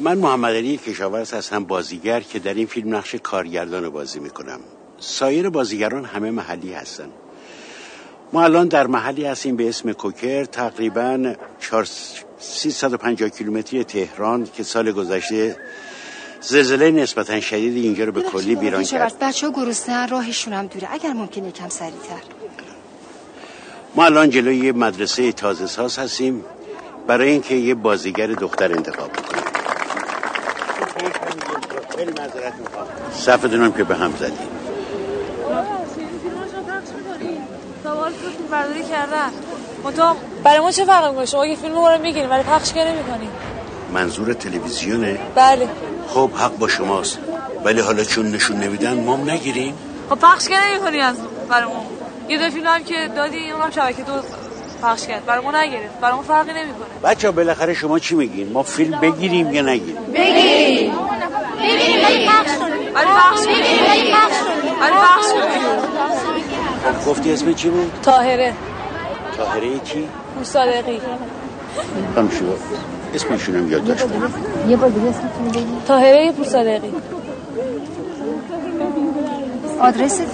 من محمد علی کشاورز هستم بازیگر که در این فیلم نقش کارگردان بازی می‌کنم. سایر بازیگران همه محلی هستن. ما الان در محلی هستیم به اسم کوکر تقریبا 350 کیلومتری تهران که سال گذشته زلزله نسبتا شدید اینجا رو به کلی بیران کرد. بچه ها گرسنه راهشون هم دوره. اگر ممکن یکم سریعتر. ما الان جلوی یه مدرسه تازه ساز هستیم. برای اینکه یه بازیگر دختر انتخاب بکنیم خیلی معذرت می‌خوام. صفتونم که به هم زدیم. سوال فیلم برداری کردن منتها برای ما چه فرق می‌کنه شما یه فیلم رو می‌گیریم ولی پخش که نمی‌کنیم منظور تلویزیونه؟ بله. خب حق با شماست. ولی حالا چون نشون نمیدن ما نگیریم. خب پخش که نمی‌کنی از برای ما یه دو فیلم هم که دادی اون هم شبکه دو پخش کرد. برای ما نگرفت. برای ما فرقی نمی‌کنه. بچه ها بالاخره شما چی میگین؟ ما فیلم بگیریم یا نگیریم؟ بگیریم. گفتی اسم چی بود طاهره. طاهره کی؟ صادقی خانم شما اسمشون هم یاد داشت. یه بار دیگه اسمتون بگید طاهره پور صادقی آدرستون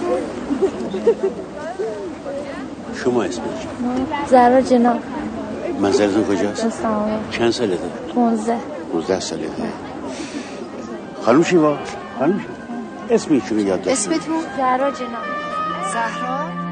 شما اسم چی زرا جناب. منزلتون کجاست؟ چند سالته؟ 15 19 سالته. خانم شیوا؟ خانم شیوا. اسمشون یاد داشت اسمتون؟ زهرا جناب. زهرا؟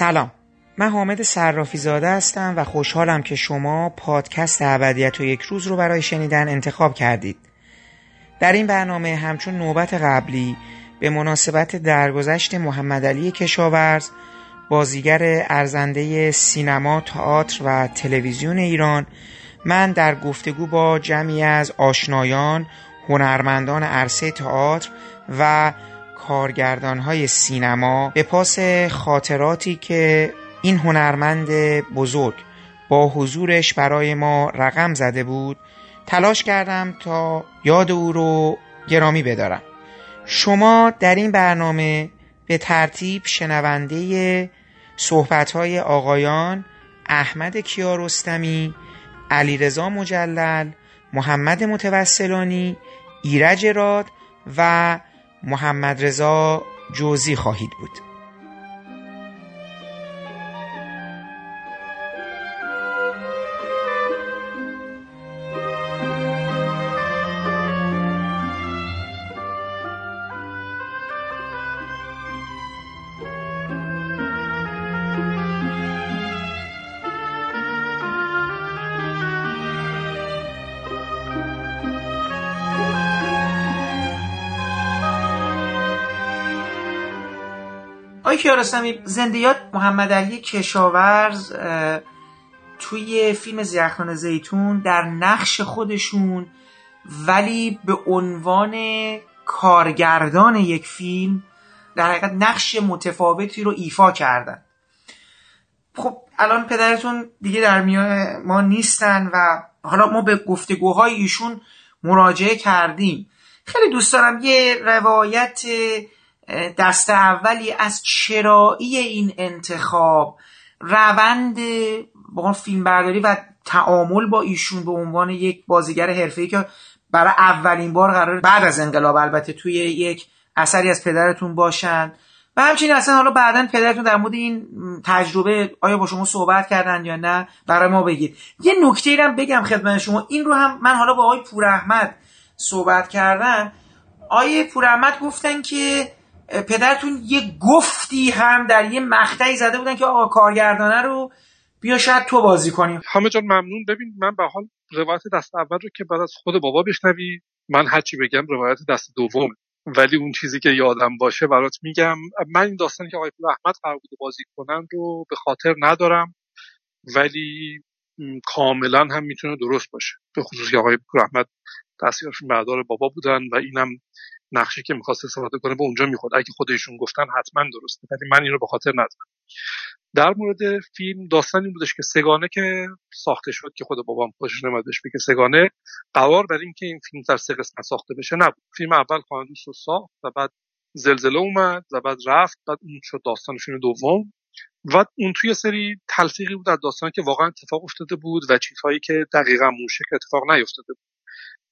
سلام. من حامد صرافی زاده هستم و خوشحالم که شما پادکست ابدیت و یک روز رو برای شنیدن انتخاب کردید. در این برنامه همچون نوبت قبلی به مناسبت درگذشت محمد علی کشاورز بازیگر ارزنده سینما، تئاتر و تلویزیون ایران من در گفتگو با جمعی از آشنایان، هنرمندان عرصه تئاتر و کارگردان سینما به پاس خاطراتی که این هنرمند بزرگ با حضورش برای ما رقم زده بود تلاش کردم تا یاد او رو گرامی بدارم. شما در این برنامه به ترتیب شنونده صحبتهای آقایان احمد کیارستمی علیرضا مجلل محمد متوسلانی ایرج راد و محمد رضا جوزی خواهید بود. کیارستمی زندیات محمد علی کشاورز توی فیلم زیرخان زیتون در نقش خودشون ولی به عنوان کارگردان یک فیلم در حقیقت نقش متفاوتی رو ایفا کردن. خب الان پدرتون دیگه در میان ما نیستن و حالا ما به گفتگوهای ایشون مراجعه کردیم. خیلی دوست دارم یه روایت دست اولی از چرایی این انتخاب روند با فیلم برداری و تعامل با ایشون به عنوان یک بازیگر حرفه‌ای که برای اولین بار قرار بعد از انقلاب البته توی یک اثری از پدرتون باشن. و همچنین اصلا حالا بعدا پدرتون در مورد این تجربه آیا با شما صحبت کردن یا نه برای ما بگید. یه نکته هم بگم خدمت شما این رو هم من حالا با آقای پور احمد صحبت کردم. آقای پور احمد گفتن که پدرتون یه گفتی هم در یه مقطعی زده بودن که آقا کارگردانه رو بیا شاید تو بازی کنیم. همه جان ممنون. ببین من به حال روایت دست اول رو که بعد از خود بابا بشنوی من هرچی بگم روایت دست دوم ولی اون چیزی که یادم باشه برات میگم من این داستانی که آقای احمد قرار بوده بازی کنن رو به خاطر ندارم ولی کاملا هم می‌تونه درست باشه. به خصوص که آقای احمد دستیارشون بردار بابا بودن و اینم نقشی که می‌خواست استفاده کنه به اونجا می‌خورد. اگه خودشون گفتن حتما درسته. ولی من این رو به خاطر ندارم. در مورد فیلم داستانی بودش که سگانه که ساخته شد که خود بابام خوشش نمیادش بگه سگانه قرار بر این که این فیلم در سه قسمت ساخته بشه نبود. فیلم اول خواندوس رو ساخت و بعد زلزله اومد و بعد رفت بعد اون شد داستان فیلم دوم. و اون توی سری تلفیقی بود از داستان که واقعا اتفاق افتاده بود و چیزهایی که دقیقا که اتفاق نیفتاده بود.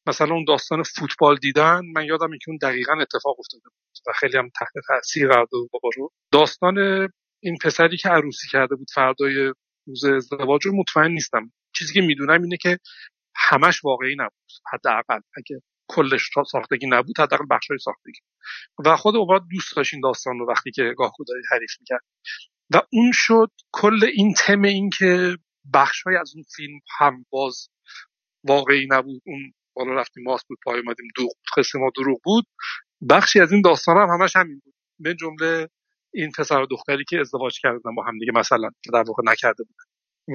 مثلا اون داستان فوتبال دیدن من یادم که اون دقیقا اتفاق افتاده بود و خیلی هم تحت تاثیر قرار بابا رو داستان این پسری که عروسی کرده بود فردای روز ازدواج رو مطمئن نیستم. چیزی که می‌دونم اینه که همش واقعی نبود حداقل. اگه کلش ساختگی نبود حداقل بخشای ساختگی. و خود اوباد دوست داشت این داستان رو وقتی که گاه خدایی حریف می‌کرد. و اون شد کل این تم این که بخشای از اون فیلم هم باز واقعی نبود اون بالا رفتیم ماست بود پای اومدیم دروغ قصه ما دروغ بود. بخشی از این داستان هم همش همین بود. به جمله این پسر و دختری که ازدواج کردن با هم دیگه مثلا که در واقع نکرده بود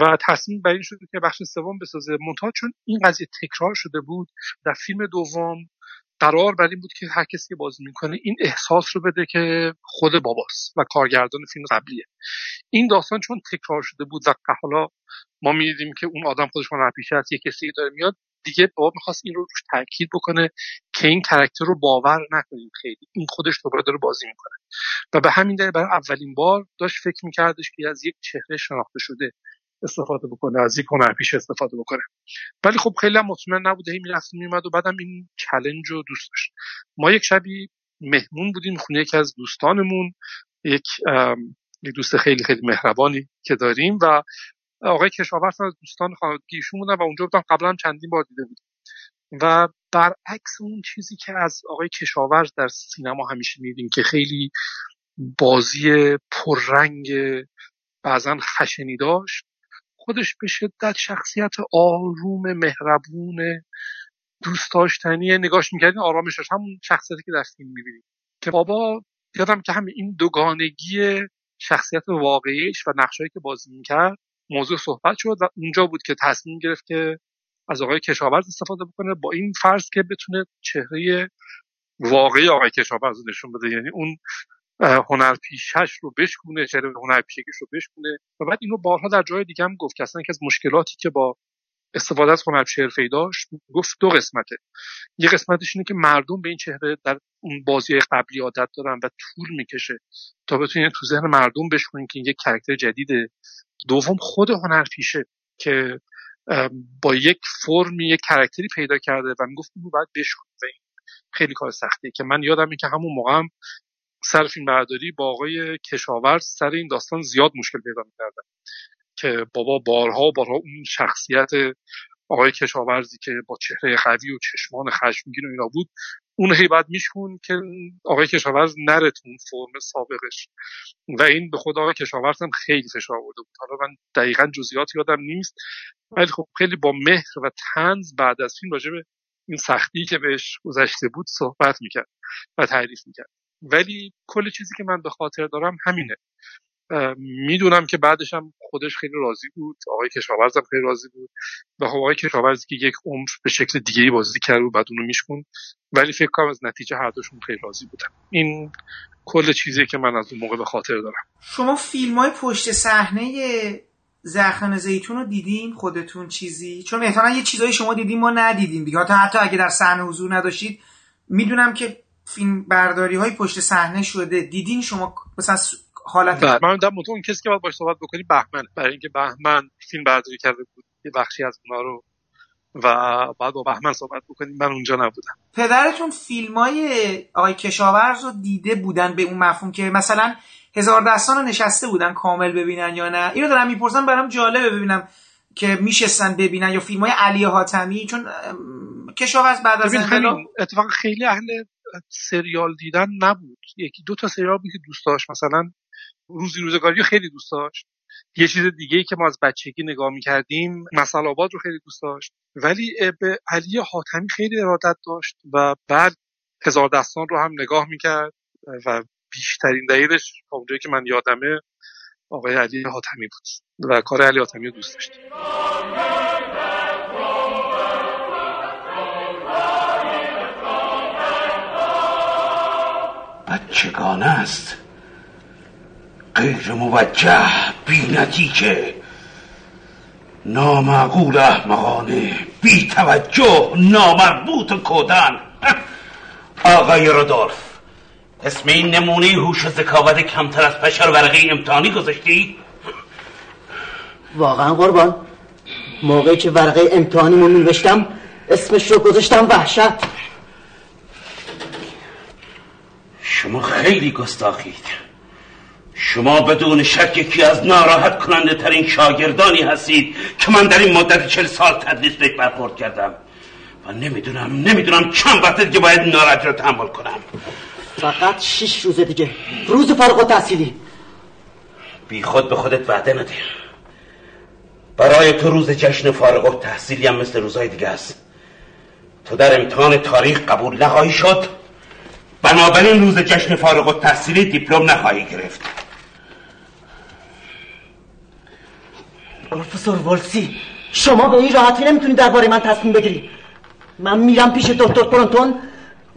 و تصمیم بر این شد که بخش سوم بسازه. منتها چون این قضیه تکرار شده بود در فیلم دوم قرار بر این بود که هر کسی که بازی می‌کنه این احساس رو بده که خود باباست و کارگردان فیلم قبلیه. این داستان چون تکرار شده بود و حالا ما می‌دیدیم که اون آدم خودش من پیش یه کسی داره میاد دیگه بابا می‌خواست این رو روش تاکید بکنه که این کرکتر رو باور نکنید خیلی. این خودش دوباره داره بازی می‌کنه. و به همین دلیل برای اولین بار داشت فکر میکردش که از یک چهره شناخته شده استفاده بکنه از یک پیش استفاده بکنه. ولی خب خیلی هم مطمئن نبوده هی می‌رفت میومد و بعدم این چلنج رو دوست داشت. ما یک شبی مهمون بودیم خونه یکی از دوستانمون یک یک دوست خیلی خیلی مهربانی که داریم و آقای کشاورز دوستان خانوادگیشون بودن و اونجا بودن قبلا چندین بار دیده بودیم و برعکس اون چیزی که از آقای کشاورز در سینما همیشه میدیم که خیلی بازی پررنگ بعضا خشنی داشت خودش به شدت شخصیت آروم مهربون دوست داشتنی نگاش می‌کردین آرامش داشت. همون شخصیتی که در فیلم می‌بینیم. که بابا یادم که همین این دوگانگی شخصیت واقعیش و نقشهایی که بازی می‌کرد موضوع صحبت شد و اونجا بود که تصمیم گرفت که از آقای کشاورز استفاده بکنه با این فرض که بتونه چهره واقعی آقای کشاورز نشون بده. یعنی اون هنرپیشش رو بشکونه چهره هنرپیشگیش رو بشکونه. و بعد اینو بارها در جای دیگه هم گفت که اصلا از مشکلاتی که با استفاده از هنرپیشه حرفه‌ای داشت گفت دو قسمته. یه قسمتش اینه که مردم به این چهره در اون بازی قبلی عادت دارن و طول می‌کشه تا بتونین تو ذهن مردم بشکنین که این یک کرکتر جدیده. دوم خود هنرپیشه که با یک فرمی یک کرکتری پیدا کرده و می‌گفت اینو باید بشکنه خیلی کار سختیه که من یادم که همون موقع هم سر فیلم برداری با آقای کشاورز سر این داستان زیاد مشکل پیدا می‌کردن که بابا بارها بارها اون شخصیت آقای کشاورزی که با چهره قوی و چشمان خشمگین و اینا بود اون هی بعد میشون که آقای کشاورز نره تو فرم سابقش. و این به خود آقای کشاورز هم خیلی فشار آورده بود. حالا من دقیقا جزئیات یادم نیست ولی خب خیلی با مهر و تنز بعد از فیلم راجع به این سختی که بهش گذشته بود صحبت می‌کرد و تعریف می‌کرد. ولی کل چیزی که من به خاطر دارم همینه. می‌دونم که بعدش هم خودش خیلی راضی بود. آقای کشاورز هم خیلی راضی بود. و خب آقای کشاورزی که یک عمر به شکل دیگه بازی کرد و بعد اونو میشکن ولی فکر کنم از نتیجه هر دوشون خیلی راضی بودن. این کل چیزی که من از اون موقع به خاطر دارم. شما فیلم های پشت صحنه زخم زیتون رو دیدین؟ خودتون چیزی؟ چون احتمالا یه چیزایی شما دیدین ما ندیدیم دیگه. حتی اگه در صحنه حضور نداشتید می‌دونم که فیلم برداری های پشت صحنه شده. دیدین شما مثلا حالت بله. من در اون کسی که باید باش صحبت بکنی بهمن برای اینکه بهمن فیلم برداری کرده بود یه بخشی از اونا رو و بعد با بهمن صحبت بکنیم. من اونجا نبودم. پدرتون فیلم های آقای کشاورز رو دیده بودن به اون مفهوم که مثلا هزار دستان رو نشسته بودن کامل ببینن یا نه؟ اینو دارم می‌پرسم برام جالبه ببینم که میشستن ببینن یا فیلم های علی حاتمی. چون کشاورز بعد از انقلاب اتفاق خیلی اهل سریال دیدن نبود. یکی دو تا سریال بود که دوست داشت. مثلا روزی روزگاری خیلی دوست داشت. یه چیز دیگه ای که ما از بچگی نگاه می‌کردیم مسئله آباد رو خیلی دوست داشت. ولی به علی حاتمی خیلی ارادت داشت و بعد هزار دستان رو هم نگاه می‌کرد و بیشترین دلیلش اونجایی که من یادمه آقای علی حاتمی بود و کار علی حاتمی رو دوست داشت. بچگانه است. غیر موجه بی نتیجه. نامعقول احمقانه بی توجه نامربوط کودن آقای رودولف اسم این نمونه هوش و ذکاوت کمتر از پشر ورقه امتحانی گذاشتی؟ واقعا قربان. موقعی که ورقه امتحانیمو نوشتم اسمش رو گذاشتم وحشت. شما خیلی گستاخید. شما بدون شک یکی از ناراحت کننده ترین شاگردانی هستید که من در این مدت چل سال تدریس بهش برخورد کردم. و نمی‌دونم نمی‌دونم چند وقت دیگه باید ناراحتی رو تحمل کنم. فقط شش روز دیگه. روز فارغ تحصیلی بی خود به خودت وعده نده. برای تو روز جشن فارغ تحصیلی هم مثل روزهای دیگه است. تو در امتحان تاریخ قبول نخواهی شد. بنابراین روز جشن فارغ تحصیلی دیپلم نخواهی گرفت. پروفسور ولسی شما به این راحتی نمی‌تونید درباره من تصمیم بگیری. من میرم پیش دکتر پرونتون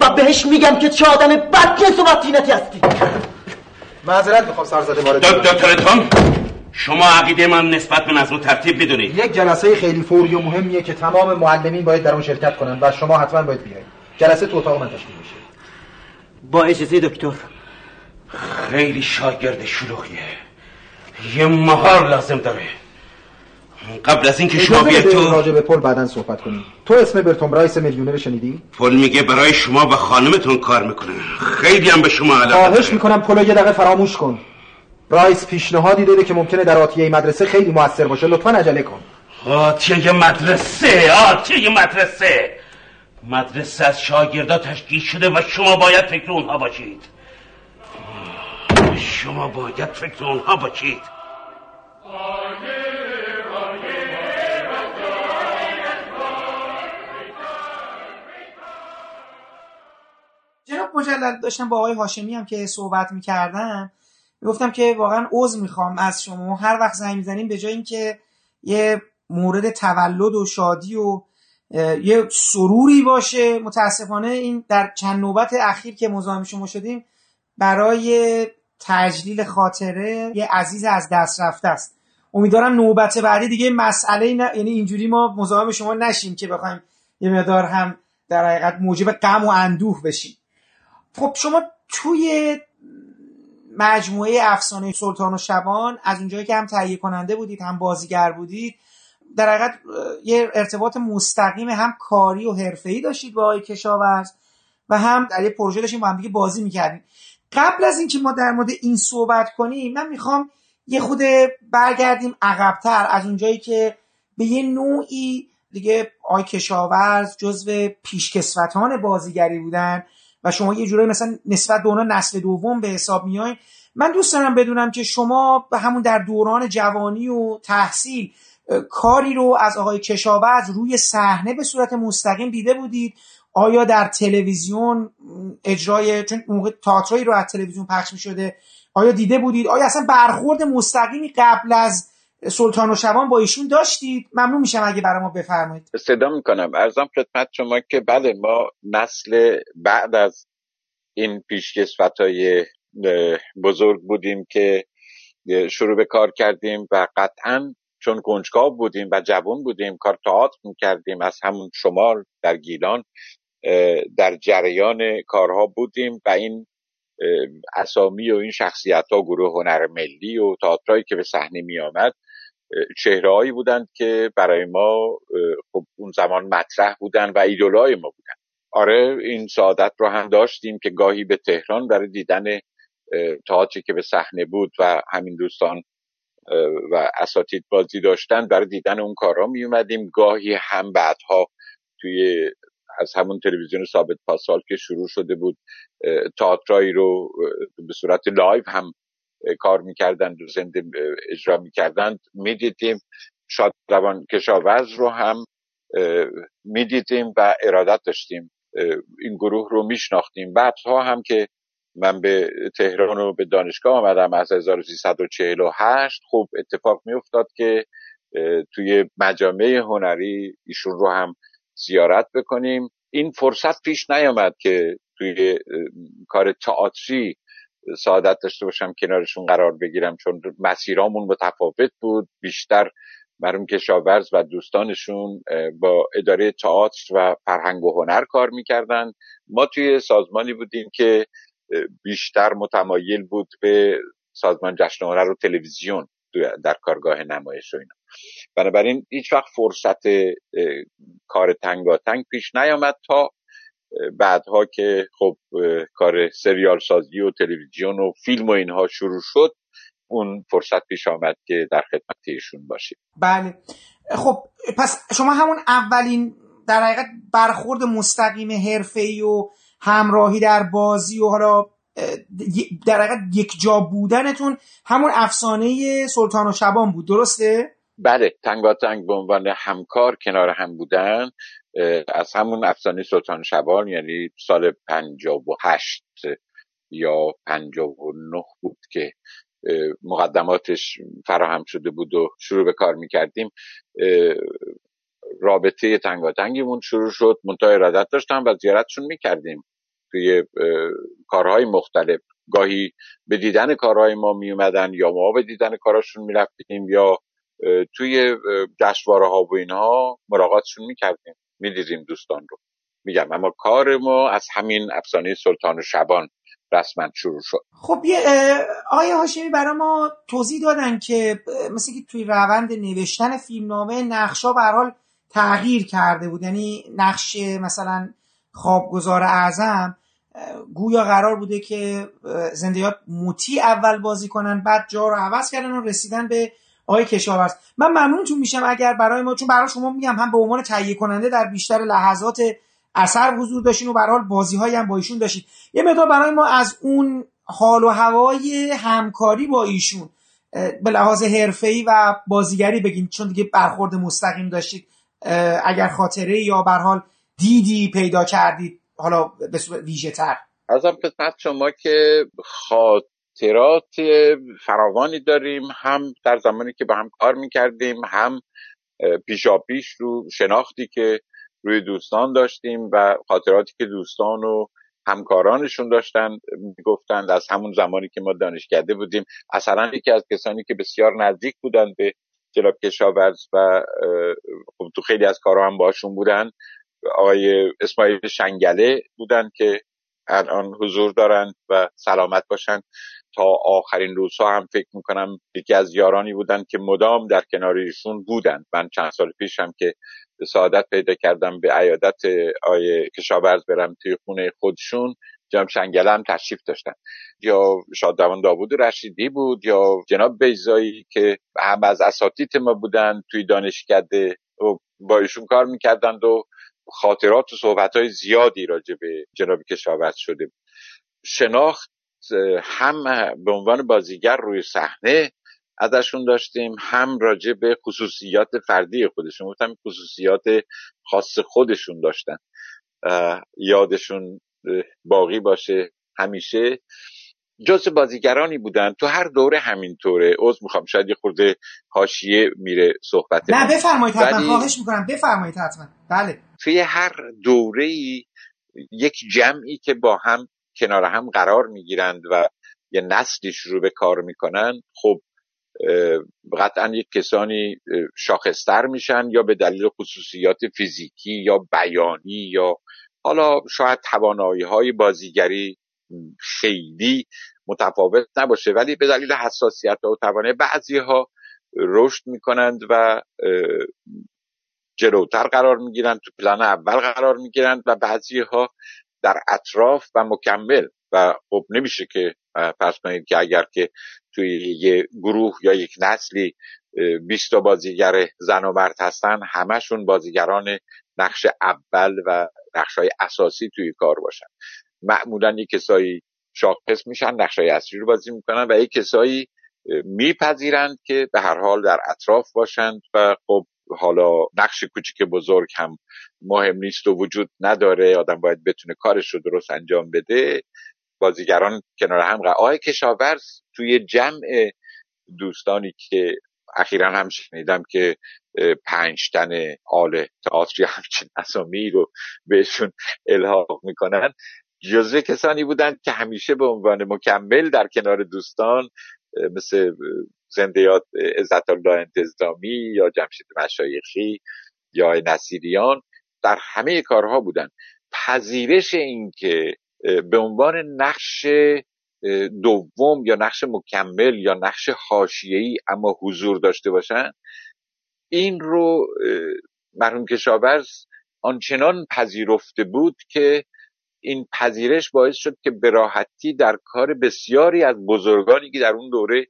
و بهش میگم که چه آدم بدجنس و بدتینتی هستی. معذرت می‌خوام سرزده وارد دکتر تون شما عقیده من نسبت به نظم و ترتیب بدونید. یک جلسه خیلی فوری و مهمیه که تمام معلمین باید در اون شرکت کنن و شما حتما باید بیایید. جلسه تو اتاق من تشکیل میشه. با اجازه دکتر. خیلی شاگرد شلوغیه. یه مهار لازم داره. قبل از اینکه شما بیاید تو راجع به پل بعدا صحبت کنیم. تو اسم برتون برایس میلیونر شنیدی؟ پل میگه برای شما و خانمتون کار می‌کنه. خیلی هم به شما علاقه خواهش. می‌کنم پلو یه دقیقه فراموش کن. برایس پیشنهادی داده که ممکنه در آتیه مدرسه خیلی موثر باشه. لطفا عجله کن. آتیه مدرسه آتیه مدرسه. مدرسه از شاگردا تشکیل شده و شما باید فکر اونها باشید. شما باید فکر اونها باشید. مجلل داشتم با آقای هاشمی هم که صحبت می‌کردم می‌گفتم که واقعا عذر می‌خوام از شما. هر وقت زنگ می‌زنیم به جای اینکه یه مورد تولد و شادی و یه سروری باشه متاسفانه این در چند نوبت اخیر که مزاحم شما شدیم برای تجلیل خاطره یه عزیز از دست رفته است. امیدوارم نوبت بعدی دیگه مسئله نه یعنی اینجوری ما مزاحم شما نشیم که بخوایم یه مقدار هم در حقیقت موجب غم و اندوه بشیم. خب شما توی مجموعه افسانه سلطان و شبان از اونجایی که هم تهیه کننده بودید هم بازیگر بودید در حقیقت یه ارتباط مستقیم هم کاری و حرفه‌ای داشتید با آقای کشاورز و هم در یه پروژه داشتیم با هم دیگه بازی می‌کردیم. قبل از اینکه ما در مورد این صحبت کنیم من می‌خوام یه خود برگردیم عقبتر از اونجایی که به یه نوعی دیگه آقای کشاورز جزو پیشکسوتان بازیگری بودن. و شما یه جورایی مثلا نسبت به اونا نسل دوم به حساب میایین من دوست دارم بدونم که شما به همون در دوران جوانی و تحصیل کاری رو از آقای کشاورز روی صحنه به صورت مستقیم دیده بودید؟ آیا در تلویزیون اجرای چون موقع تئاترایی رو از تلویزیون پخش می شده آیا دیده بودید؟ آیا اصلا برخورد مستقیمی قبل از سلطان و شبان با ایشون داشتید؟ ممنون میشم اگه برای ما بفرمایید. صدا می‌کنم. ارزم خدمت شما که بله ما نسل بعد از این پیشکسوت های بزرگ بودیم که شروع به کار کردیم و قطعا چون کنجکاو بودیم و جوان بودیم کار تئاتر می‌کردیم از همون شمال در گیلان در جریان کارها بودیم و این اسامی و این شخصیت ها گروه هنر ملی و تئاترایی که به صحنه می آمد چهرههایی بودند که برای ما خب اون زمان مطرح بودن و ایدولای ما بودن. آره این سعادت رو هم داشتیم که گاهی به تهران برای دیدن تئاتری که به صحنه بود و همین دوستان و اساتید بازی داشتن برای دیدن اون کارا می اومدیم گاهی هم بعدها توی از همون تلویزیون ثابت پاسال که شروع شده بود تئاترایی رو به صورت لایو هم کار می‌کردند و زنده اجرا می‌کردند می‌دیدیم شاد روان کشاورز رو هم می‌دیدیم و ارادت داشتیم این گروه رو میشناختیم. بعدها هم که من به تهران و به دانشگاه آمدم از 1348 خب اتفاق میافتاد که توی مجامع هنری ایشون رو هم زیارت بکنیم. این فرصت پیش نیامد که توی کار تئاتری سعادت داشته باشم کنارشون قرار بگیرم چون مسیرامون متفاوت بود. بیشتر مرحوم کشاورز و دوستانشون با اداره تئاتر و فرهنگ و هنر کار می‌کردن. ما توی سازمانی بودیم که بیشتر متمایل بود به سازمان جشن هنر و تلویزیون در کارگاه نمایش و اینا. بنابراین هیچ وقت فرصت کار تنگاتنگ پیش نیامد تا بعدها که خب کار سریال سازی و تلویزیون و فیلم و اینها شروع شد اون فرصت پیش آمد که در خدمت ایشون باشیم. بله. خب پس شما همون اولین در حقیقت برخورد مستقیم حرفه‌ای و همراهی در بازی و حالا در حقیقت یک جا بودنتون همون افسانه سلطان و شبان بود. درسته؟ بله. تنگاتنگ به عنوان همکار کنار هم بودن. از همون افسانه سلطان شبان یعنی سال پنجاب و هشت یا پنجاب و نه بود که مقدماتش فراهم شده بود و شروع به کار می‌کردیم. رابطه تنگاتنگیمون شروع شد منتها ارادت داشتم و زیارتشون می‌کردیم. توی کارهای مختلف. گاهی به دیدن کارهای ما می اومدن یا ما به دیدن کاراشون می رفتیم یا توی جشنواره ها و اینها مراقبتشون می کردیم می دیدیم دوستان رو. میگم اما کار ما از همین افسانه سلطان شبان رسما شروع شد. خب یه آیا هاشمی برای ما توضیح دادن که مثل که توی روند نوشتن فیلمنامه نقشا به حال تغییر کرده بود. یعنی نقش مثلا خوابگزار اعظم گویا قرار بوده که زندیات موتی اول بازی کنن بعد جا رو عوض کردن و رسیدن به آقای کشاورز من ممنونتون میشم اگر برای ما چون برای شما میگم هم به عنوان تهیه کننده در بیشتر لحظات اثر حضور داشتین و به حال بازی هایی هم با ایشون داشتید یه مقدار برای ما از اون حال و هوای همکاری با ایشون به لحاظ حرفه‌ای و بازیگری بگین چون دیگه برخورد مستقیم داشتید اگر خاطره یا به حال دیدی پیدا کردید حالا به ویژه تر ازم خدمت شما که خاطرات فراوانی داریم هم در زمانی که با هم کار می‌کردیم هم پیشا پیش رو شناختی که روی دوستان داشتیم و خاطراتی که دوستان و همکارانشون داشتن می‌گفتند از همون زمانی که ما دانشکده بودیم. اصلا یکی از کسانی که بسیار نزدیک بودن به جناب کشاورز و خب تو خیلی از کارها هم باشون بودن. آقای اسماعیل شنگله بودن که الان حضور دارند و سلامت باشند تا آخرین روزها هم فکر می‌کنم یکی از یارانی بودن که مدام در کنار ایشون بودن. من چند سال پیش هم که سعادت پیدا کردم به عیادت آیه کشاورز برم توی خونه خودشون جناب شنگله هم تشریف داشتن. یا شادروان داوود رشیدی بود یا جناب بیزایی که هم از اساتید ما بودن توی دانشکده و با ایشون کار می‌کردند و خاطرات و صحبت های زیادی راجع به جناب کشاورز شده شناخت هم به عنوان بازیگر روی صحنه ازشون داشتیم هم راجع به خصوصیات فردی خودشون. گفتم خصوصیات خاص خودشون داشتن. یادشون باقی باشه همیشه. جز بازیگرانی بودن. تو هر دوره همینطوره. عذر می‌خوام. شاید یه خورده حاشیه میره صحبت نه بفرمایید حتما. خواهش می‌کنم. بفرمایید حتما. بله. توی هر دوره ای یک جمعی که با هم کنار هم قرار می‌گیرند و یه نسلی شروع به کار می‌کنن خب قطعا یک کسانی شاخصتر میشن یا به دلیل خصوصیات فیزیکی یا بیانی یا حالا شاید توانایی های بازیگری خیلی متفاوت نباشه ولی به دلیل حساسیت و توانه بعضی ها رشد می‌کنند و جلوتر قرار می‌گیرند تو پلان اول قرار می‌گیرند و بعضی ها در اطراف و مکمل. و خب نمیشه که پس کنید که اگر که توی یه گروه یا یک نسلی 20 تا بازیگر زن و مرد هستن همشون بازیگران نقش اول و نقش های اساسی توی کار باشن. معمولا یک کسایی شاخص میشن نقش های اصلی رو بازی می‌کنن و یک کسایی میپذیرند که به هر حال در اطراف باشند و خب حالا نقش کوچیک بزرگ هم مهم نیست و وجود نداره. آدم باید بتونه کارش رو درست انجام بده. بازیگران کنار هم آقای کشاورز توی جمع دوستانی که اخیرا هم شنیدم که پنج تن آل تئاتری همچین اسامی رو بهشون الحاق می‌کنن جزو کسانی بودند که همیشه به عنوان مکمل در کنار دوستان مثل زندیات عزت الله انتظامی یا جمشید مشایخی یا نصیریان در همه کارها بودند پذیرش این که به عنوان نقش دوم یا نقش مکمل یا نقش حاشیه‌ای اما حضور داشته باشند این رو مرحوم کشاورز آنچنان پذیرفته بود که این پذیرش باعث شد که به راحتی در کار بسیاری از بزرگانی که در اون دوره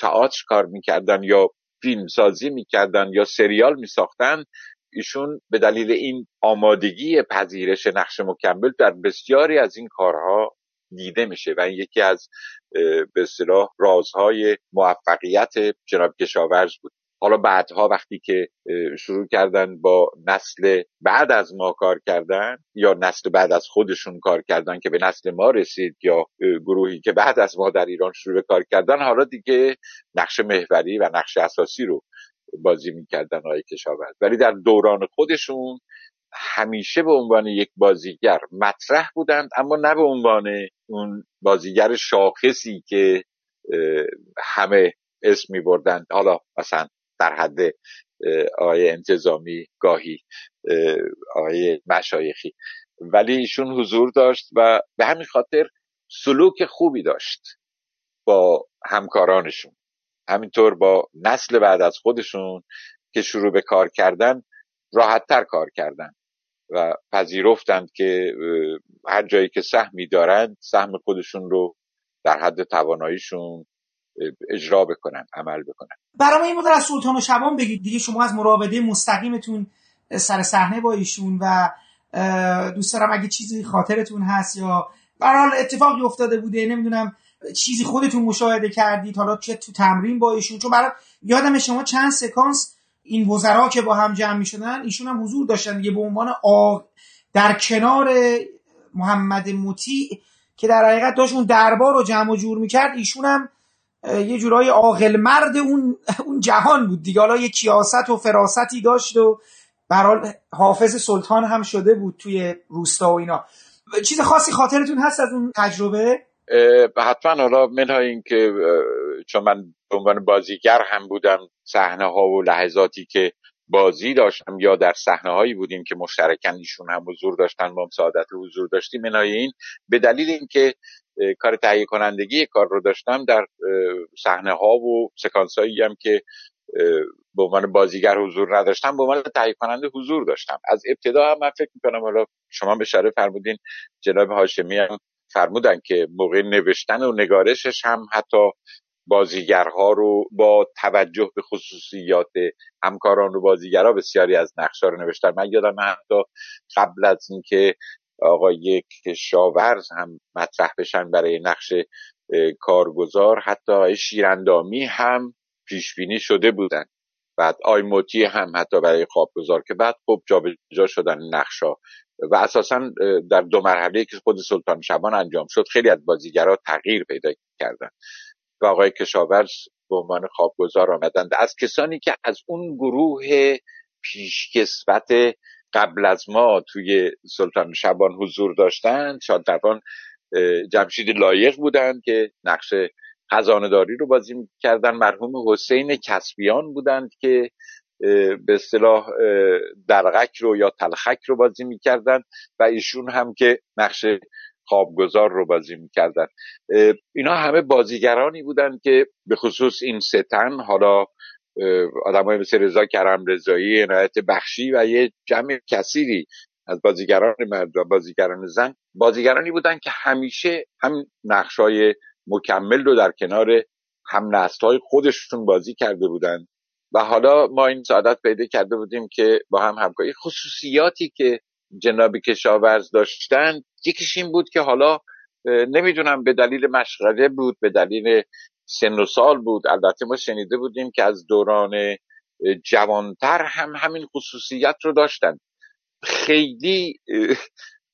تئاتر کار می‌کردن یا فیلم سازی می‌کردن یا سریال میساختن ایشون به دلیل این آمادگی پذیرش نقش مکمل در بسیاری از این کارها دیده میشه و این یکی از به اصطلاح رازهای موفقیت جناب کشاورز بود. حالا بعدها وقتی که شروع کردن با نسل بعد از ما کار کردن یا نسل بعد از خودشون کار کردن که به نسل ما رسید یا گروهی که بعد از ما در ایران شروع به کار کردن حالا دیگه نقش محوری و نقش اساسی رو بازی می‌کردن های کشاورز. ولی در دوران خودشون همیشه به عنوان یک بازیگر مطرح بودند اما نه به عنوان اون بازیگر شاخصی که همه اسم می بردند حالا مثلا در حد آقای انتظامی گاهی آقای مشایخی. ولی ایشون حضور داشت و به همین خاطر سلوک خوبی داشت با همکارانشون. همینطور با نسل بعد از خودشون که شروع به کار کردن راحتتر کار کردن و پذیرفتند که هر جایی که سهمی دارند سهم خودشون رو در حد تواناییشون اجرا بکنن عمل بکنن. برای این مقدار از سلطان و شبان بگید دیگه شما از مراوده مستقیمتون سر صحنه با ایشون و دوست دارم اگه چیزی خاطرتون هست یا برحال اتفاقی افتاده بوده نمی‌دونم چیزی خودتون مشاهده کردید حالا چه تو تمرین با ایشون چون برای یادم شما چند سکانس این وزرا که با هم جمع می‌شدن ایشون هم حضور داشتن دیگه به عنوان آق در کنار محمد موتی که در حقیقت داشت اون دربار رو جمع و جور می‌کرد ایشون هم یه جورای عاقل مرد اون اون جهان بود دیگه. حالا یه کیاست و فراستی داشت و برحال حافظ سلطان هم شده بود توی روستا و اینا. چیز خاصی خاطرتون هست از اون تجربه؟ حتما. حالا منهای این که چون من به عنوان بازیگر هم بودم صحنه ها و لحظاتی که بازی داشتم یا در صحنه هایی بودیم که مشترکن ایشون هم حضور داشتن ما سعادت حضور داشتیم. منهای این به دلیل اینکه کار تهیه کنندگی کار رو داشتم در صحنه ها و سکانس هایی هم که به عنوان بازیگر حضور نداشتم به عنوان تهیه کننده حضور داشتم. از ابتدا هم من فکر می‌کنم حالا شما به شرف فرمودین جناب هاشمی هم فرمودن که موقع نوشتن و نگارشش هم حتی بازیگرها رو با توجه به خصوصیات همکاران و بازیگرها بسیاری از نقشا رو نوشتن. من یادم حتی قبل از اینکه آقای کشاورز هم مطرح بشن برای نقش کارگزار. حتی شیراندامی هم پیش بینی شده بودن. بعد آیموتی هم حتی برای خوابگزار. که بعد خب جابجا شدن نقشا و اساسا در دو مرحله که خود سلطان شبان انجام شد خیلی از بازیگرا تغییر پیدا کردن. و آقای کشاورز به عنوان خوابگزار آمدند. از کسانی که از اون گروه پیشکسوت قبل از ما توی سلطان شبان حضور داشتند شادروان جمشید لایق بودند که نقش خزانداری رو بازی کردن مرحوم حسین کسبیان بودند که به اصطلاح درغک رو یا تلخک رو بازی می‌کردن و ایشون هم که نقش خوابگزار رو بازی می‌کردن. اینا همه بازیگرانی بودند که به خصوص این ستن حالا های مثل رضا کرم رضایی عنایت بخشی و یه جمع کثیری از بازیگران مرد و بازیگران زن. بازیگرانی بودن که همیشه هم نقشای مکمل رو در کنار هم های خودشون بازی کرده بودن. و حالا ما این سعادت پیدا کرده بودیم که با هم همکاری خصوصیاتی که جناب کشاورز داشتن یکیش این بود که حالا نمی‌دونم به دلیل مشغله بود به دلیل سن و سال بود. البته ما شنیده بودیم که از دوران جوانتر هم همین خصوصیت رو داشتن. خیلی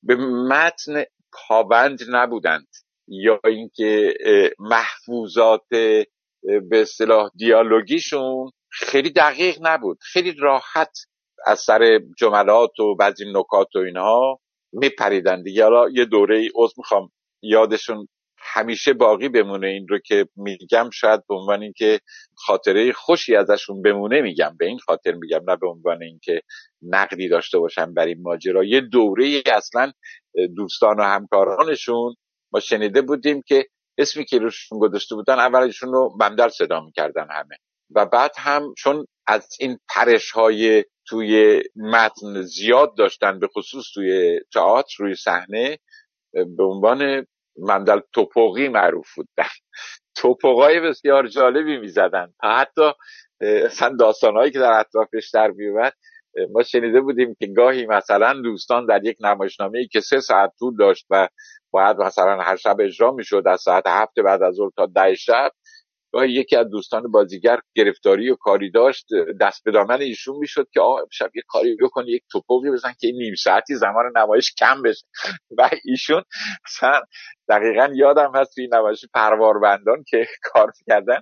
به متن پابند نبودند. یا اینکه محفوظات به اصطلاح دیالوگیشون خیلی دقیق نبود. خیلی راحت از سر جملات و بعضی نکات و اینها میپریدن دیگه. حالا یه دوره ای عضو می‌خوام یادشون همیشه باقی بمونه. این رو که میگم شاید به عنوان اینکه خاطره خوشی ازشون بمونه میگم. به این خاطر میگم نه به عنوان اینکه نقدی داشته باشم بر این ماجرا. یه دوره اصلا دوستان و همکارانشون ما شنیده بودیم که اسمی که روشون گذاشته بودن اولشون رو بندر صدا می‌کردن همه. و بعد هم چون از این پرش های توی متن زیاد داشتن به خصوص توی تئاتر روی صحنه به عنوان مندل توپوقی معروف بودن توپوقای بسیار جالبی می‌زدن. حتی اصلا داستانهایی که در اطرافش در میومد ما شنیده بودیم که گاهی مثلا دوستان در یک نمایشنامه که سه ساعت طول داشت و باید مثلا هر شب اجرا می‌شد از ساعت هفت بعد از ظهر تا ده شب گاهی یکی از دوستان بازیگر گرفتاری و کاری داشت دست به دامن ایشون می‌شد که آقا شب یه کاری بکن یک توپوقی بزن که نیم ساعتی زمان نمایش کم بشه. و ایشون مثلا دقیقا یادم هست توی نمایش پرواربندان که کار کردن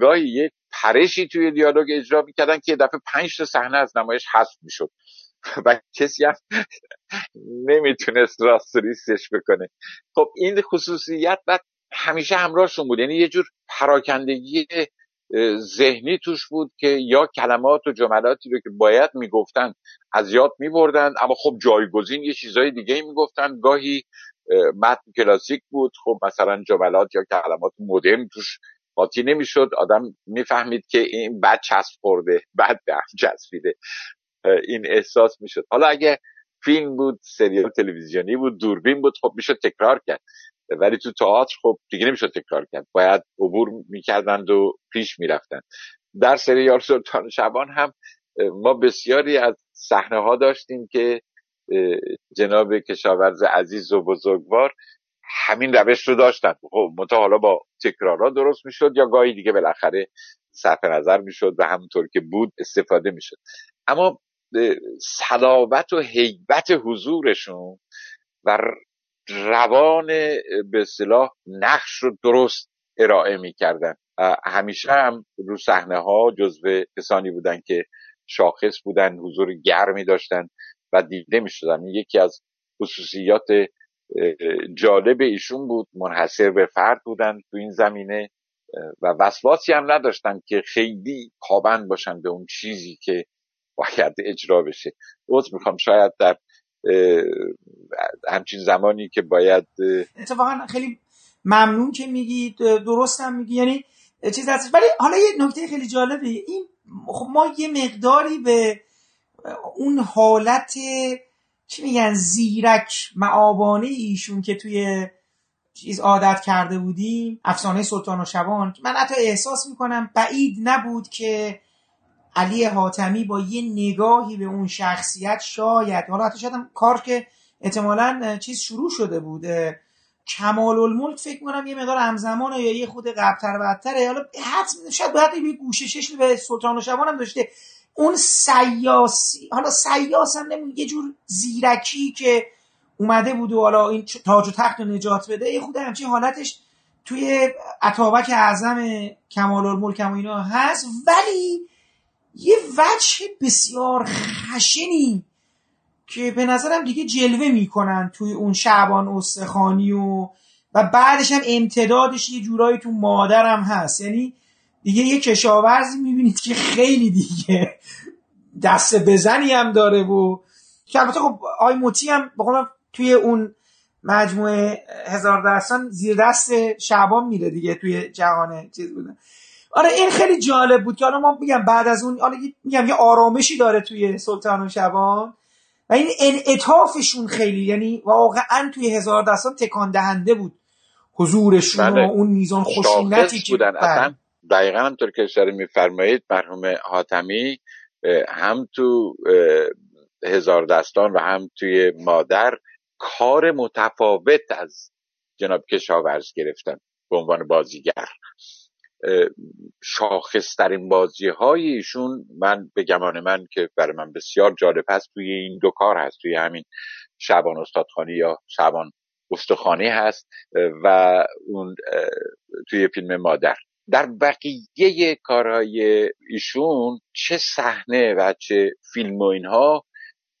گاهی یک پرشی توی دیالوگ اجرا می‌کردن که دفعه پنج تا صحنه از نمایش حذف می‌شد. و کسی هم نمی‌تونست راستریستش بکنه. خب این خصوصیت بعد همیشه همراهشون بود. یعنی یه جور پراکندگی ذهنی توش بود که یا کلمات و جملاتی رو که باید می‌گفتن از یاد میبردن اما خب جایگزین یه چیزای دیگه می‌گفتن. گاهی متن کلاسیک بود. خب مثلا جملات یا کلمات مدرن توش قاطی نمی‌شد. آدم می‌فهمید که این بد چسب خورده بد به چسبیده. این احساس می‌شد. حالا اگه فیلم بود سریال تلویزیونی بود دوربین بود خب می‌شد تکرار کرد. ولی تو تئاتر خب دیگه نمی‌شد تکرار کرد. باید عبور می‌کردند و پیش می‌رفتند. در سریال سلطان شبان هم ما بسیاری از صحنه ها داشتیم که جناب کشاورز عزیز و بزرگوار همین روش رو داشتن خب متا حالا با تکرارا درست می‌شد یا گاهی دیگه بالاخره صرف نظر می‌شد و همونطور که بود استفاده می‌شد. اما صلابت و حیبت حضورشون و روان به اصطلاح نقش رو درست ارائه می‌کردن. همیشه هم رو صحنه ها جزو کسانی بودن که شاخص بودن حضور گرمی داشتن و دیده می‌شدن. یکی از خصوصیات جالب ایشون بود منحصر به فرد بودن تو این زمینه و وسواسی هم نداشتن که خیلی پابند باشن به اون چیزی که باید اجرا بشه. عوض می‌خوام شاید در همچین زمانی که باید اتفاقا خیلی ممنون که میگی درستم میگی. یعنی چیز هستش. ولی حالا یه نکته خیلی جالبه. این خب ما یه مقداری به اون حالت چی میگن زیرک معابانه ایشون که توی چیز عادت کرده بودیم افسانه سلطان و شبان من حتی احساس می‌کنم بعید نبود که علی حاتمی با یه نگاهی به اون شخصیت شاید حالا حتی شاید کار که احتمالا چیز شروع شده بود کمال الملک فکر کنم یه مقدار همزمانه یا یه خود قبلتر بدتره. حالا حتما شاید باید یه گوشه چشم به سلطان و شبان هم داشته. اون سیاسی حالا سیاس هم یه جور زیرکی که اومده بود و حالا این تاج و تخت رو نجات بده یه خود همچین حالتش توی عطابک اعظم کمال الملک و اینا هست. ولی یه وجه بسیار خشنی که به نظرم دیگه جلوه می‌کنن توی اون شعبان استخانی و و بعدش هم امتدادش یه جورایی تو مادرم هست. یعنی دیگه یه کشاورزی می‌بینید که خیلی دیگه دست بزنی هم داره و که البته خب آی موتی هم بخونم توی اون مجموعه هزار درستان زیر دست شعبان میره دیگه توی جهان چیز بودن. آره این خیلی جالب بود که حالا ما میگم بعد از اون حالا میگم یه آرامشی داره توی سلطان و شبان و این انعطافشون خیلی یعنی واقعا توی هزار دستان تکان دهنده بود حضورشون بله. و اون میزان خشونتی که بودن اصلا بله. دقیقا همطور که اشاره میفرمایید مرحوم حاتمی هم تو هزار دستان و هم توی مادر کار متفاوت از جناب کشاورز گرفتن به عنوان بازیگر شاخصترین بازی های ایشون من به گمان من که برای من بسیار جالب هست توی این دو کار هست توی همین شبان استادخانی یا شبان استخانی هست و اون توی فیلم مادر. در بقیه کارهای ایشون چه صحنه و چه فیلم و اینها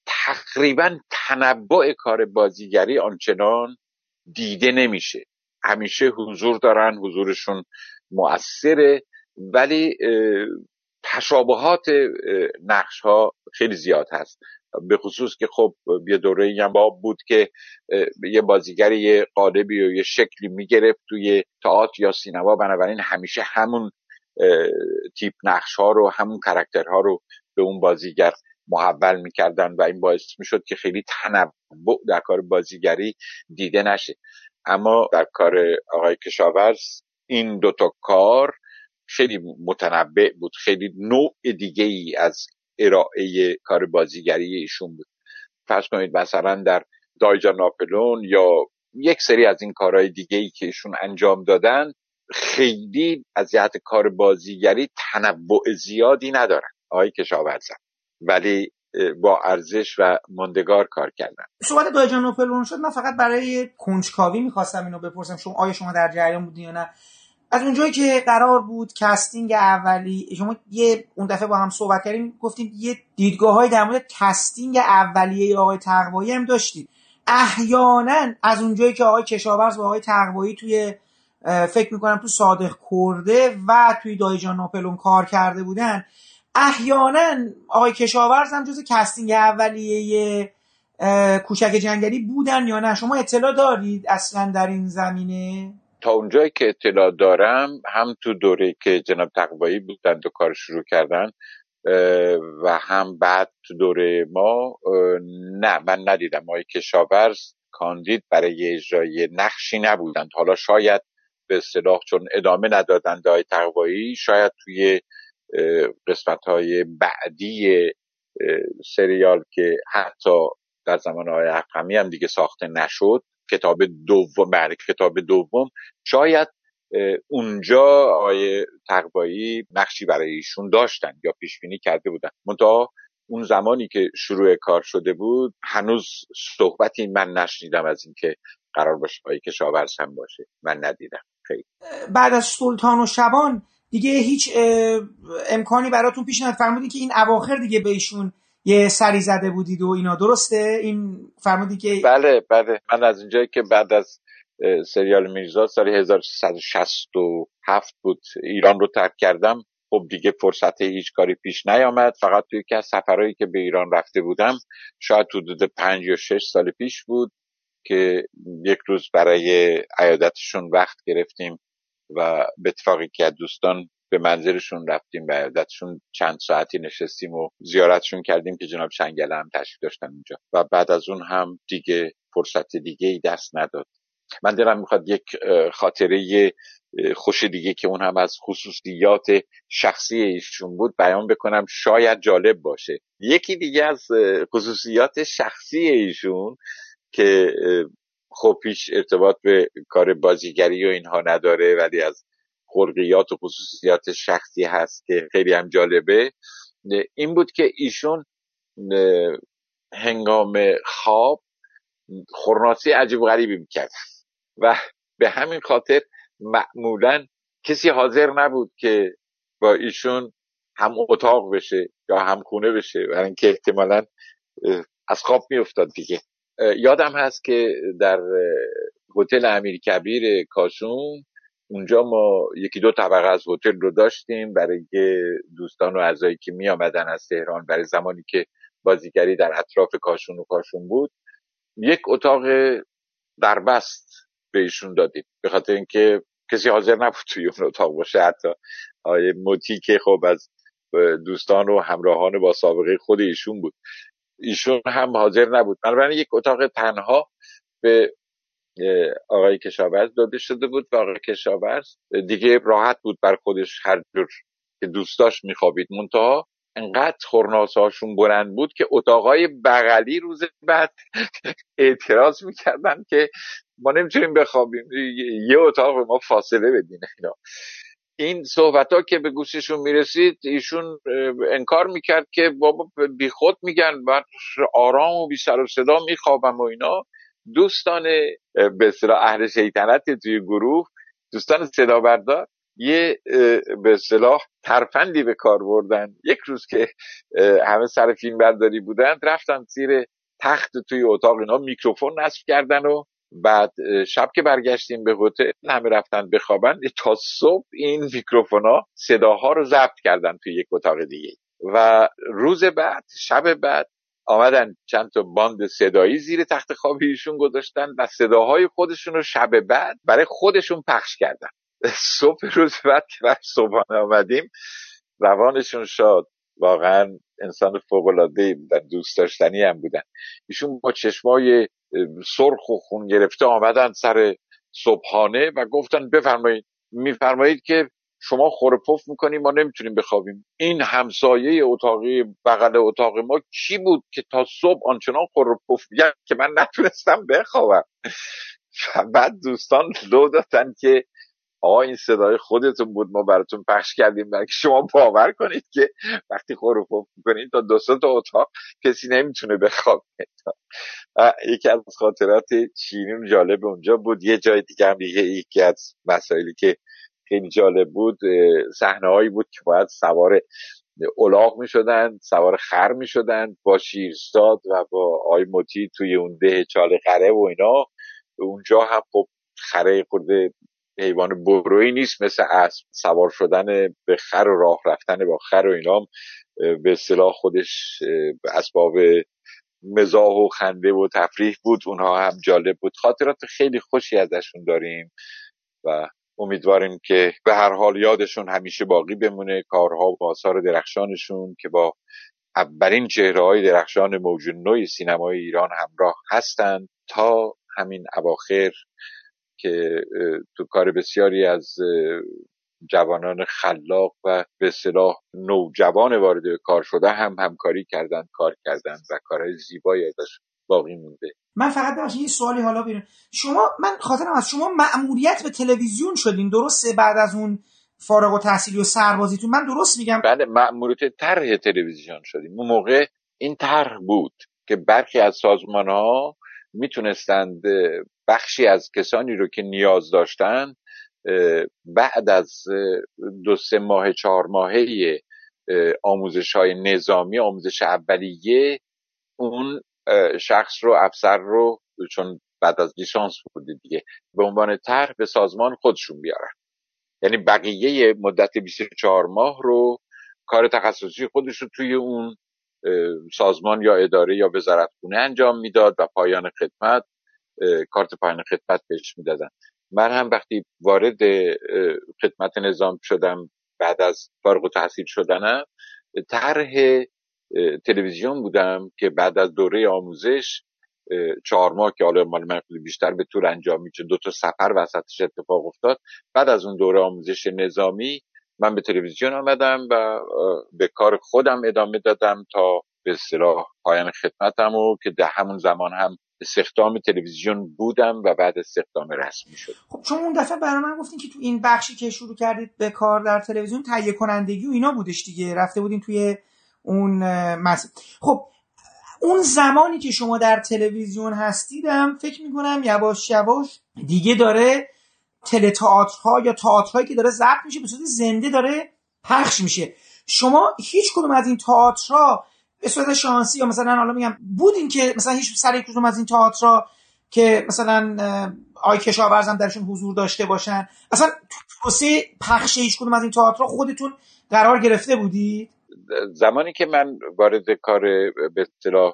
تقریبا تنبع کار بازیگری آنچنان دیده نمیشه. همیشه حضور دارن حضورشون مؤثره ولی تشابهات نقش ها خیلی زیاد هست. به خصوص که خب یه دوره هم باب بود که یه بازیگر یه قالبی و یه شکلی می‌گرفت توی تئاتر یا سینما. بنابراین همیشه همون تیپ نقش ها رو همون کاراکترها رو به اون بازیگر محول می‌کردن و این باعث می‌شد که خیلی تنوع در کار بازیگری دیده نشه. اما در کار آقای کشاورز این دوتا کار خیلی متنبع بود خیلی نوع دیگه ای از ارائه کار بازیگری ایشون بود. فرض کنید مثلا در دایجا ناپلون یا یک سری از این کارهای دیگه ای که ایشون انجام دادن خیلی از جهت کار بازیگری تنوع زیادی ندارن. آقای کشاورزن ولی با ارزش و ماندگار کار کردن. صحبت دایی‌جان ناپلئون شد من فقط برای کنجکاوی می‌خواستم اینو بپرسم شما آیا شما در جریان بودین یا نه؟ از اونجایی که قرار بود casting اولی شما یه اون دفعه با هم صحبت کردیم گفتیم یه دیدگاه های در مورد casting اولیه آقای تقوایی هم داشتید احیانا از اونجایی که آقای کشاورز با آقای تقوایی توی فکر می‌کنم تو صادق کرده و توی دایی‌جان ناپلئون کار کرده بودن احیانا آقای کشاورز هم جز casting اولیه کوچک جنگلی بودن یا نه؟ شما اطلاع دارید اصلا در این زمینه؟ تا اونجایی که اطلاع دارم هم تو دوره که جناب تقوایی بودند و کار شروع کردن و هم بعد تو دوره ما نه من ندیدم. ما کشاورز کاندید برای اجرای نقشی نبودند. حالا شاید به اصطلاح چون ادامه ندادند های تقوایی شاید توی قسمت های بعدی سریال که حتی در زمان های اقمی هم دیگه ساخته نشد کتاب دوم بعد کتاب دوم شاید اونجا آقای تقوایی نقشی برای ایشون داشتن یا پیش بینی کرده بودن. منتها اون زمانی که شروع کار شده بود هنوز صحبتی من نشنیدم از اینکه قرار باشه آقای کشاورز هم باشه. من ندیدم. خیلی. بعد از سلطان و شبان دیگه هیچ امکانی براتون پیش نیامد فرمودین که این اواخر دیگه به ایشون یه سری زده بودید و اینا. درسته؟ این فرمودی که بله بله. من از اینجایی که بعد از سریال میرزا سال 1367 بود ایران رو ترک کردم. خب دیگه فرصت هیچ کاری پیش نیامد. فقط توی که از سفرهایی که به ایران رفته بودم شاید حدود پنج یا شش سال پیش بود که یک روز برای عیادتشون وقت گرفتیم. و به اتفاقی که دوستان به منزلشون رفتیم و عیادتشون چند ساعتی نشستیم و زیارتشون کردیم که جناب شنگله هم تشریف داشتن اونجا. و بعد از اون هم دیگه فرصت دیگه ای دست نداد. من دلم می‌خواد یک خاطره خوش دیگه که اون هم از خصوصیات شخصی ایشون بود بیان بکنم. شاید جالب باشه. یکی دیگه از خصوصیات شخصی ایشون که خب پیش ارتباط به کار بازیگری و اینها نداره ولی از خلقیات و خصوصیات شخصی هست که خیلی هم جالبه. این بود که ایشون هنگام خواب خورناسی عجیب غریبی می‌کرد. و به همین خاطر معمولا کسی حاضر نبود که با ایشون هم اتاق بشه یا هم خونه بشه برای اینکه احتمالا از خواب میافتاد دیگه. یادم هست که در هتل امیر کبیر کاشون اونجا ما یکی دو طبقه از هتل رو داشتیم برای دوستان و اعضایی که می آمدن از تهران برای زمانی که بازیگری در اطراف کاشون و کاشون بود یک اتاق دربست به ایشون دادیم. به خاطر اینکه کسی حاضر نبود توی اون اتاق باشه. حتی آیه موتی که خب از دوستان و همراهان با سابقه خود ایشون بود. ایشون هم حاضر نبود. بنابراین یک اتاق تنها به آقای کشاورز داده شده بود و آقای کشاورز دیگه راحت بود بر خودش هر جور که دوست داشت میخوابید. منتها انقدر خورناسه هاشون بلند بود که اتاقای بغلی روز بعد اعتراض می‌کردن که ما نمی‌تونیم بخوابیم. یه اتاق به ما فاصله بدین اینا. این صحبت ها که به گوششون می‌رسید ایشون انکار می‌کرد که بابا بی خود میگن و آرام و بی سر و صدا میخوابم و اینا. دوستان به اصطلاح اهل شیطنت توی گروه دوستان صدا بردار یه به اصطلاح ترفندی به کار بردن. یک روز که همه سر فیلم برداری بودن رفتن زیر تخت توی اتاق اینا میکروفون نصب کردن و بعد شب که برگشتیم به هتل همه رفتن بخوابن تا صبح این میکروفون ها صداها رو ضبط کردن توی یک اتاق دیگه. و روز بعد شب بعد آمدن چند تا باند صدایی زیر تخت خواب ایشون گذاشتن و صداهای خودشون رو شب بعد برای خودشون پخش کردن. صبح روز بعد که صبحانه آمدیم روانشون شاد. واقعا انسان فوق العاده بودن دوست داشتنی هم بودن. ایشون با چشمای سرخ و خون گرفته آمدن سر صبحانه و گفتن بفرمایید میفرمایید که شما پف می‌کنیم ما نمی‌تونیم بخوابیم. این همسایه اتاقی بغل اتاق ما کی بود که تا صبح آنچنان پف میگن که من نتونستم بخوابم؟ بعد دوستان لو دادن که آقا این صدای خودتون بود. ما براتون پخش کردیم. برای شما باور کنید که وقتی پف می‌کنید تا دو تا اتاق کسی نمی‌تونه بخوابه. یکی از خاطرات شیرین جالب اونجا بود. یه جای دیگه هم دیگه یکی از مسائلی که خیلی جالب بود صحنه هایی بود که باید سوار الاغ می شدن سوار خر می شدن با شیرستاد و با آی موتی توی اون ده چاله خره و اینا. اونجا هم خب خره خورده حیوان بروی نیست مثل اسب. سوار شدن به خر و راه رفتن با خر و اینا به اصطلاح خودش اسباب مزاح و خنده و تفریح بود. اونها هم جالب بود. خاطرات خیلی خوشی ازشون داریم و امیدواریم که به هر حال یادشون همیشه باقی بمونه. کارها و آثار درخشانشون که با اولین چهره های درخشان موج نوی سینمای ایران همراه هستند تا همین اواخر که تو کار بسیاری از جوانان خلاق و به صلاح نوجوان وارد کار شده هم همکاری کردند کار کردند و کارهای زیبایی ازش باقی مونده. من فقط یه سوالی حالا بیرون شما من خاطرم از شما مأموریت به تلویزیون شدین درسته؟ بعد از اون فارغ و تحصیلی و سربازیتون. من درست میگم؟ بله مأموریت طرح تلویزیون شدیم. اون موقع این طرح بود که برخی از سازمان ها می‌تونستند بخشی از کسانی رو که نیاز داشتن بعد از دو سه ماه چهار ماهه آموزش های نظامی آموزش اولیه اون شخص رو افسر رو چون بعد از لیسانس بوده دیگه به عنوان طرح به سازمان خودشون بیارن. یعنی بقیه مدت 24 ماه رو کار تخصصی خودش رو توی اون سازمان یا اداره یا وزارتخونه انجام می‌داد و پایان خدمت کارت پایان خدمت بهش می‌دادن. من هم وقتی وارد خدمت نظام شدم بعد از فارغ تحصیل شدنم طرح تلویزیون بودم که بعد از دوره آموزش چهار ماه که حالا مال من بیشتر به طور انجام میشه دو تا سفر وسطش اتفاق افتاد. بعد از اون دوره آموزش نظامی من به تلویزیون آمدم و به کار خودم ادامه دادم تا به اصطلاح پایان خدمتم و که در همون زمان هم استخدام تلویزیون بودم و بعد استخدام رسمی شد. خب چون اون دفعه برای من گفتین که تو این بخشی که شروع کردید به کار در تلویزیون تهیه کنندگی و اینا بودش دیگه رفته بودین توی اون مس... خب اون زمانی که شما در تلویزیون هستیدم فکر می‌کنم یواش یواش دیگه داره تلتئاترها یا تئاترهایی که داره ضبط میشه به صورت زنده داره پخش میشه. شما هیچ کدوم از این تئاترها به صورت شانسی یا مثلا حالا میگم بودین که مثلا هیچ سر کدوم از این تئاترها که مثلا آی کشاورزم درشون حضور داشته باشن؟ اصلا پروسه پخش هیچ کدوم از این تئاترها خودتون قرار گرفته بودید؟ زمانی که من وارد کار به اصطلاح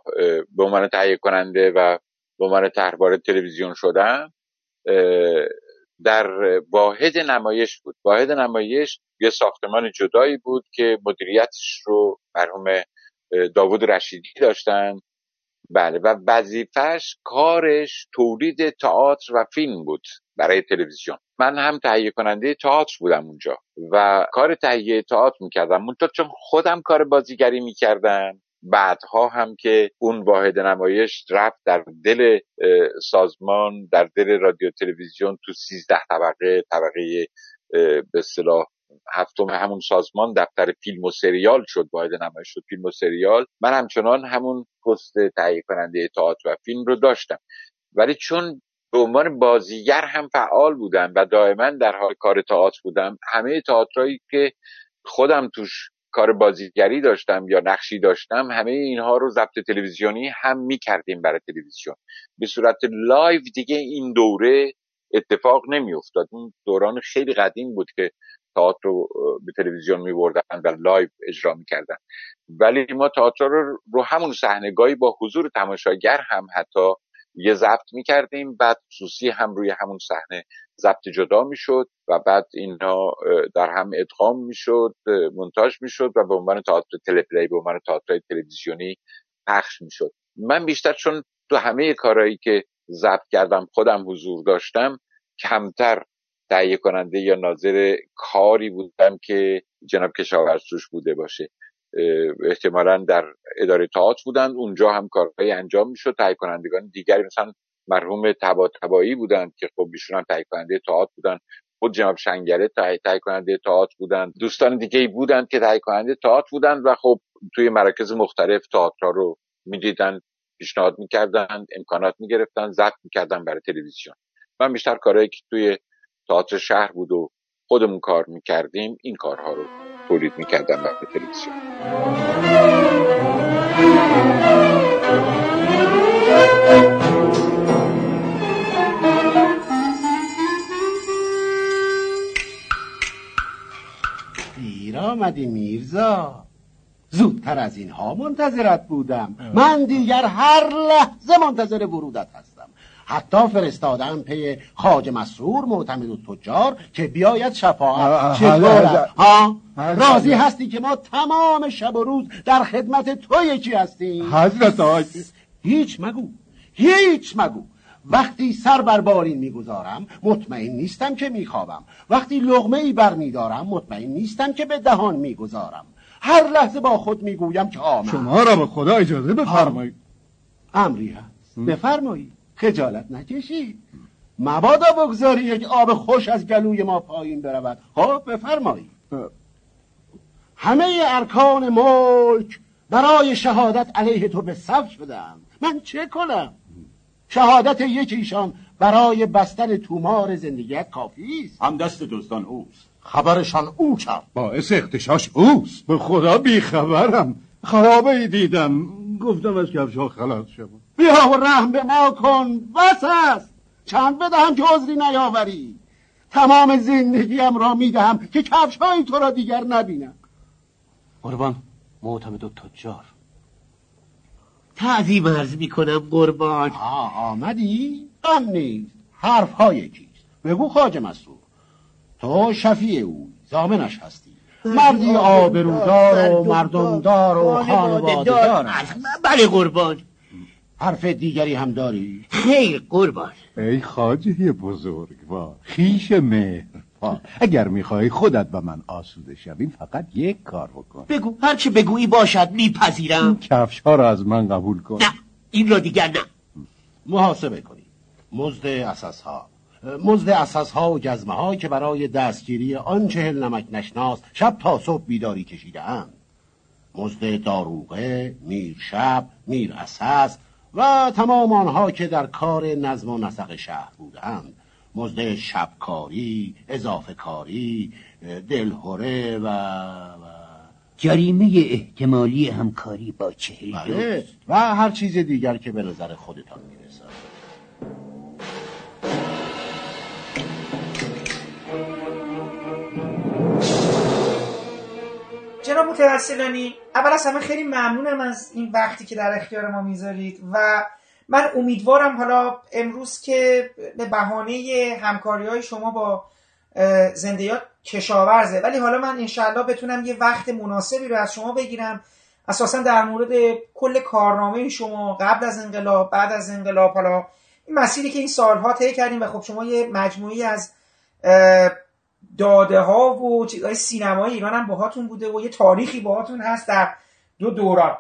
به عنوان تهیه کننده و به عنوان طرحواره تلویزیون شدم در واحد نمایش بود. واحد نمایش یه ساختمان جدایی بود که مدیریتش رو مرحوم داوود رشیدی داشتن. بله و وظیفش کارش تولید تئاتر و فیلم بود برای تلویزیون. من هم تهیه کننده تئاتر بودم اونجا و کار تهیه تئاتر می‌کردم. اونطور چون خودم کار بازیگری می‌کردم بعدها هم که اون واحد نمایش رفت در دل سازمان در دل رادیو تلویزیون تو سیزده طبقه طبقه به اصطلاح هفتم همون سازمان دفتر فیلم و سریال شد واحد نمایش شد فیلم و سریال. من همچنان همون پست تهیه کننده تئاتر و فیلم رو داشتم. ولی چون به عنوان بازیگر هم فعال بودم و دائما در حال کار تئاتر بودم همه تئاترایی که خودم توش کار بازیگری داشتم یا نقشی داشتم همه اینها رو ضبط تلویزیونی هم می‌کردیم برای تلویزیون. به صورت live دیگه این دوره اتفاق نمیافتاد. اون دوران خیلی قدیم بود که تئاتر رو به تلویزیون می بردن و live اجرا می‌کردن. ولی ما تئاتر رو رو همون صحنه گاهی با حضور تماشاگر هم حتی یه ضبط می‌کردیم بعد خصوصی هم روی همون صحنه ضبط جدا می‌شد و بعد اینها در هم ادغام می‌شد مونتاژ می‌شد و به عنوان تئاتر teleplay به عنوان تئاتر تلویزیونی پخش می‌شد. من بیشتر چون تو همه کارهایی که ضبط کردم خودم حضور داشتم کمتر تهیه کننده یا ناظر کاری بودم که جناب کشاورز توش بوده باشه. احتمالا در اداره تئاتر بودند اونجا هم کارهایی انجام می‌شد تهیه کنندگان دیگری مثلا مرحوم تبا تبایی بودند که خب ایشون هم تهیه کننده تئاتر بودن. خود جناب شنگره تهیه کننده تئاتر بودند. دوستان دیگه ای بودند که تهیه کننده تئاتر بودند و خب توی مراکز مختلف تئاتر رو می‌دیدن پیشنهاد می‌کردن امکانات می‌گرفتن ضبط می‌کردن برای تلویزیون. من بیشتر کارهایی که توی تئاتر شهر بود و خودمون کار می‌کردیم این کارها رو تولید می‌کردم برای تلویزیون. آمدی میرزا. زودتر از اینها منتظرت بودم. من دیگر هر لحظه منتظر ورودت هستم. حتی فرستادم پی خاج مسرور معتمد و تجار که بیاید شفاعت چه ها؟ راضی هستی که ما تمام شب و روز در خدمت تو یکی هستیم؟ حضرت هیچ مگو. هیچ مگو. وقتی سر بر بارین می‌گذارم مطمئن نیستم که میخوابم. وقتی لغمه ای بر میدارم مطمئن نیستم که به دهان می‌گذارم. هر لحظه با خود می‌گویم که آمد. شما را به خدا اجازه بفرمایید. امری هست. بفرمایید. خجالت نکشید. مبادا بگذاری یک آب خوش از گلوی ما پایین برود. خب بفرمایید. همه ارکان ملک برای شهادت علیه تو به صف شدم من چه کنم؟ شهادت یکیشان برای بستن تومار زندگیت کافی است. هم دست دوستان اوست. خبرشان او کرد. باعث اختشاش اوست. به خدا بیخبرم. خرابه ای دیدم. گفتم از کفشا خلاص شد بیا و رحم به ما کن. بس است. چند بدهم که عذری نیاوری. تمام زندگیم را می‌دهم که کفش های تو را دیگر نبینم. قربان معتمد و تجار. تعظیم عرض می‌کنم قربان. آه آمدی؟ غم نیست. حرف ها یکیست بگو خاج مسئول تو شفیع او زامنش هستی. مردی آبرودار و مردمدار و خانواده بله قربان. حرف دیگری هم داری؟ خیر قربان. ای خاجه بزرگوار خیش مهربان اگر می‌خوای خودت و من آسوده شویم فقط یک کار بکن. بگو هرچه بگویی باشد میپذیرم. این کفش ها را از من قبول کن. نه این را دیگر نه. محاسبه کنی. مزد اساس ها مزد اساس ها و جزمه ها که برای دستگیری آن چهل نمک نشناس شب تا صبح بیداری کشیده اند مزد داروغه میر شب میر اساس و تمام آنها که در کار نظم و نسق شهر بودند مزد شبکاری اضافه کاری دلهوره و, و... جریمه احتمالی همکاری با چهل بله. و هر چیز دیگر که به نظر خودتان می‌رسد. جناب متوسلانی اول از همه خیلی ممنونم از این وقتی که در اختیار ما می‌ذارید و من امیدوارم حالا امروز که به بهانه همکاری های شما با زندیات کشاورزه. ولی حالا من انشاءالله بتونم یه وقت مناسبی رو از شما بگیرم. اساسا در مورد کل کارنامه شما قبل از انقلاب بعد از انقلاب حالا این مسیری که این سالها طی کردیم و خب شما یه مجموعی از داده ها و چیزهای سینمای ایران هم باهاتون بوده و یه تاریخی باهاتون هست در دو دوران.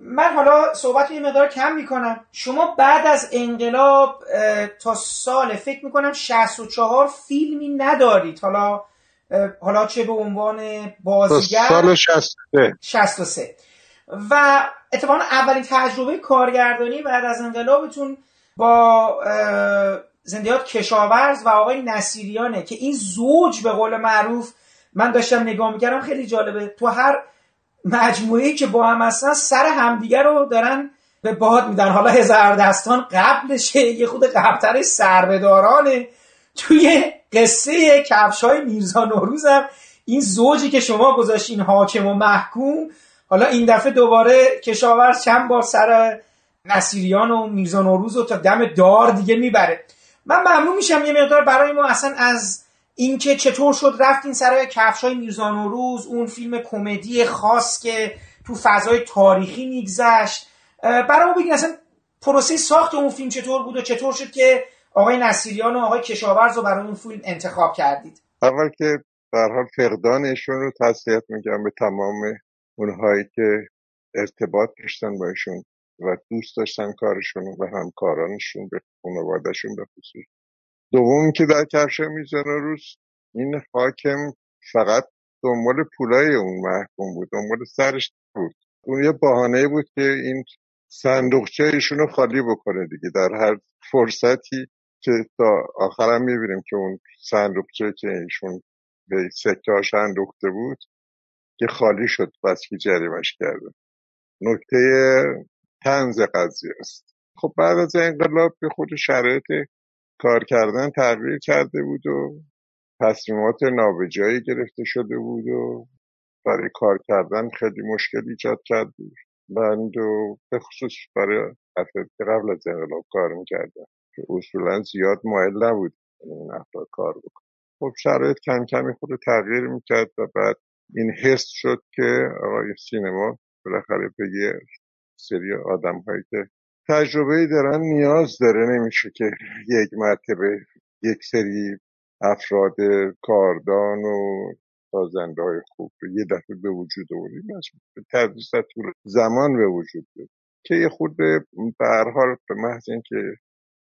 من حالا صحبت یه مقدار کم می‌کنم. شما بعد از انقلاب تا سال فکر می‌کنم 64 فیلمی ندارید. حالا حالا چه به عنوان بازیگر؟ سال 63 63 و اتفاقا اولین تجربه کارگردانی بعد از انقلابتون با زندیات کشاورز و آقای نصیریانه که این زوج به قول معروف من داشتم نگاه می‌کردم خیلی جالبه. تو هر مجموعه که با هم هستن سر همدیگه رو دارن به باد میدن. حالا هزار دستان قبلشه یه خود قبلترش سربدارانه توی قصه کفش های میرزا نوروز هم این زوجی که شما گذاشتین حاکم و محکوم حالا این دفعه دوباره کشاورز چند بار سر نصیریان و میرزا نوروز رو تا دم دار دیگه می‌بره. من ممنون میشم یه مقدار برای ما اصلا از اینکه چطور شد رفتین سر کفش های میرزا نوروز اون فیلم کمدی خاص که تو فضای تاریخی میگذشت. برای بگین اصلا پروسه ساخت اون فیلم چطور بود و چطور شد که آقای نصیریان و آقای کشاورز رو برای اون فیلم انتخاب کردید؟ اول که در حال فقدانشون رو تسلیت میگم به تمام اونهایی که ارتباط داشتن با ایشون و دوست داشتن کارشون و همکارانشون به خانوادهشون به خصوص. دوم که در کفش میزن روز این حاکم فقط دنبال پولای اون محکوم بود دنبال سرش بود. اون یه بهانه بود که این صندوقچه ایشون رو خالی بکنه دیگه. در هر فرصتی که تا آخرم می‌بینیم که اون صندوقچه که ایشون به سکه هاش اندوخته بود که خالی شد بس که جریمش کرده. نکته تنز قضیه است. خب بعد از انقلاب به خود شرایط کار کردن تغییر کرده بود و تصمیمات نابجایی گرفته شده بود و برای کار کردن خیلی مشکل ایجاد کرد بند و به خصوص برای افراد که قبل از انقلاب کار می‌کردن. که اصولا زیاد مایل نبود این افراد کار بکن خب شرایط کم کمی خود تغییر می‌کرد و بعد این حس شد که آقای سینما بالاخره به یه سری آدم هایی که تجربه دارن نیاز داره نمیشه که یک مرتبه یک سری افراد کاردان و سازنده های خوب یه دفعه به وجود آوریم تدریس طول زمان به وجود بود که یه خود به حال به محض اینکه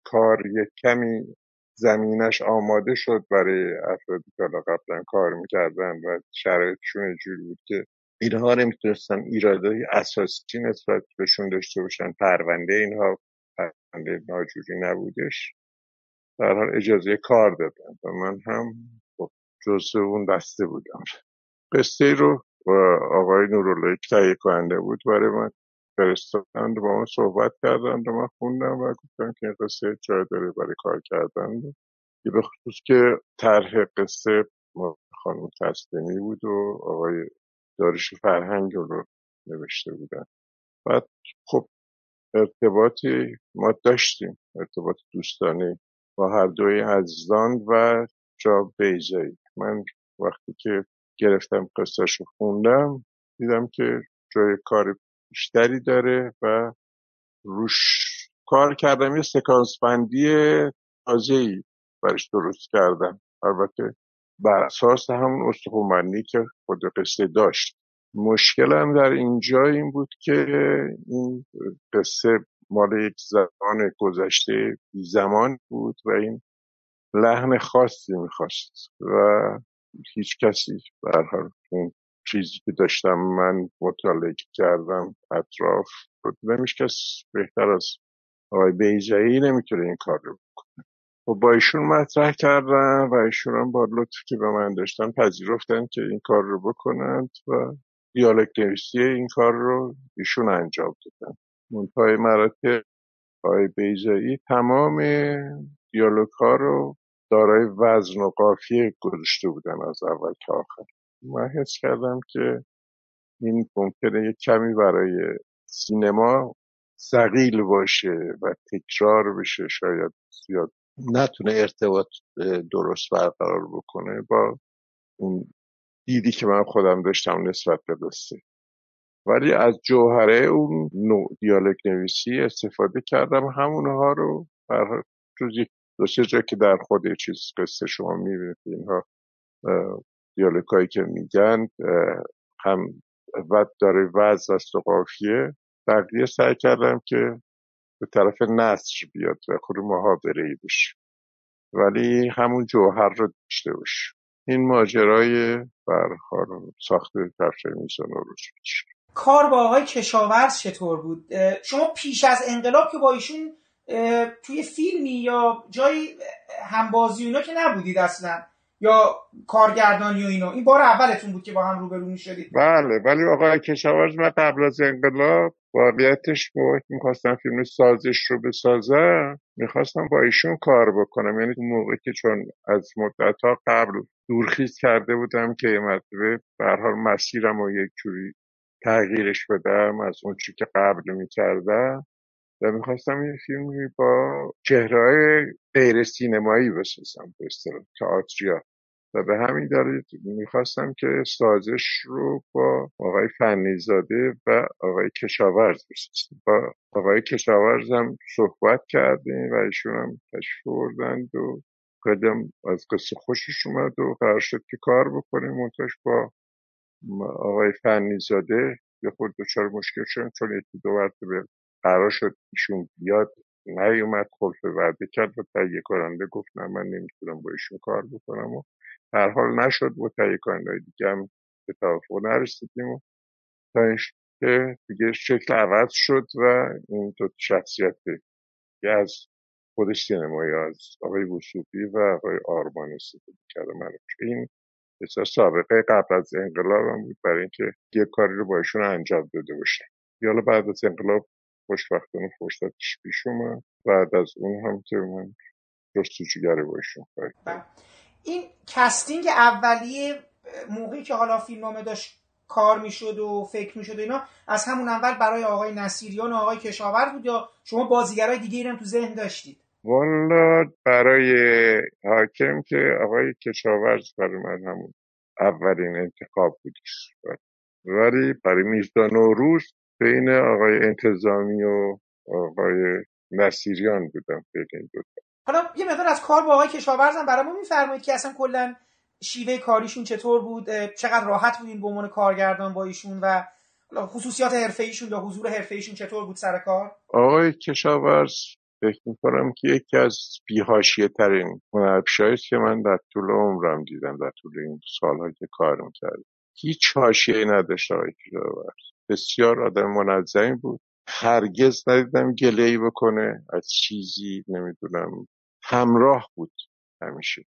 کار یک کمی زمینش آماده شد برای افرادی که حالا قبلا کار می‌کردن و شرایطشون جوری بود که اینها نمی‌تونستن ایرادهای اساسی نسبت بهشون داشته باشن. پرونده اینها پرونده ناجوری نبودش. در حال اجازه کار دادن. و من هم خب جزء اون دسته بودم. قصه رو آقای نورالله تهیه کننده بود برای من فرستادند با من صحبت کردند و من خوندم و گفتم که این قصه جای داره برای کار کردن. که به خصوص که طرح قصه خانم تسلیمی بود و آقای دارش فرهنگ رو نوشته بودن. بعد خب ارتباطی ما داشتیم ارتباط دوستانه با هر دوی عزیزان و جا بیزایی من وقتی که گرفتم قصهش رو خوندم دیدم که جای کار بیشتری داره و روش کار کردم یه سکانس بندی تازه‌ای برش درست کردم. البته بر اساس همون استخومنی که خود قصه داشت. مشکلم در اینجا این بود که این قصه مال یک زمان گذشته زمان بود و این لحن خاصی می‌خواست و هیچ کسی برحال اون چیزی که داشتم من مطالعه کردم اطراف دیدم کس بهتر از آقای بیجایی نمی‌تونه این کار رو بکنه. و با ایشون مطرح کردم و ایشون هم با لطف که به من داشتن پذیرفتن که این کار رو بکنند و نویسی این کار رو ایشون انجام دادن. منتهای مراتب آقای بیجایی تمام دیالوگ ها رو دارای وزن و قافیه گذاشته بودن از اول تا آخر. من حس کردم که این ممکنه یک کمی برای سینما سقیل باشه و تکرار بشه شاید زیاد نتونه ارتباط درست برقرار بکنه با اون دیدی که من خودم داشتم نسبت به قصه. ولی از جوهره اون نوع دیالوگ نویسی استفاده کردم. همونها رو بر جز یک دو جا که در خود چیز قصه شما می‌بینید اینها دیالوگ هایی که میگن هم و داره است و قافیه. بقیه سعی کردم که به طرف نصر بیاد و خود محاوره ای بشه. ولی همون جوهر رو داشته باشه این ماجرای برحال ساخت کفش میزان رو کار با آقای کشاورز چطور بود؟ شما پیش از انقلاب که با ایشون توی فیلمی یا جایی همبازی اینا که نبودید اصلا. یا کارگردانی و اینا. این بار اولتون بود که با هم روبرو می‌شدید. بله ولی آقای کشاورز من قبل از انقلاب واقعیتش بود می‌خواستم فیلم سازش رو بسازم می‌خواستم با ایشون کار بکنم. یعنی موقع که چون از مدت ها قبل دورخیز کرده بودم که یه مرتبه حال مسیرم و یک جوری تغییرش بدم از اون چی که قبل می‌کردم. و می‌خواستم یه فیلمی با چهرهای غیر سینمایی بسازم به اصطلاح و به همین دلیل می‌خواستم که سازش رو با آقای فنیزاده و آقای کشاورز بسازم. با آقای کشاورز هم صحبت کردیم و ایشون هم تشریف بردند و قدم از قصه خوشش اومد و قرار شد که کار بکنیم. منتش با آقای فنیزاده یه خود دچار مشکل شدن چون یکی دو به قرار شد ایشون بیاد. نیومد خلف وعده کرد و تهیه کننده گفت نه من نمی‌تونم با ایشون کار بکنم و در حال نشد و تهیه کننده دیگه هم به توافق نرسیدیم و تا که دیگه شکل عوض شد و این دو شخصیت یه از خود سینمایی از آقای وسوفی و آقای آرمان استفاده کرده. من این بسیار سابقه قبل از انقلاب هم بود برای اینکه یه کاری رو با ایشون انجام داده باشه یالا بعد از انقلاب خوشبختانه فرصتش پیش اومد. بعد از اون هم که من جستجوگر باشم بله. این کستینگ اولیه موقعی که حالا فیلمنامه داشت کار می‌شد و فکر می‌شد و اینا از همون اول برای آقای نصیریان و آقای کشاورز بود یا شما بازیگرای دیگه هم تو ذهن داشتید؟ والا برای حاکم که آقای کشاورز برای من همون اولین انتخاب بودش ولی برای میزدان روز بین آقای انتظامی و آقای نصیریان بودم بین این حالا یه مقدار از کار با آقای کشاورزم برامون میفرمایید که اصلا کلا شیوه کاریشون چطور بود چقدر راحت بودین به عنوان کارگردان با ایشون و خصوصیات حرفه یا حضور حرفه چطور بود سر کار؟ آقای کشاورز فکر می‌کنم که یکی از بیهاشیه ترین هنرپیشهایی که من در طول عمرم دیدم در طول این سالها که کار می‌کردم هیچ حاشیه نداشت آقای کشاورز. بسیار آدم منظمی بود. هرگز ندیدم گله بکنه. از چیزی نمی‌دونم. همراه بود همیشه.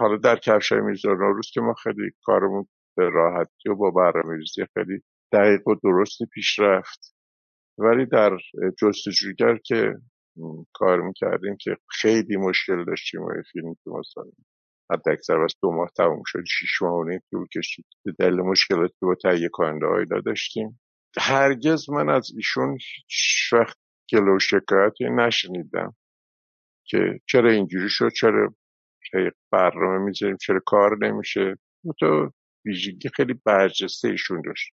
حالا در کفشای میرزا نوروز که ما خیلی کارمون به راحتی و با برنامه خیلی دقیق و درستی پیش رفت. ولی در جستجوگر که کار می‌کردیم که خیلی مشکل داشتیم و فیلم که حد اکثر از دو ماه تموم شد. شیش ماه و طول کشید. به دلیل مشکلاتی با تهیه کننده آیدا داشتیم هرگز من از ایشون هیچ وقت گلو شکایتی نشنیدم که چرا اینجوری شد چرا برنامه می‌ذاریم چرا کار نمیشه. تو ویژگی خیلی برجسته ایشون داشت.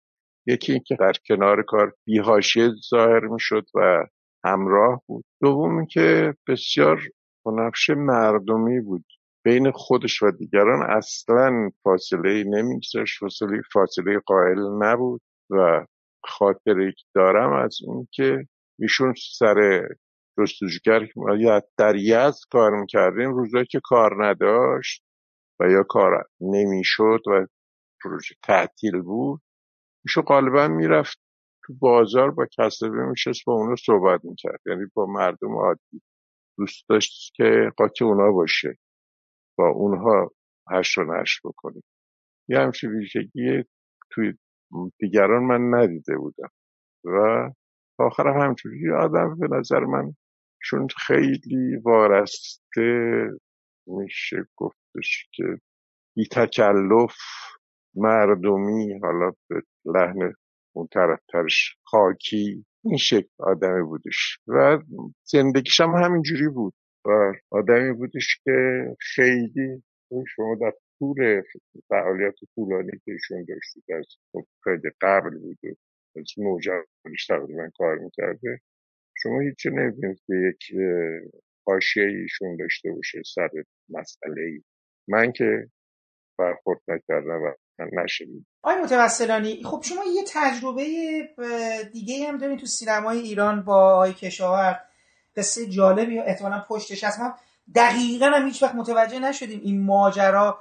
یکی اینکه در کنار کار بیهاشیه ظاهر می‌شد و همراه بود. دوم که بسیار بنفش مردمی بود. بین خودش و دیگران اصلا فاصله نمیگذاشت. فاصله فاصله قائل نبود و خاطره دارم از این که ایشون سر جستجوگر در یزد کار می‌کردیم روزایی که کار نداشت و یا کار نمی‌شد و پروژه تعطیل بود ایشون غالبا می‌رفت تو بازار با کسبه میشست با اونو صحبت می‌کرد. یعنی با مردم عادی دوست داشت که قاطی اونا باشه. اونها هشت و نشت بکنیم. یه همچه ویژگی توی دیگران من ندیده بودم و آخر همچوری آدم به نظر من چون خیلی وارسته میشه گفتش که بی تکلف مردمی حالا به لحن اون طرفترش خاکی این شکل آدمی بودش. و زندگیش هم همینجوری بود. و آدمی بودش که خیلی شما در طول فعالیت طولانی که ایشون داشتید از خیلی قبل بوده از نوجوانیش تقریبا کار می‌کرده شما هیچی نمی‌بینید که یک حاشیه ایشون داشته باشه سر مسئله ای من که برخورد نکردم و نشدید آقای متوسلانی خب شما یه تجربه دیگه هم دارید تو سینمای ایران با آقای کشاورز. قصه جالبی احتمالا پشتش هست. ما دقیقا هم هیچ وقت متوجه نشدیم این ماجرا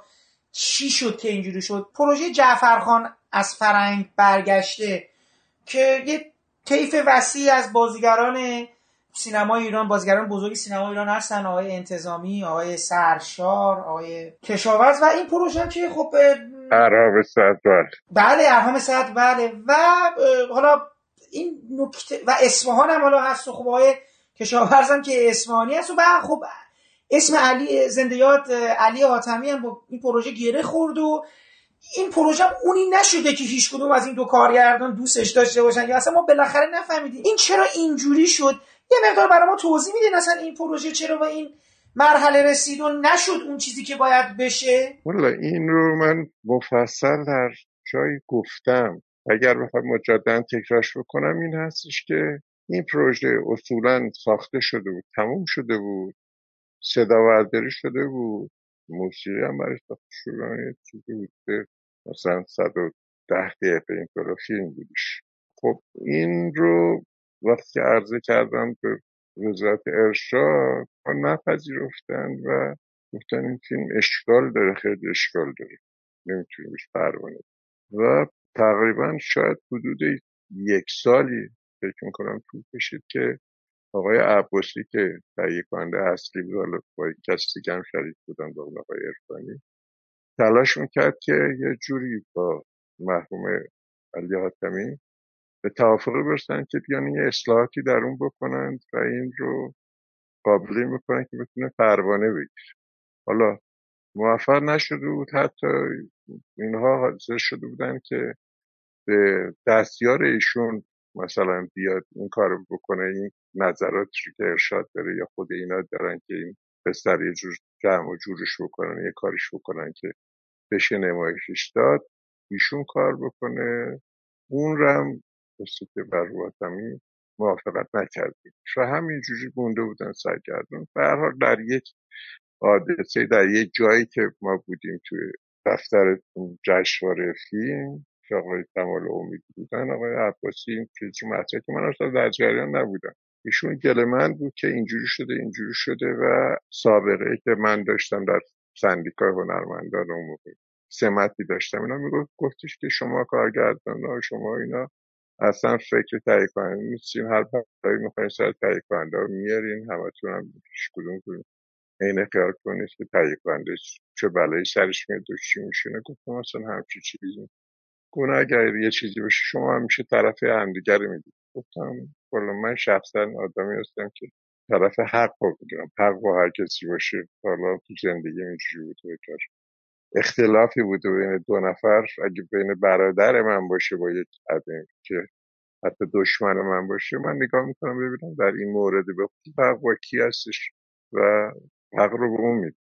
چی شد که اینجوری شد. پروژه جعفرخان از فرنگ برگشته که یه طیف وسیع از بازیگران سینمای ایران بازیگران بزرگ سینما ایران هستن آقای انتظامی آقای سرشار آقای کشاورز و این پروژه که خب عرب سعد بله بله ارهام سعد بله. و حالا این نکته و اصفهان هم حالا هست و خب آقای کشاورز هم که اصفهانی هست و خب اسم علی زندیات علی حاتمی هم با این پروژه گره خورد و این پروژه اونی نشده که هیچ کدوم از این دو کارگردان دوستش داشته باشن یا اصلا ما بالاخره نفهمیدیم. این چرا اینجوری شد؟ یه مقدار برای ما توضیح میدین اصلا این پروژه چرا به این مرحله رسید و نشد اون چیزی که باید بشه؟ والا این رو من مفصل در جایی گفتم. اگر بخوام مجددا تکرارش بکنم این هستش که این پروژه اصولا ساخته شده بود تموم شده بود صدا برداری شده بود موسیقی هم برای ساخته شده چیزی بود که مثلا صد و ده دقیقه این فیلم بودش خب این رو وقتی عرضه کردم به وزارت ارشاد نپذیرفتن و گفتن این فیلم اشکال داره خیلی اشکال داره نمی‌تونیم بهش پروانه. و تقریبا شاید حدود یک سالی فکر می‌کنم طول کشید که آقای عباسی که تهیه کننده اصلی بود حالا با کسی دیگه هم شریک بودن با آقای ارفانی تلاش می‌کرد که یه جوری با مرحوم علی حاتمی به توافقی برسن که بیان یه اصلاحاتی در اون بکنند و این رو قابلی می‌کنن که بتونه پروانه بگیره. حالا موفق نشده بود حتی اینها حاضر شده بودن که به دستیار ایشون مثلا بیاد این کار بکنه این نظرات که ارشاد داره یا خود اینا دارن که این بستر یه جور جمع و جورش بکنن یه کارش بکنن که بشه نمایشش داد ایشون کار بکنه. اون رم مثل که بر موافقت نکردیم. و همینجوری مونده بودن سرگردون. به حال در یک حادثه در یک جایی که ما بودیم توی دفتر جشنواره فیلم که آقای کمال امید بودن آقای عباسی این چیزی مطرح که من اصلا در جریان نبودم. ایشون گل من بود که اینجوری شده اینجوری شده و سابقه که من داشتم در سندیکای هنرمندان اون موقع. سمتی داشتم. اینا می‌گفت گفتش که شما کارگردان شما اینا اصلا فکر تهیه کننده نیستیم هر برای می‌خواین سر تهیه کننده رو میارین همتون هم پیش کدوم عین خیال کنید که تهیه کننده چه بلایی سرش میاد و چی میشونه گفتم اصلا همچی چیزی گونه اگر یه چیزی باشه شما همیشه طرف همدیگر می‌دید. گفتم والا من شخصا آدمی هستم که طرف حق رو بگیرم حق با هر کسی باشه. حالا تو زندگی اینجوری بوده اختلافی بوده بین دو نفر. اگه بین برادر من باشه با یک آدم که حتی دشمن من باشه من نگاه می‌کنم ببینم در این مورد به حق با کی هستش و حق رو به اون میده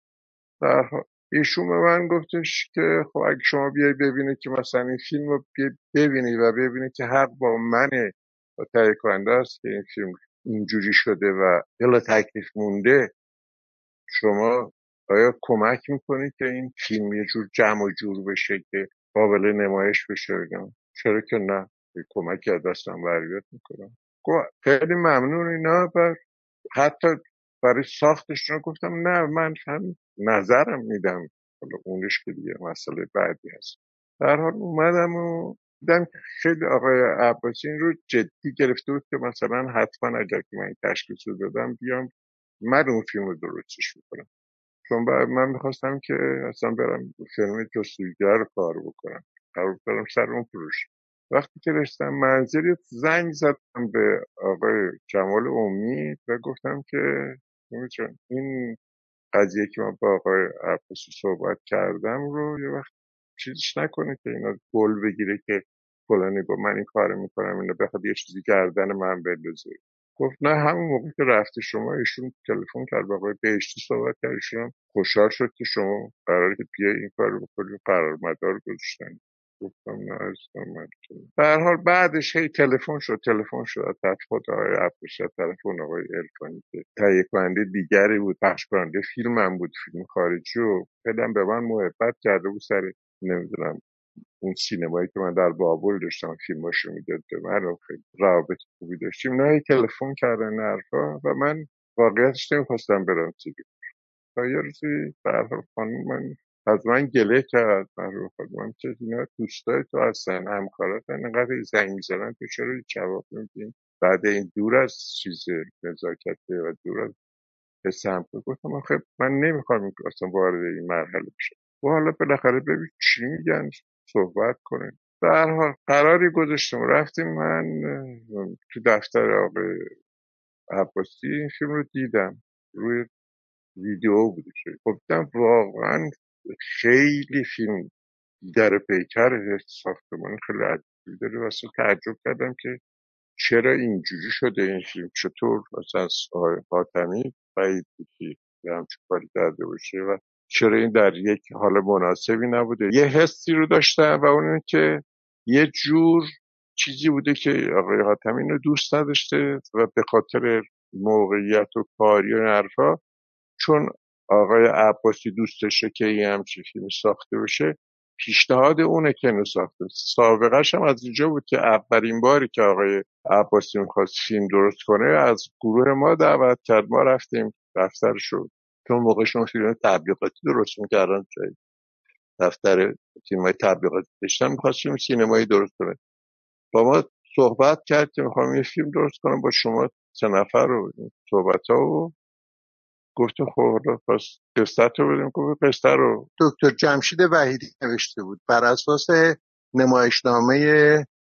ایشون به من گفتش که خب اگه شما بیای ببینید که مثلا این فیلم رو ببینید و ببینید که حق با منه و تهیه کننده است که این فیلم اینجوری شده و دل تکلیف مونده شما آیا کمک می‌کنید که این فیلم یه جور جمع و جور بشه که قابل نمایش بشه؟ بگم چرا که نه کمک از دستم بریت می‌کنم. خیلی ممنون اینا و حتی برای ساختش رو گفتم نه من هم نظرم میدم. حالا اونش که دیگه مسئله بعدی هست. در حال اومدم و دیدم خیلی آقای عباسی این رو جدی گرفته بود که مثلا حتما اگر که من تشکیل دادم بیام من اون فیلم رو درستش می‌کنم. چون من می‌خواستم که اصلا برم فیلم جستجوگر رو کار بکنم. کار بکنم سر اون پروژه. وقتی که رسیدم منزل زنگ زدم به آقای جمال امید و گفتم که این قضیه که من با آقای عباسی صحبت کردم رو یه وقت چیزش نکنه که اینا گل بگیره که فلانی با من این کار می‌کنم اینا بخواد یه چیزی گردن من بندازه. گفت نه همون موقع که رفته شما ایشون تلفن کرد با آقای بهشتی صحبت کرد ایشون خوشحال شد که شما قرار که بیای این کار رو بکنی قرار مدار گذاشتن. گفتم نه عزیزم بعدش هی تلفن شد تلفن شد از خود آقای طرف اون آقای ارفانی که تهیه کننده دیگری بود پخش کننده فیلم هم بود فیلم خارجی و خیلی به من محبت کرده بود سر نمی‌دونم اون سینمایی که من در بابل داشتم فیلماشو می‌داد به من خیلی رابط خوبی داشتیم. نه تلفن کردن نرفا و من واقعیتش نمی‌خواستم برم تیوی و یه روزی در خانم من از من گله کرد من رو من که اینا دوستای تو هستن همکارات اینقدر زنگ می‌زنن تو چرا جواب نمیدین؟ بعد این دور از چیز نزاکته و دور از همکاری گفتم آخه من نمی‌خوام اصلا وارد این مرحله بشم. و حالا بالاخره ببین چی میگن صحبت کنیم. هر حال قراری گذاشتم. رفتیم من تو دفتر آقای عباسی این فیلم رو دیدم. روی ویدیو بودش خب دیدم واقعا خیلی فیلم در پیکر ساختمان خیلی عجیبی داره. و اصلا تعجب کردم که چرا اینجوری شده این فیلم. چطور مثلا حاتمی بعید بود که یه همچین کاری کرده باشه و چرا این در یک حال مناسبی نبوده. یه حسی رو داشتم و اون که یه جور چیزی بوده که آقای حاتمی اینو دوست نداشته و به خاطر موقعیت و کاری و حرفا چون آقای عباسی دوست داشته که یه همچین فیلم ساخته بشه پیشنهاد اونه که اینو ساخته. سابقش هم از اینجا بود که اولین باری که آقای عباسی می‌خواست فیلم درست کنه از گروه ما دعوت کرد. ما رفتیم دفترش رو چون موقع شما فیلم تبلیغاتی درست می‌کردن جایی دفتر فیلم های تبلیغاتی داشتن می‌خواست فیلم سینمایی درست کنه. با ما صحبت کرد که می‌خوام یه فیلم درست کنم با شما سه نفر رو صحبت ها و گفتیم خب حالا پس قصت رو بدیم گفت قصه رو. دکتر جمشید وحیدی نوشته بود. بر اساس نمایشنامه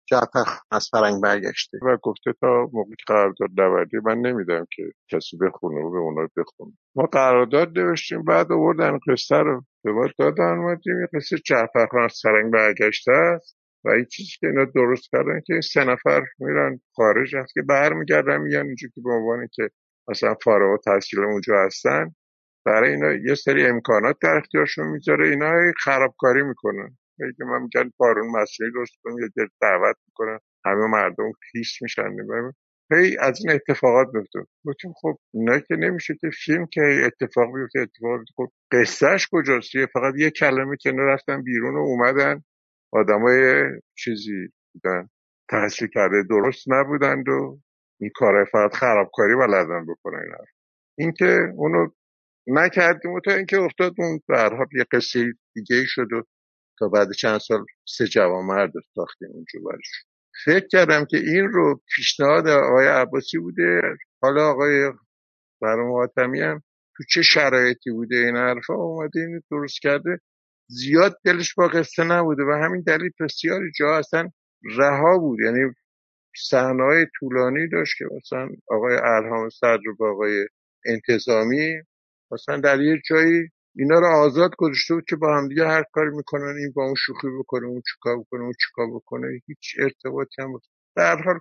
جعفر از فرنگ برگشته. و گفته تا موقعی که قرارداد نوردی من نمیدم که کسی بخونه و به اونا بخونه. ما قرارداد نوشتیم بعد آوردن قصه رو. به ما دادن اومدیم یه قصه جعفر از فرنگ برگشته است و این چیزی که اینا درست کردن که سه نفر میرن خارج هست که برمیگردن میان اینجا که به عنوان که مثلا فارغ التحصیل اونجا هستن. برای اینا یه سری امکانات در اختیارشون می‌ذاره اینا خرابکاری می‌کنن. میگه من میگن بارون مسیحی درست کنم یه جر دعوت می‌کنن. همه مردم خیس میشن. هی از این اتفاقات میفته گفتیم خب اینا که نمیشه که فیلم که اتفاق بیفته اتفاق بیفته. خب قصهش کجاست فقط یه کلمه که رفتن بیرون و اومدن. آدمای چیزی بودن. تحصیل کرده درست نبودند و این کارهای فقط خرابکاری بلدن بکنن اینا اینکه اونو نکردیم و تا اینکه افتاد اون به هر حال یه قصه دیگه ای شد و تا بعد چند سال سه جوان مرد ساختیم اونجا برش. فکر کردم که این رو پیشنهاد آقای عباسی بوده. حالا آقای برام حاتمی هم تو چه شرایطی بوده این حرفا اومده اینو درست کرده. زیاد دلش با قصه نبوده و همین دلیل بسیاری جا اصلا رها بود. یعنی صحنه‌های طولانی داشت که مثلا آقای الهام صدر و آقای انتظامی مثلا در یه جایی اینا رو آزاد گذاشته بود که با همدیگه هر کاری می‌کنن این با اون شوخی بکنه اون چیکار بکنه اون چیکار بکنه هیچ ارتباطی هم در هر حال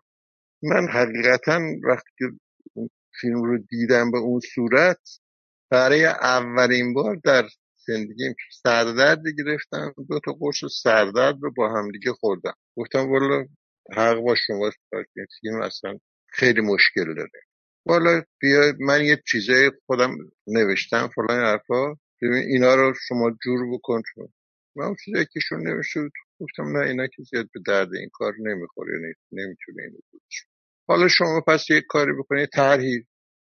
من حقیقتا وقتی که فیلم رو دیدم به اون صورت برای اولین بار در زندگیم سردرد گرفتم دو تا قرص سردرد رو با همدیگه خوردم. گفتم والا حق با شماست فیلم اصلا خیلی مشکل داره. والا بیا من یه چیزای خودم نوشتم فلان حرفا. ببین اینا رو شما جور بکن شما من اون چیزایی که شون نوشته بود گفتم نه اینا که زیاد به درد این کار نمی‌خوره نمی‌تونه اینو حالا شما پس یه کاری بکنید طرحی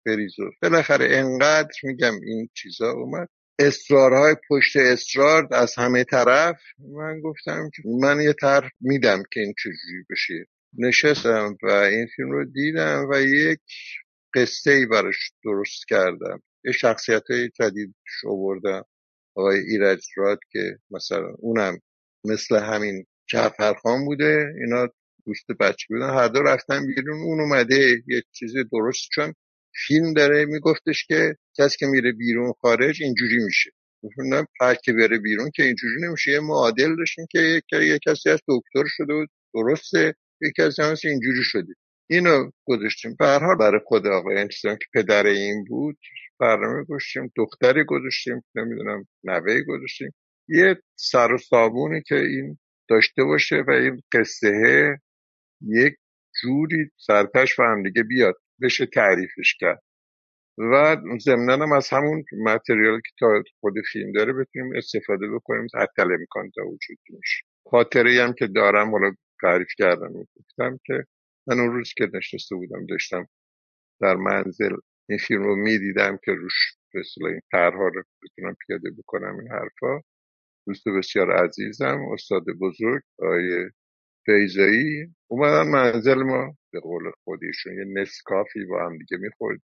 بریز و بالاخره انقدر میگم این چیزا اومد. اصرارهای پشت اصرار از همه طرف من گفتم که من یه طرح میدم که این چجوری بشه. نشستم و این فیلم رو دیدم و یک قصه ای براش درست کردم. یه شخصیت های جدیدش آوردم. آقای ایرج راد که مثلا اونم مثل همین جعفرخان بوده. اینا دوست بچه بودن. هر دو رفتن بیرون. اون اومده یه چیز درست چون فیلم داره میگفتش که کسی که میره بیرون خارج اینجوری میشه. گفتم هر که بره بیرون که اینجوری نمیشه. یه معادل داشتیم که یک یه کسی از دکتر شده بود. درسته. یک کسی هم اینجوری شده. اینو گذاشتیم. به برای خود آقای که پدر این بود برنامه گذاشتیم. دختری گذاشتیم. نمی‌دونم نوه گذاشتیم. یه سر و صابونی که این داشته باشه و این قصه یک جوری سرتش و هم دیگه بیاد. بشه تعریفش کرد. و ضمناً هم از همون متریال که تا خود فیلم داره بتونیم استفاده بکنیم حتی امکان تا وجود میشه خاطره هم که دارم حالا تعریف کردم گفتم که من اون روز که نشسته بودم داشتم در منزل این فیلم رو می‌دیدم که روش به این طرحها رو بتونم پیاده بکنم این حرفا. دوست بسیار عزیزم استاد بزرگ آقای فیزایی اومدن منزل ما. به قول خودشون یه نسکافی با هم دیگه می‌خورد.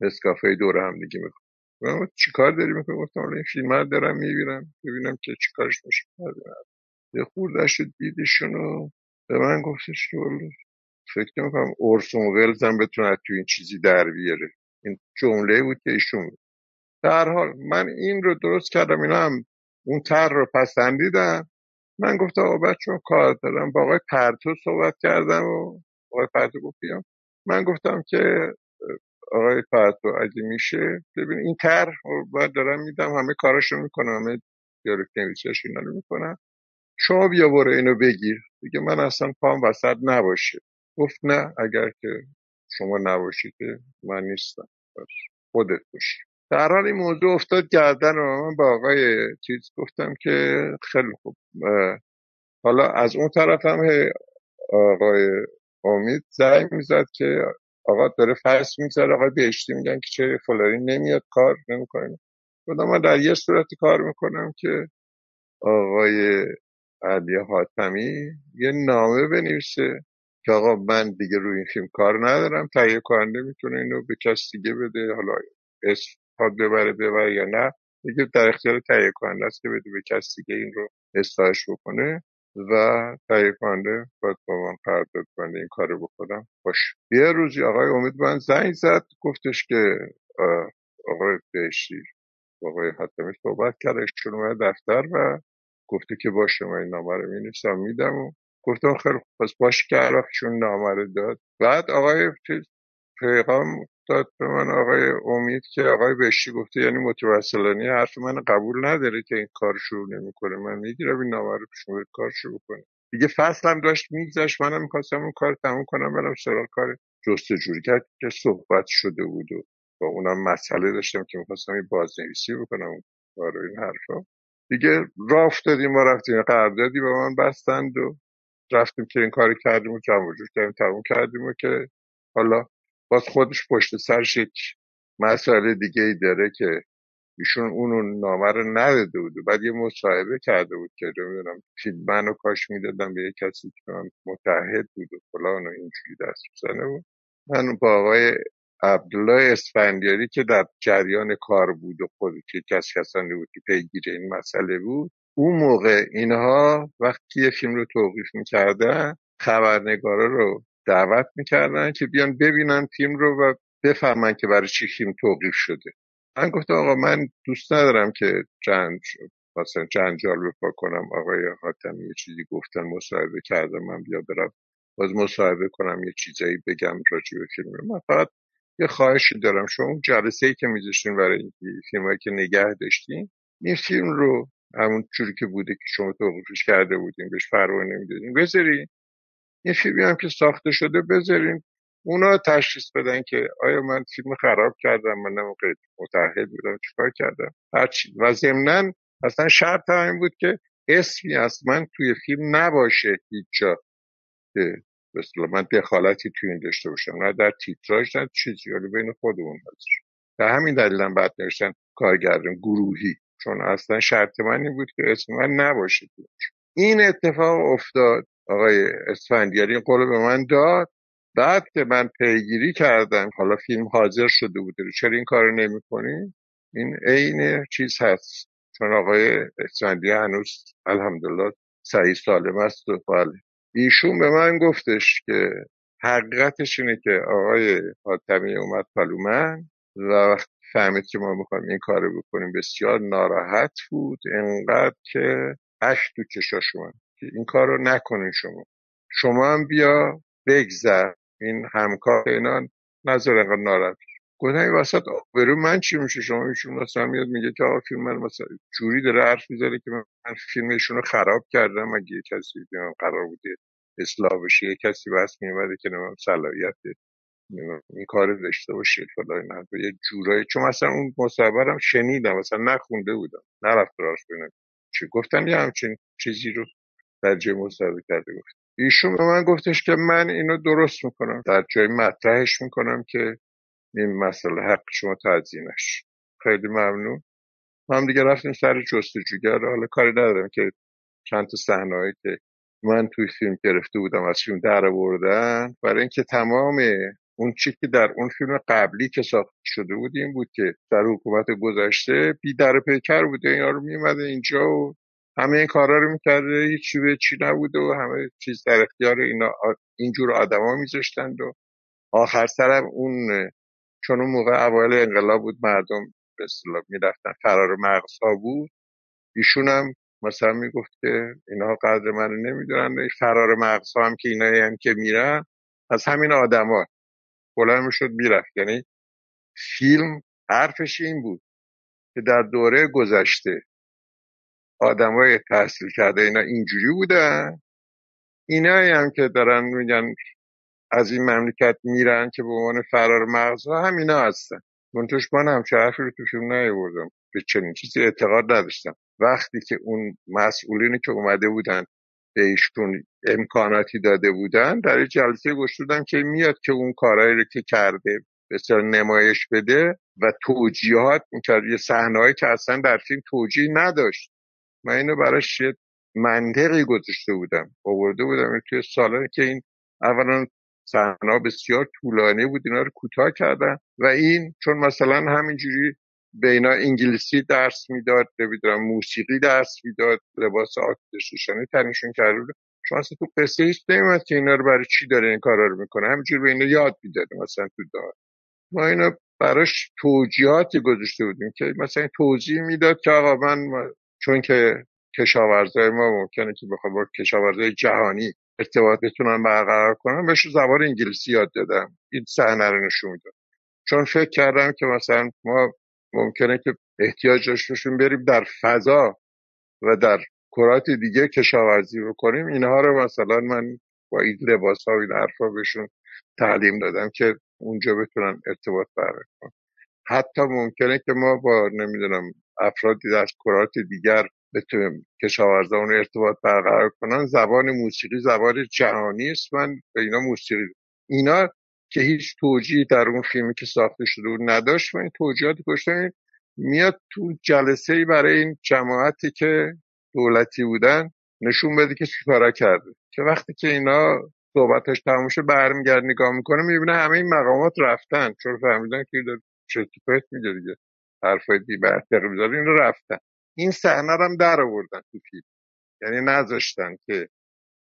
نسکافه دور هم دیگه می‌خورد. من چیکار داری می‌کنی؟ گفتم این فیلم رو دارم می‌بینم. ببینم که چیکارش میشه یه خورده شد دیدشون به من گفتش که فکر نمی‌کنم اورسون ولز هم بتونه تو این چیزی در بیاره. این جمله بود که ایشون در حال من این رو درست کردم. اینا هم اون تر رو پسندیدم من گفتم آقا بچه کار دارم. با آقای پرتو صحبت کردم و آقای پرتو گفت من گفتم که آقای پرتو اگه میشه ببین این تر باید دارم میدم همه کاراشو می‌کنم همه دیالوگ نویسیش اینا رو می‌کنم. شما بیا برو اینو بگیر. دیگه من اصلا پام وسط نباشه. گفت نه اگر که شما نباشید من نیستم. خودت باشی. در حال این موضوع افتاد گردن و من با آقای چیز گفتم که خیلی خوب. حالا از اون طرف هم آقای امید زنگ می‌زد که آقا داره فرس می‌ذاره آقای بهشتی میگن که چه فلانی نمیاد کار نمی‌کنه. خدا من در یه صورتی کار می‌کنم که آقای علی حاتمی یه نامه بنویسه که آقا من دیگه روی این فیلم کار ندارم تهیه کننده می‌تونه اینو به کس دیگه بده حالا اسم ببره ببره یا نه دیگه در اختیار تهیه کننده است که بده به کس دیگه این رو استایش بکنه. و تهیه کننده باید با من قرارداد کننده این کارو بکنم. باش. یه روزی آقای امید من زنگ زد گفتش که آقای بهشتی آقای حتمی صحبت کرد ایشون دفتر و گفته که باشه من این نامه رو می‌نویسم میدم و گفتم خیلی خوب پس باش که عرفشون نامه داد. بعد آقای پیغام داد به من آقای امید که آقای بهشتی گفته یعنی متوسلانی حرف من قبول نداره که این کار شروع نمی‌کنه. من می‌گیرم این نامه رو پیش کار شروع کنه. دیگه فصلم داشت میگذشت منم می‌خواستم اون کار تموم کنم برم سراغ کار جستجوی کرد که صحبت شده بود و با اونم مسئله داشتم که می‌خواستم این بازنویسی بکنم برای این حرفا. دیگه راه افتادیم و رفتیم قراردادی به من بستند و رفتیم که این کاری کردیم و جمع وجود کردیم تموم کردیم و که حالا باز خودش پشت سرش یک مسئله دیگه ای داره که ایشون اونو نامه رو نداده بود. بعد یه مصاحبه کرده بود که نمی‌دونم منو کاش می‌دادم به یه کسی که من متحد بود و فلان و اینجوری دست بزنه بود. من با آقای عبدالله اسفندیاری که در جریان کار بود و خود که کس کسانی بود که پیگیر این مسئله بود اون موقع اینها وقتی یه فیلم رو توقیف می‌کردن خبرنگارا رو دعوت می‌کردن که بیان ببینن فیلم رو و بفهمن که برای چی فیلم توقیف شده. من گفتم آقا من دوست ندارم که چند مثلا جنجال بپا کنم آقای حاتمی یه چیزی گفتن مصاحبه کردم من بیا برم باز مصاحبه کنم یه چیزایی بگم راجع به فیلم. من فقط یه خواهشی دارم. شما اون جلسه ای که میذاشتین برای فیلم که نگه داشتین این فیلم رو همون جوری که بوده که شما توقیفش کرده بودین بهش فروا نمی‌دادین. بذارین این فیلمی هم که ساخته شده بذارین. اونا تشخیص بدن که آیا من فیلم خراب کردم من نموقع متحد بودم چیکار کردم؟ هرچی و ضمنا اصلا شرط این بود که اسمی از من توی فیلم نباشه هیچ جا که مثلا من دخالتی توی این داشته باشم. نه در تیتراژ نه چیزی. ولی بین خودمون هستش به همین دلیلم بعد نوشتن کارگردان گروهی. چون اصلا شرط من این بود که اسم من نباشه این اتفاق افتاد آقای اسفندیاری قول به من داد. بعد که من پیگیری کردم حالا فیلم حاضر شده بوده چرا این کار نمی کنی؟ این عین چیز هست. چون آقای اسفندیاری هنوز الحمدلله صحیح سالم است و بله. ایشون به من گفتش که حقیقتش اینه که آقای حاتمی اومد پلومن و وقتی فهمید که ما می‌خوایم این کار بکنیم بسیار ناراحت بود. انقدر که اش تو چشاش اومد که این کار رو نکنین شما. شما هم بیا بگذر. این همکار اینا نظر انقدر ناراحت گفتم این وسط برو من چی میشه؟ شما ایشون مثلا میاد میگه که آقا فیلم من مثلا جوری داره حرف می‌ذاره که من فیلمشون رو خراب کردم. اگه یه کسی قرار بوده اصلاح بشه یه کسی بس میومده که نمیم صلاحیت این کار داشته باشه فلان نه یه جورایی چون مثلا اون مصاحبه شنیدم مثلا نخونده بودم. نرفت راش ببینم چی. گفتن یه همچین چیزی رو جای مصاحبه کرده گفت. ایشون به من گفتش که من اینو درست می‌کنم. در جای مطرحش می‌کنم که این مسئله حق شما تعذینش خیلی ممنون. ما هم دیگه رفتیم سر جستجوگر. حالا کاری ندارم که چند تا صحنه‌ای که من توی فیلم گرفته بودم از فیلم در بردن برای اینکه تمام اون چی که در اون فیلم قبلی که ساخته شده بود این بود که در حکومت گذشته بی در پیکر بوده. اینا رو میمده اینجا و همه این کارا رو می‌کرده هیچ به چی نبوده و همه چیز در اختیار اینا اینجور آدما میذاشتند و آخر سرم اون چون اون موقع اوایل انقلاب بود مردم به اصطلاح می‌رفتن فرار مغزها بود. ایشون هم مثلا می‌گفت که اینها قدر من نمی‌دونن فرار مغزها هم که اینا هم که میرن از همین آدما بلند می‌شد می‌رفت. یعنی فیلم حرفش این بود که در دوره گذشته آدمای تحصیل کرده اینا اینجوری بودن؟ اینایی هم که دارن میگن از این مملکت میرن که به عنوان فرار مغزها همینا هستن. منتوش من همچه حرفی رو تو فیلم نیاوردم. به چنین چیزی اعتقاد نداشتم. وقتی که اون مسئولینی که اومده بودن به ایشون امکاناتی داده بودن در جلسه گوش که میاد که اون کارهایی رو که کرده بسیار نمایش بده و توجیهات می‌کرد یه صحنه‌ای که اصلا در فیلم توجیه نداشت. من اینو براش یه منطقی گذاشته بودم. آورده بودم توی سالانی که این اولا صحنه بسیار طولانی بود اینا رو کوتاه کردن و این چون مثلا همینجوری به اینا انگلیسی درس می‌داد نمی‌دونم موسیقی درس می‌داد لباس آتششانی تنشون کرده بود. شما اصلا تو قصه هیچ نمیمد که اینا رو برای چی داره این کارا رو می‌کنه. همینجوری به اینا یاد می‌داد مثلا تو دار ما اینا براش توجیهاتی گذاشته بودیم که مثلا توضیح می‌داد که آقا من چون که کشاورزای ما ممکنه که بخواد با کشاورزای جهانی ارتباط بتونن برقرار کنن بهش زبان انگلیسی یاد دادم این صحنه رو نشون چون فکر کردم که مثلا ما ممکنه که احتیاج داشته بریم در فضا و در کرات دیگه کشاورزی بکنیم. اینها رو مثلا من با این لباس ها و این حرفا بهشون تعلیم دادم که اونجا بتونن ارتباط برقرار کنن. حتی ممکنه که ما با نمی‌دونم افرادی از کرات دیگر بتونیم کشاورزان ارتباط برقرار کنن. زبان موسیقی زبان جهانی است. من به اینا موسیقی اینا که هیچ توجیهی در اون فیلمی که ساخته شده بود نداشت و این توجیهات گشتن میاد تو جلسه برای این جماعتی که دولتی بودن نشون بده که چیکارا کرده. که وقتی که اینا صحبتش تموم شه برمیگرد نگاه می‌کنه می‌بینه همه این مقامات رفتن. چون فهمیدن که چرتی پرت میگه دیگه. حرفای بی این رو رفتن. این صحنه هم در آوردن تو فیلم. یعنی نذاشتن که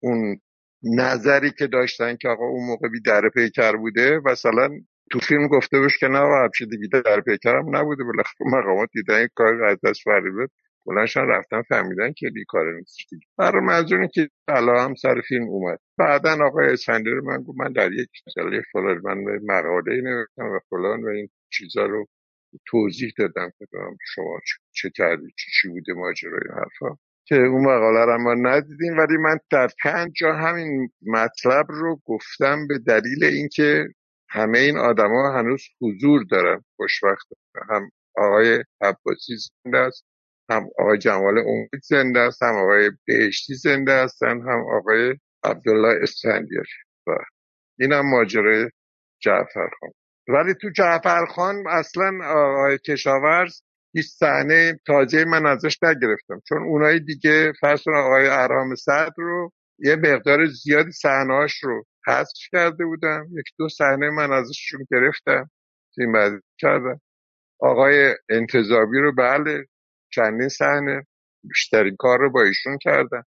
اون نظری که داشتن که آقا اون موقع بی در پیکر بوده مثلا تو فیلم گفته بش که نه همیشه دیگه در پیکر هم نبوده. بالاخره مقامات دیدن این کار از دست بود بلنشان رفتن فهمیدن که بی کار نیست. برای منظوری که حالا هم سر فیلم اومد. بعدا آقای اسفندیار من گفت من در یک ساله فلان من مقاله نوشتم و فلان و این چیزا رو توضیح دادم که شما چه کردی چی چی بوده ماجرای حرفا. که اون مقاله رو ما ندیدیم ولی من در پنج جا همین مطلب رو گفتم به دلیل اینکه همه این آدما هنوز حضور دارن خوشبخت هم آقای عباسی زنده است. هم آقای جمال امید زنده است هم آقای بهشتی زنده هستن هم آقای عبدالله اسفندیاری و این هم ماجرای جعفر خان. ولی تو جعفر خان اصلا آقای کشاورز هیچ صحنه تازه من ازش نگرفتم. چون اونای دیگه فرض آقای ارهام رو یه مقدار زیادی صحنه‌هاش رو حذف کرده بودم. یک دو صحنه من ازشون گرفتم. بعد کردم. آقای انتظابی رو بله چندین صحنه بیشترین کار رو با ایشون کردم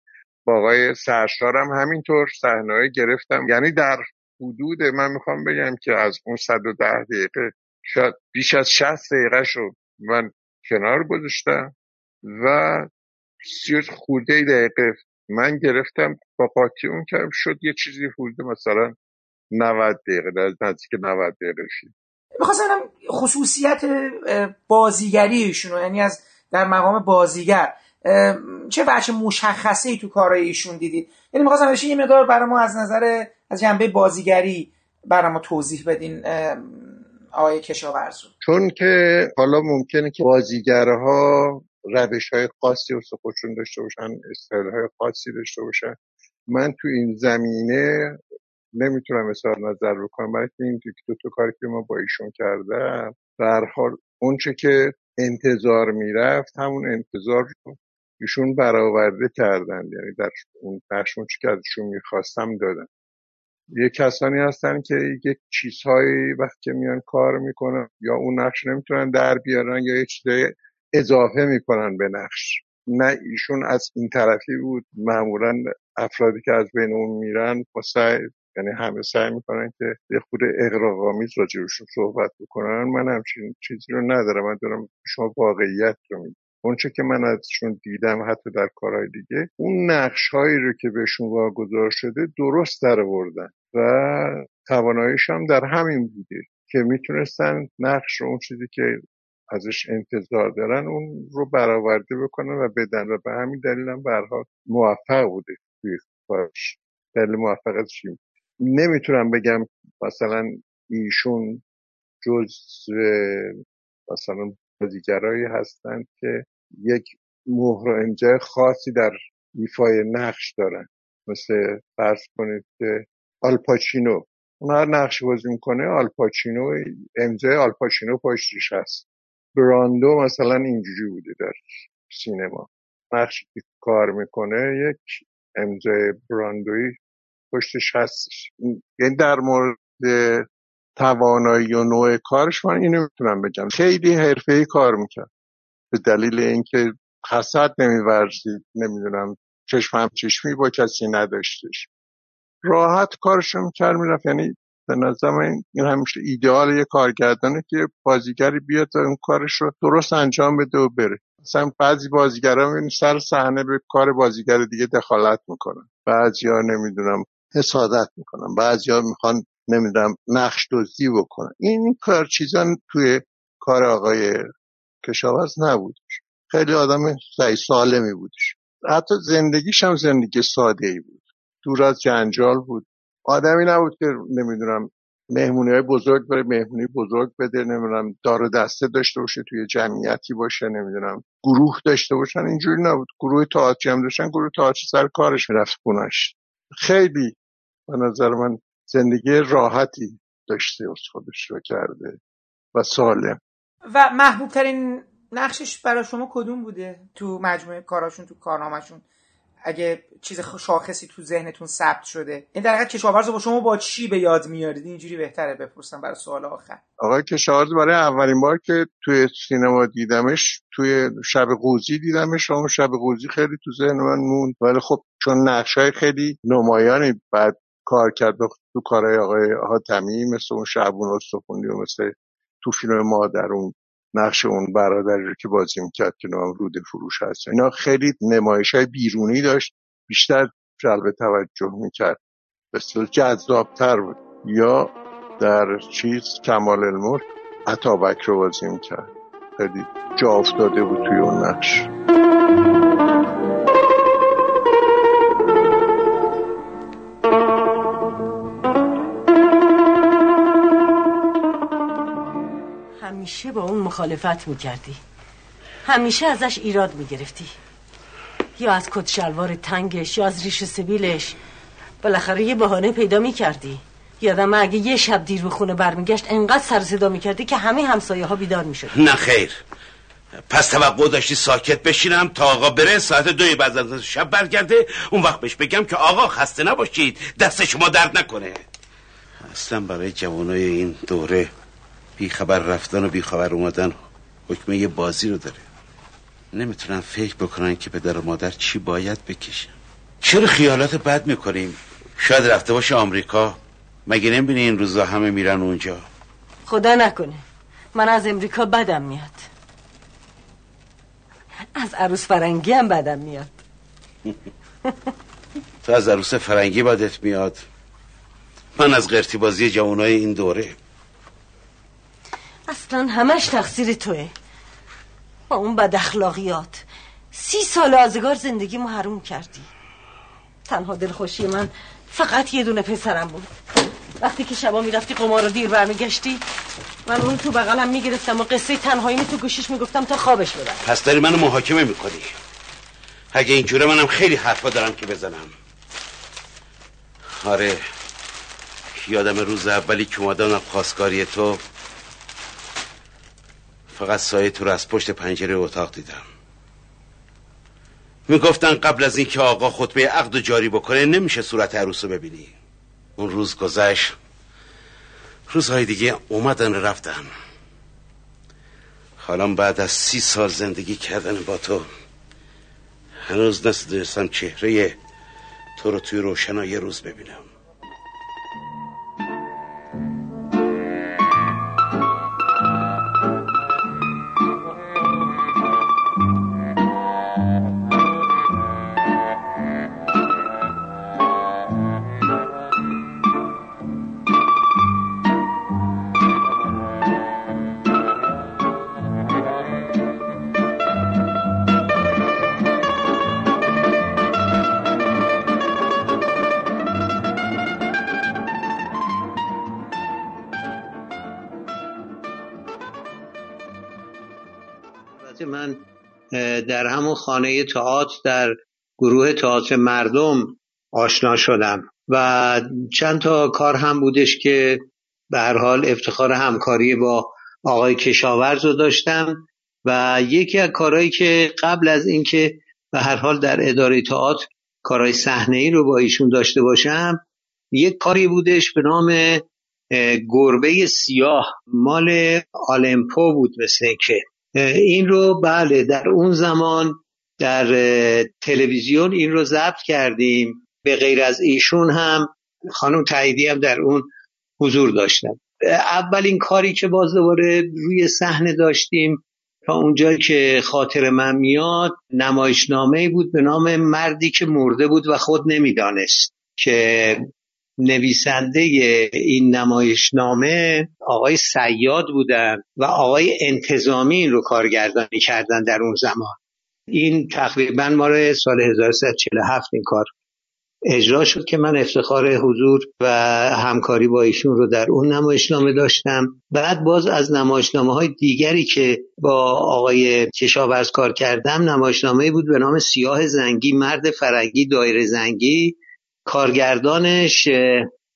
با آقای سرشارم همینطور صحنه گرفتم. یعنی در حدود من می‌خوام بگم که از اون 110 دقیقه شاید بیش از 60 دقیقه شد من کنار گذاشتم و سی خورده دقیقه من گرفتم. با اون که شد یه چیزی حدود مثلا 90 دقیقه نزدیک 90 دقیقه شد. می‌خواستم خصوصیت بازیگریشون یعنی از در مقام بازیگر. چه بچه مشخصه ای تو کارهای ایشون دیدید یعنی می‌خواستم یه مقدار برای ما از نظر از جنبه بازیگری برای ما توضیح بدین آقای کشاورزو. چون که حالا ممکنه که بازیگرها روش های خاصی و خودشون داشته باشن استایل های خاصی داشته باشن. من تو این زمینه نمی‌تونم اظهار نظر بکنم. برای این دو تا کاری که ما با ایشون کردم در حال اونچه که انتظار می‌رفت همون انتظار رو ایشون برآورده کردن. یعنی در اون نقشون چی که ازشون می‌خواستم دادن. یه کسانی هستن که یک چیزهایی وقتی میان کار می‌کنن یا اون نقش نمی‌تونن در بیارن یا یه چیزای اضافه می‌کنن به نقش. نه ایشون از این طرفی بود. معمولا افرادی که از بین اون میرن با سعی یعنی همه سعی می‌کنن که یه خود اقراقامیز راجبشون صحبت بکنن. من همچین چیزی رو ندارم. من دارم شما واقعیت رو میگم. اونچه که من ازشون دیدم حتی در کارهای دیگه اون نقش هایی رو که بهشون واگذار شده درست در بردن و تواناییش هم در همین بوده که می‌تونستن نقش رو اون چیزی که ازش انتظار دارن اون رو برآورده بکنن و بدن و به همین دلیل هم برها موفق بوده توی کارش. دلیل موفقیتش نمی‌تونم بگم مثلا ایشون جز مثلا بازیگرایی هستند که یک مهر و امضای خاصی در ایفای نقش دارن. مثل فرض کنید که آلپاچینو اون هر نقش بازی می‌کنه آلپاچینو امضای آلپاچینو پشتش هست. براندو مثلا اینجوری بوده در سینما. نقشی که کار می‌کنه یک امضای براندوی پشتش هستش. یعنی در مورد توانایی و نوع کارش من اینو می‌تونم بگم. خیلی حرفه‌ای کار می‌کرد. به دلیل اینکه حسد نمیورزید نمی‌دونم چشم هم چشمی با کسی نداشتش. راحت کارش می‌کرد می‌رفت. یعنی به نظرم این, همیشه ایدئال یه کارگردانه که بازیگری بیاد و اون کارش رو درست انجام بده و بره. مثلا بعضی بازیگرا سر صحنه به کار بازیگر دیگه دخالت می‌کنن. بعضیا نمی‌دونم حسادت می‌کنن. بعضیا می‌خوان نمی‌دونم نقش دزدی بکنن. این کار چیزا توی کار آقای کشاورز نبودش خیلی آدم سعی سالمی بودش. حتی زندگیش هم زندگی ساده ای بود. دور از جنجال بود. آدمی نبود که نمی‌دونم مهمونی های بزرگ بره مهمونی بزرگ بده نمی‌دونم دار و دسته داشته باشه توی جمعیتی باشه نمی‌دونم گروه داشته باشن. اینجوری نبود. گروه تئاتری هم داشتن گروه تئاتری سر کارش می‌رفت خونش. خیلی به نظر من زندگی راحتی داشته از خودش رو کرده و سالم. و محبوب ترین نقشش برای شما کدوم بوده تو مجموعه کاراشون تو کارنامهشون؟ اگه چیز شاخصی تو ذهنتون ثبت شده. این در حقیقت کشاورز با شما با چی به یاد میارید؟ اینجوری بهتره بپرسم برای سوال آخر. آقای کشاورز برای اولین بار که توی سینما دیدمش توی شب قوزی دیدمش. و شب قوزی خیلی تو ذهن من موند. ولی خب چون نقشای خیلی نمایانی بعد کار کرد تو کارهای آقای حاتمی مثل اون شعبون استخوندی و مثل تو فیلم مادرون نقش اون برادری رو که بازی می‌کرد که نام رود فروش هست. اینا خیلی نمایش های بیرونی داشت بیشتر جلب توجه می‌کرد. بسیار جذابتر بود. یا در چیز کمال الملک عطابک رو بازی می‌کرد. خیلی جا افتاده بود توی اون نقش. همیشه با اون مخالفت می‌کردی. همیشه ازش ایراد می‌گرفتی. یا از کت شلوار تنگش یا از ریش سبیلش. بالاخره یه بهانه پیدا می‌کردی. یادم اگه یه شب دیر به خونه برمیگشت انقدر سر صدا می‌کردی که همه همسایه ها بیدار می‌شد نه خیر. پس توقع داشتی ساکت بشینم تا آقا بره ساعت دوی بعد از شب برگرده. اون وقت بهش بگم که آقا خسته نباشید. دست شما درد نکنه. اصلا برای جوانای این دوره بیخبر رفتن و بیخبر اومدن حکمه یه بازی رو داره. نمی‌تونن فکر بکنن که پدر و مادر چی باید بکشن چرا خیالات بد می‌کنیم؟ شاید رفته باشه آمریکا. مگه نمی‌بینی این روزا همه میرن اونجا؟ خدا نکنه. من از امریکا بدم میاد. از عروس فرنگی هم بدم میاد. تو از عروس فرنگی بدت میاد. من از قرتی بازی جوانای این دوره. اصلا همش تقصیر توه. با اون بد اخلاقیات. سی سال آزگار زندگی ما حروم کردی. تنها دلخوشی من فقط یه دونه پسرم بود. وقتی که شبا می‌رفتی قمار رو دیر برمیگشتی من اون تو بغلم می‌گرفتم و قصه تنهایی تو گوشش می‌گفتم تا خوابش ببر پس داری منو محاکمه می‌کنی. اگه اینجوره منم خیلی حرفا دارم که بزنم. آره یادم روز اولی که اومدم خواستگاری تو فقط سایه تو رو از پشت پنجره اتاق دیدم. می‌گفتن قبل از اینکه آقا خطبه عقد جاری بکنه نمیشه صورت عروس رو ببینی. اون روز گذشت. روزهای دیگه اومدن رفتن. حالا بعد از سی سال زندگی کردن با تو هنوز نسیدستم چهره تو رو توی روشنایی روز ببینم. در همون خانه تئاتر در گروه تئاتر مردم آشنا شدم و چند تا کار هم بودش که به هر حال افتخار همکاری با آقای کشاورز رو داشتم و یکی از کارهایی که قبل از اینکه به هر حال در اداره تئاتر کارهای صحنه ای رو با ایشون داشته باشم یک کاری بودش به نام گربه سیاه. مال آلمپو بود مثل که این رو بله در اون زمان در تلویزیون این رو ضبط کردیم. به غیر از ایشون هم خانم تاییدی هم در اون حضور داشتن. اولین کاری که باز دوباره روی صحنه داشتیم تا اونجایی که خاطر من میاد نمایشنامه بود به نام مردی که مرده بود و خود نمی‌دانست که نویسنده این نمایشنامه آقای سیاد بودن و آقای انتظامی این رو کارگردانی کردن در اون زمان. این تقریبا مال سال 1347 این کار اجرا شد که من افتخار حضور و همکاری با ایشون رو در اون نمایشنامه داشتم. بعد باز از نمایشنامه های دیگری که با آقای کشاورز کار کردم نمایشنامه بود به نام سیاه زنگی مرد فرنگی دایره زنگی. کارگردانش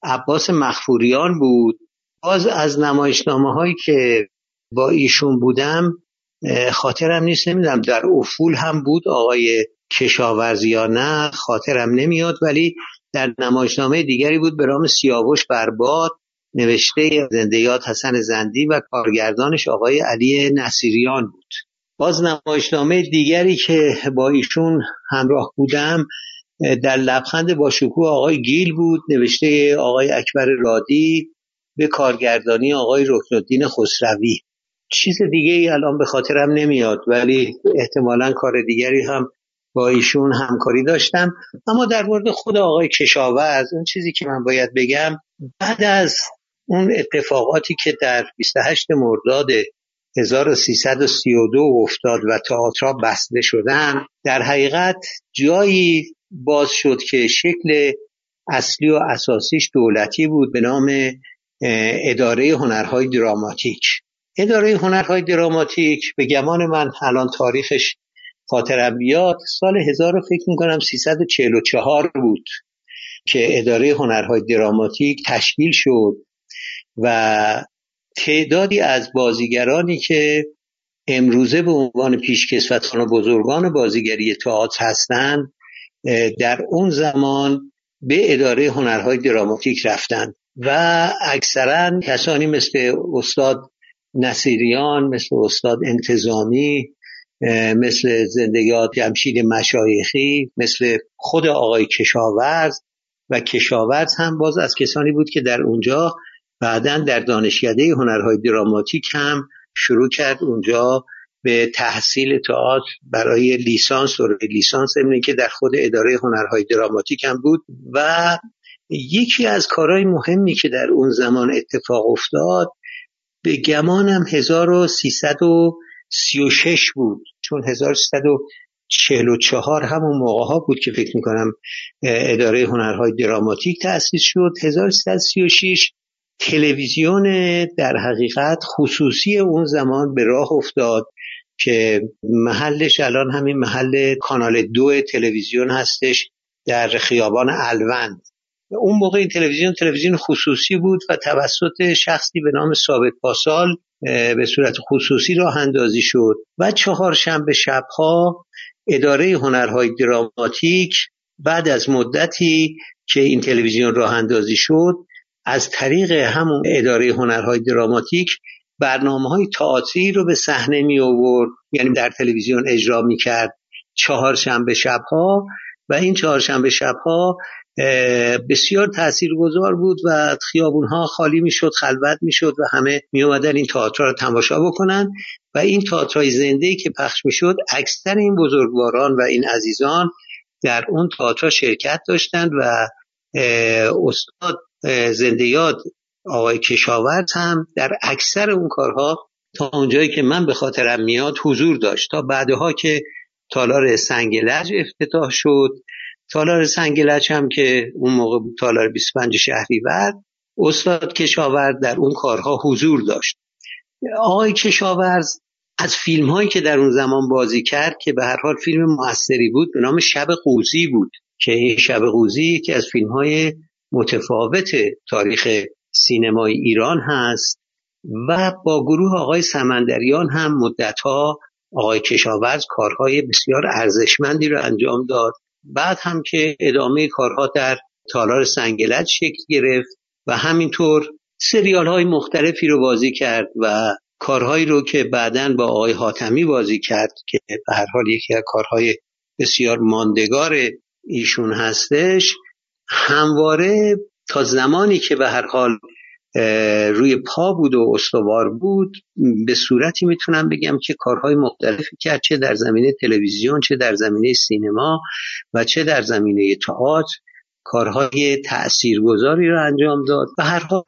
عباس مخفوریان بود. باز از نمایشنامه هایی که با ایشون بودم خاطرم نیست نمی‌دونم در افول هم بود آقای کشاورزی یا نه خاطرم نمیاد ولی در نمایشنامه دیگری بود به نام سیاوش برباد نوشته زنده یاد حسن زندی و کارگردانش آقای علی نصیریان بود. باز نمایشنامه دیگری که با ایشون همراه بودم در لبخند با شکوه آقای گیل بود نوشته آقای اکبر رادی به کارگردانی آقای رکنالدین خسروی. چیز دیگه ای الان به خاطرم نمیاد ولی احتمالا کار دیگری هم با ایشون همکاری داشتم. اما در مورد خود آقای کشاورز اون چیزی که من باید بگم بعد از اون اتفاقاتی که در 28 مرداد 1332 افتاد و تئاترها بسته شدن در حقیقت جایی باز شد که شکل اصلی و اساسیش دولتی بود به نام اداره هنرهای دراماتیک. اداره هنرهای دراماتیک به گمان من الان تاریخش خاطرم بیاد سال 1000 فکر می‌کنم 344 بود که اداره هنرهای دراماتیک تشکیل شد و تعدادی از بازیگرانی که امروزه به عنوان پیشکسوتان و بزرگان بازیگری تئاتر هستند در اون زمان به اداره هنرهای دراماتیک رفتن و اکثرا کسانی مثل استاد نصیریان مثل استاد انتظامی مثل زندگیات جمشید مشایخی مثل خود آقای کشاورز و کشاورز هم باز از کسانی بود که در اونجا بعدا در دانشکده هنرهای دراماتیک هم شروع کرد اونجا به تحصیل تئاتر برای لیسانس و لیسانس امنی که در خود اداره هنرهای دراماتیک هم بود. و یکی از کارهای مهمی که در اون زمان اتفاق افتاد به گمانم 1336 بود. چون 1344 همون موقع ها بود که فکر می‌کنم اداره هنرهای دراماتیک تأسیس شد. 1336 تلویزیون در حقیقت خصوصی اون زمان به راه افتاد. که محلش الان همین محل کانال دو تلویزیون هستش در خیابان الوند. اون موقع این تلویزیون تلویزیون خصوصی بود و توسط شخصی به نام ثابت پاسال به صورت خصوصی راه اندازی شد و چهار شنبه شبها اداره هنرهای دراماتیک بعد از مدتی که این تلویزیون راه اندازی شد از طریق همون اداره هنرهای دراماتیک برنامه های تئاتری رو به صحنه می آورد یعنی در تلویزیون اجرا می کرد چهارشنبه شبها و این چهارشنبه شبها بسیار تاثیرگذار بود و خیابون ها خالی می‌شد خلوت می‌شد و همه می اومدن این تئاتر رو تماشا بکنن و این تئاترهای زنده که پخش می‌شد اکثر این بزرگواران و این عزیزان در اون تئاتر شرکت داشتند و استاد زنده یاد آقای کشاورز هم در اکثر اون کارها تا اونجایی که من به خاطرم میاد حضور داشت. تا بعدها که تالار سنگلج افتتاح شد. تالار سنگلج هم که اون موقع بود تالار 25 شهریور استاد کشاورز در اون کارها حضور داشت. آقای کشاورز از فیلم هایی که در اون زمان بازی کرد که به هر حال فیلم موثری بود به نام شب قوزی بود. که این شب قوزی که از فیلم های متفاوت تاریخ سینمای ایران هست و با گروه آقای سمندریان هم مدتها آقای کشاورز کارهای بسیار ارزشمندی رو انجام داد. بعد هم که ادامه کارها در تالار سنگلت شکل گرفت و همینطور سریال های مختلفی رو بازی کرد و کارهایی رو که بعدا با آقای حاتمی بازی کرد که به هر حال یکی از کارهای بسیار ماندگار ایشون هستش همواره تا زمانی که به هر حال روی پا بود و استوار بود به صورتی می‌تونم بگم که کارهای مختلفی کرد چه در زمینه تلویزیون چه در زمینه سینما و چه در زمینه تئاتر. کارهای تاثیرگذاری رو انجام داد. و هر حال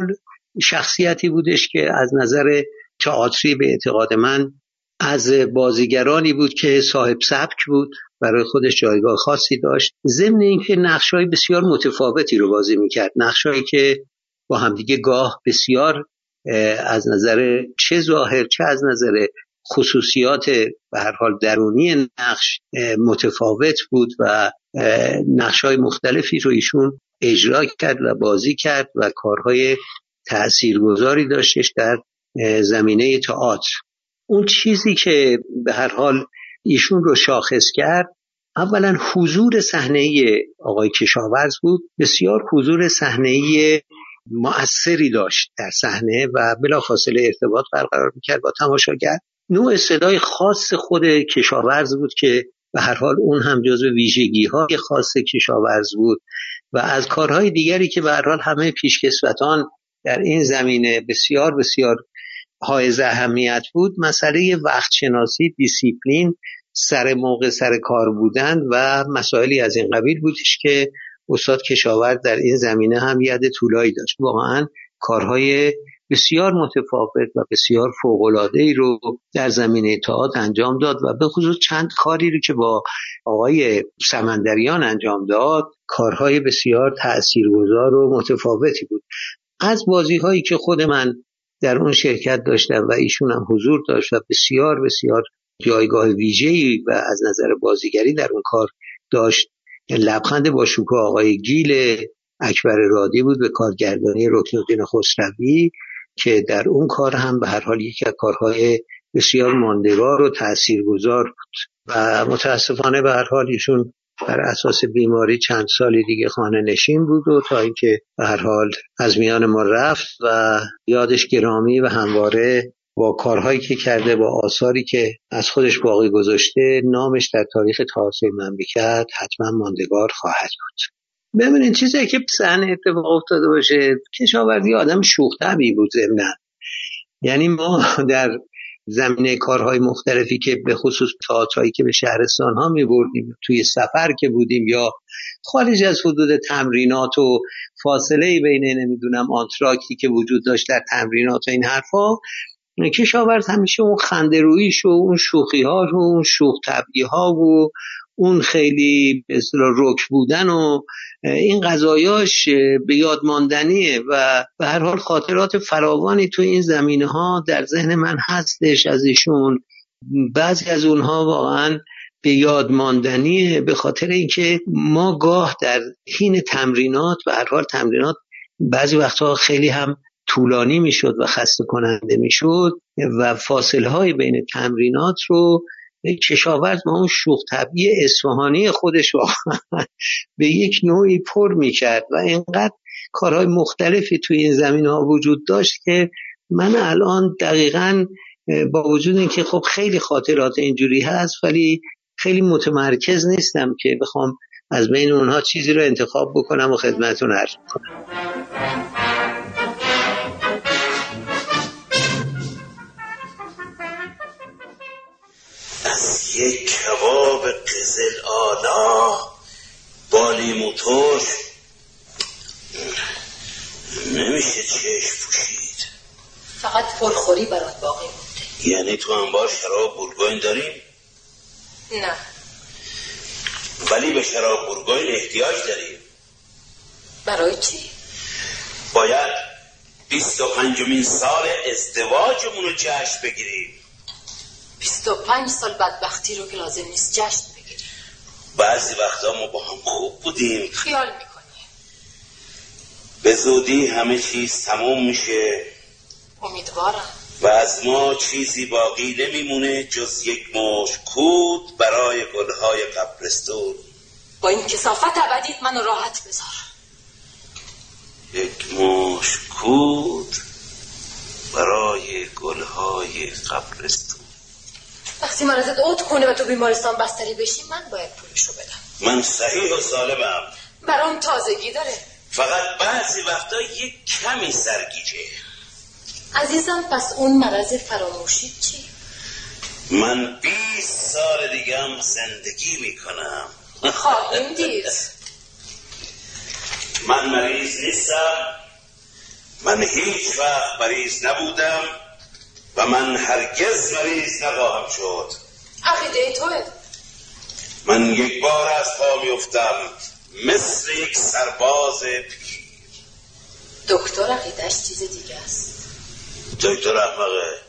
شخصیتی بودش که از نظر تئاتری به اعتقاد من از بازیگرانی بود که صاحب سبک بود. برای خودش جایگاه خاصی داشت. ضمن اینکه نقشهای بسیار متفاوتی رو بازی می‌کرد. نقشهایی که با همدیگه گاه بسیار از نظر چه ظاهر چه از نظر خصوصیات به هر حال درونی نقش متفاوت بود و نقش های مختلفی رو ایشون اجرا کرد و بازی کرد و کارهای تاثیرگذاری داشتش در زمینه تئاتر. اون چیزی که به هر حال ایشون رو شاخص کرد. اولا حضور صحنه آقای کشاورز بود. بسیار حضور صحنه مؤثری داشت در صحنه و بلافاصله ارتباط برقرار می‌کرد با تماشاگر نوع صدای خاص خود کشاورز بود که به هر حال اون هم جزو ویژگی های خاص کشاورز بود و از کارهای دیگری که به هر حال همه پیشکسوتان در این زمینه بسیار بسیار های اهمیت بود مسئله وقت شناسی دیسیپلین سر موقع سر کار بودن و مسائلی از این قبیل بودش که استاد کشاورز در این زمینه هم ید طولایی داشت. واقعا کارهای بسیار متفاوت و بسیار فوقالعاده ای رو در زمینه تئاتر انجام داد و به خصوص چند کاری رو که با آقای سمندریان انجام داد کارهای بسیار تاثیرگذار و متفاوتی بود. از بازی هایی که خود من در اون شرکت داشتم و ایشون هم حضور داشت و بسیار بسیار جایگاه ویژه‌ای و از نظر بازیگری در اون کار داشت. لبخند با شکوه آقای گیل اکبر رادی بود به کارگردانی رکنالدین خسروی که در اون کار هم به هر حال یکی از کارهای بسیار ماندگار و تاثیرگذار بود. و متاسفانه به هر حال ایشون بر اساس بیماری چند سالی دیگه خانه نشین بود و تا اینکه به هر حال از میان ما رفت و یادش گرامی و همواره با کارهایی که کرده با آثاری که از خودش باقی گذاشته نامش در تاریخ تاثیر مملکت حتما ماندگار خواهد بود. ببینید چیزی که صحنه اتفاق افتاده باشه کشاورزی آدم شوخ بود ضمن یعنی ما در زمینه کارهای مختلفی که به خصوص تئاترایی که به شهرستان ها می بردیم توی سفر که بودیم یا خارج از حدود تمرینات و فاصله بین نمی‌دونم آنتراکتی که وجود داشت در تمرینات و این حرفا کشاورز همیشه اون خنده رویش و اون شوخی ها و اون شوخ طبعی ها و اون خیلی به رک بودن و این قضایاش به یاد ماندنیه و به هر حال خاطرات فراوانی تو این زمینه ها در ذهن من هستش از ایشون. بعضی از اونها واقعا به یاد ماندنیه به خاطر اینکه ما گاه در حین تمرینات به هر حال تمرینات بعضی وقتها خیلی هم طولانی می‌شد و خسته کننده می‌شد و فاصله های بین تمرینات رو کشاورز با اون شوخ طبعی اصفهانی خودش واقعا به یک نوعی پر می‌کرد و اینقدر کارهای مختلفی توی این زمین ها وجود داشت که من الان دقیقا با وجود اینکه خب خیلی خاطرات اینجوری هست ولی خیلی متمرکز نیستم که بخوام از بین اونها چیزی رو انتخاب بکنم و خدمتون عرض کنم کباب قزل آلا بالی موتور. نمیشه چشم پوشید. فقط پرخوری برات باقی مونده. یعنی تو انبار شراب بورگوین داریم؟ نه. ولی به شراب بورگوین احتیاج داریم. برای چی؟ باید بیست و پنجمین سال ازدواجمون رو جشن بگیریم. بیست و پنج سال بدبختی رو که لازم نیست جشن بگیریم. بعضی وقتا ما با هم خوب بودیم. خیال می‌کنی؟ به زودی همه چیز تموم میشه. امیدوارم. و از ما چیزی باقی نمیمونه جز یک مش کود برای گلهای قبرستون. با این کسافت ابدیت منو راحت بذار. یک مش کود برای گلهای قبرستون. وقتی مرضت اوت کنه و تو بیمارستان بستری بشی من باید پولشو بدم. من صحیح و سالمم برام تازگی داره. فقط بعضی وقتا یک کمی سرگیجه. عزیزم پس اون مرض فراموشی چی؟ من 20 سال دیگه هم زندگی می‌کنم. خواهیم دید. من مریض نیستم. من هیچ وقت مریض نبودم. و من هرگز مریض نخواهم شد. عقیده توه. من یک بار از پا میفتم مثل یک سرباز پیر. دکتر عقیدهش چیز دیگه است. دکتر احمقه.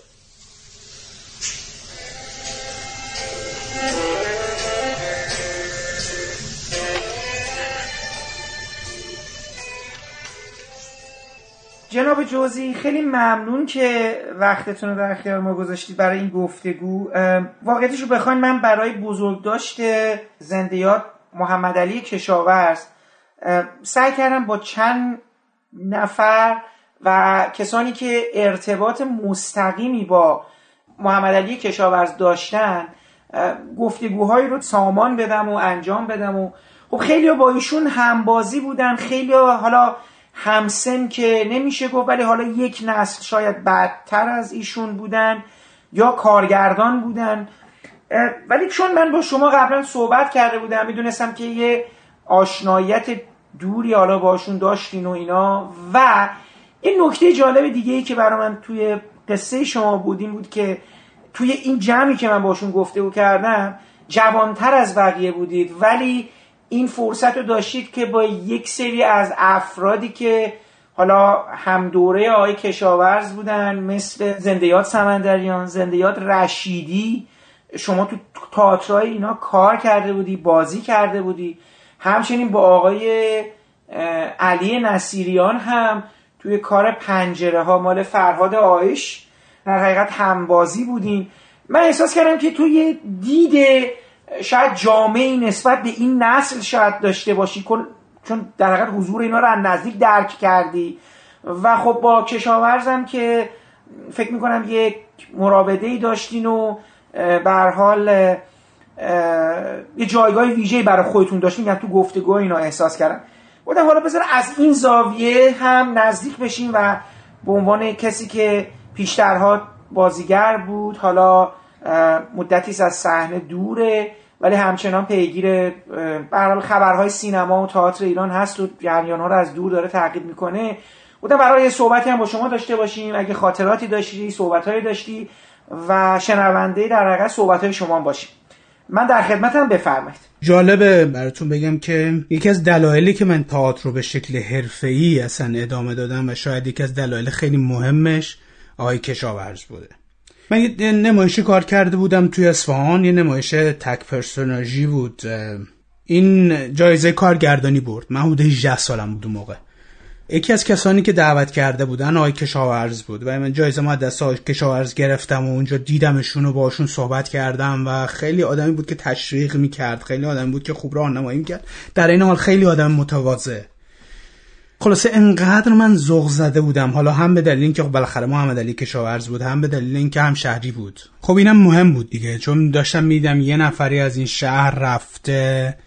جناب جوزی خیلی ممنون که وقتتون رو در اختیار ما گذاشتید برای این گفتگو. واقعیتش رو بخواین من برای بزرگداشت زندیات محمد علی کشاورز سعی کردم با چند نفر و کسانی که ارتباط مستقیمی با محمد علی کشاورز داشتن گفتگوهایی رو سامان بدم و انجام بدم و خب خیلی با ایشون همبازی بودن خیلی حالا همسن که نمیشه گفت ولی حالا یک نسل شاید بدتر از ایشون بودن یا کارگردان بودن. ولی چون من با شما قبلا صحبت کرده بودم می‌دونستم که یه آشنایت دوری حالا باشون داشتین و اینا. و این نکته جالب دیگه ای که برای من توی قصه شما بودیم بود که توی این جمعی که من باشون گفته و کردم جوانتر از بقیه بودید. ولی این فرصت رو داشتید که با یک سری از افرادی که حالا هم دوره آقای کشاورز بودن مثل زندیات سمندریان زندیات رشیدی شما تو تئاترای اینا کار کرده بودی بازی کرده بودی. همچنین با آقای علی نصیریان هم توی کار پنجره ها مال فرهاد آیش در حقیقت همبازی بودین من احساس کردم که توی دید شاید جامعی نسبت به این نسل شاید داشته باشی چون در حقیقت حضور اینا رو از نزدیک درک کردی. و خب با کشاورزم که فکر می‌کنم یک مرابطه ای داشتین و به حال یه جایگاه ویژه‌ای برای خودتون داشتین یعنی تو گفتگو اینا احساس کردم بودم حالا بذار از این زاویه هم نزدیک بشیم و به عنوان کسی که پیشترها بازیگر بود حالا مدتی از صحنه دوره ولی همچنان پیگیر برحال خبرهای سینما و تئاتر ایران هست و جریان ها رو از دور داره تعقیب می‌کنه. بودم برای صحبتی هم با شما داشته باشیم. اگه خاطراتی داشتی صحبتهایی داشتی و شنونده در حقیقت صحبت شما باشیم. من در خدمتم بفرمایید. جالبه براتون بگم که یکی از دلایلی که من تئاتر رو به شکل حرفه‌ای اصلا ادامه دادم و شاید یکی از دلایل خیلی مهمش آقای کشاورز بوده. من یه نمایشی کار کرده بودم توی اصفهان یه نمایش تک پرسوناژی بود. این جایزه کارگردانی برد. من حدود 18 سالم بود اون موقع. یکی از کسانی که دعوت کرده بودن آقای کشاورز بود. و من جایزه ما دست آقای کشاورز گرفتم و اونجا دیدمشون و باشون صحبت کردم و خیلی آدمی بود که تشویق می‌کرد خیلی آدمی بود که خوب راهنمایی می‌کرد. در این حال خیلی آدم متواضع. خلاصه انقدر من ذوق زده بودم. حالا هم به دلیل اینکه خب بالاخره محمد علی کشاورز بود هم به دلیل اینکه هم شهری بود. خب اینم مهم بود دیگه چون داشتم میدم یه نفری از این شهر رفته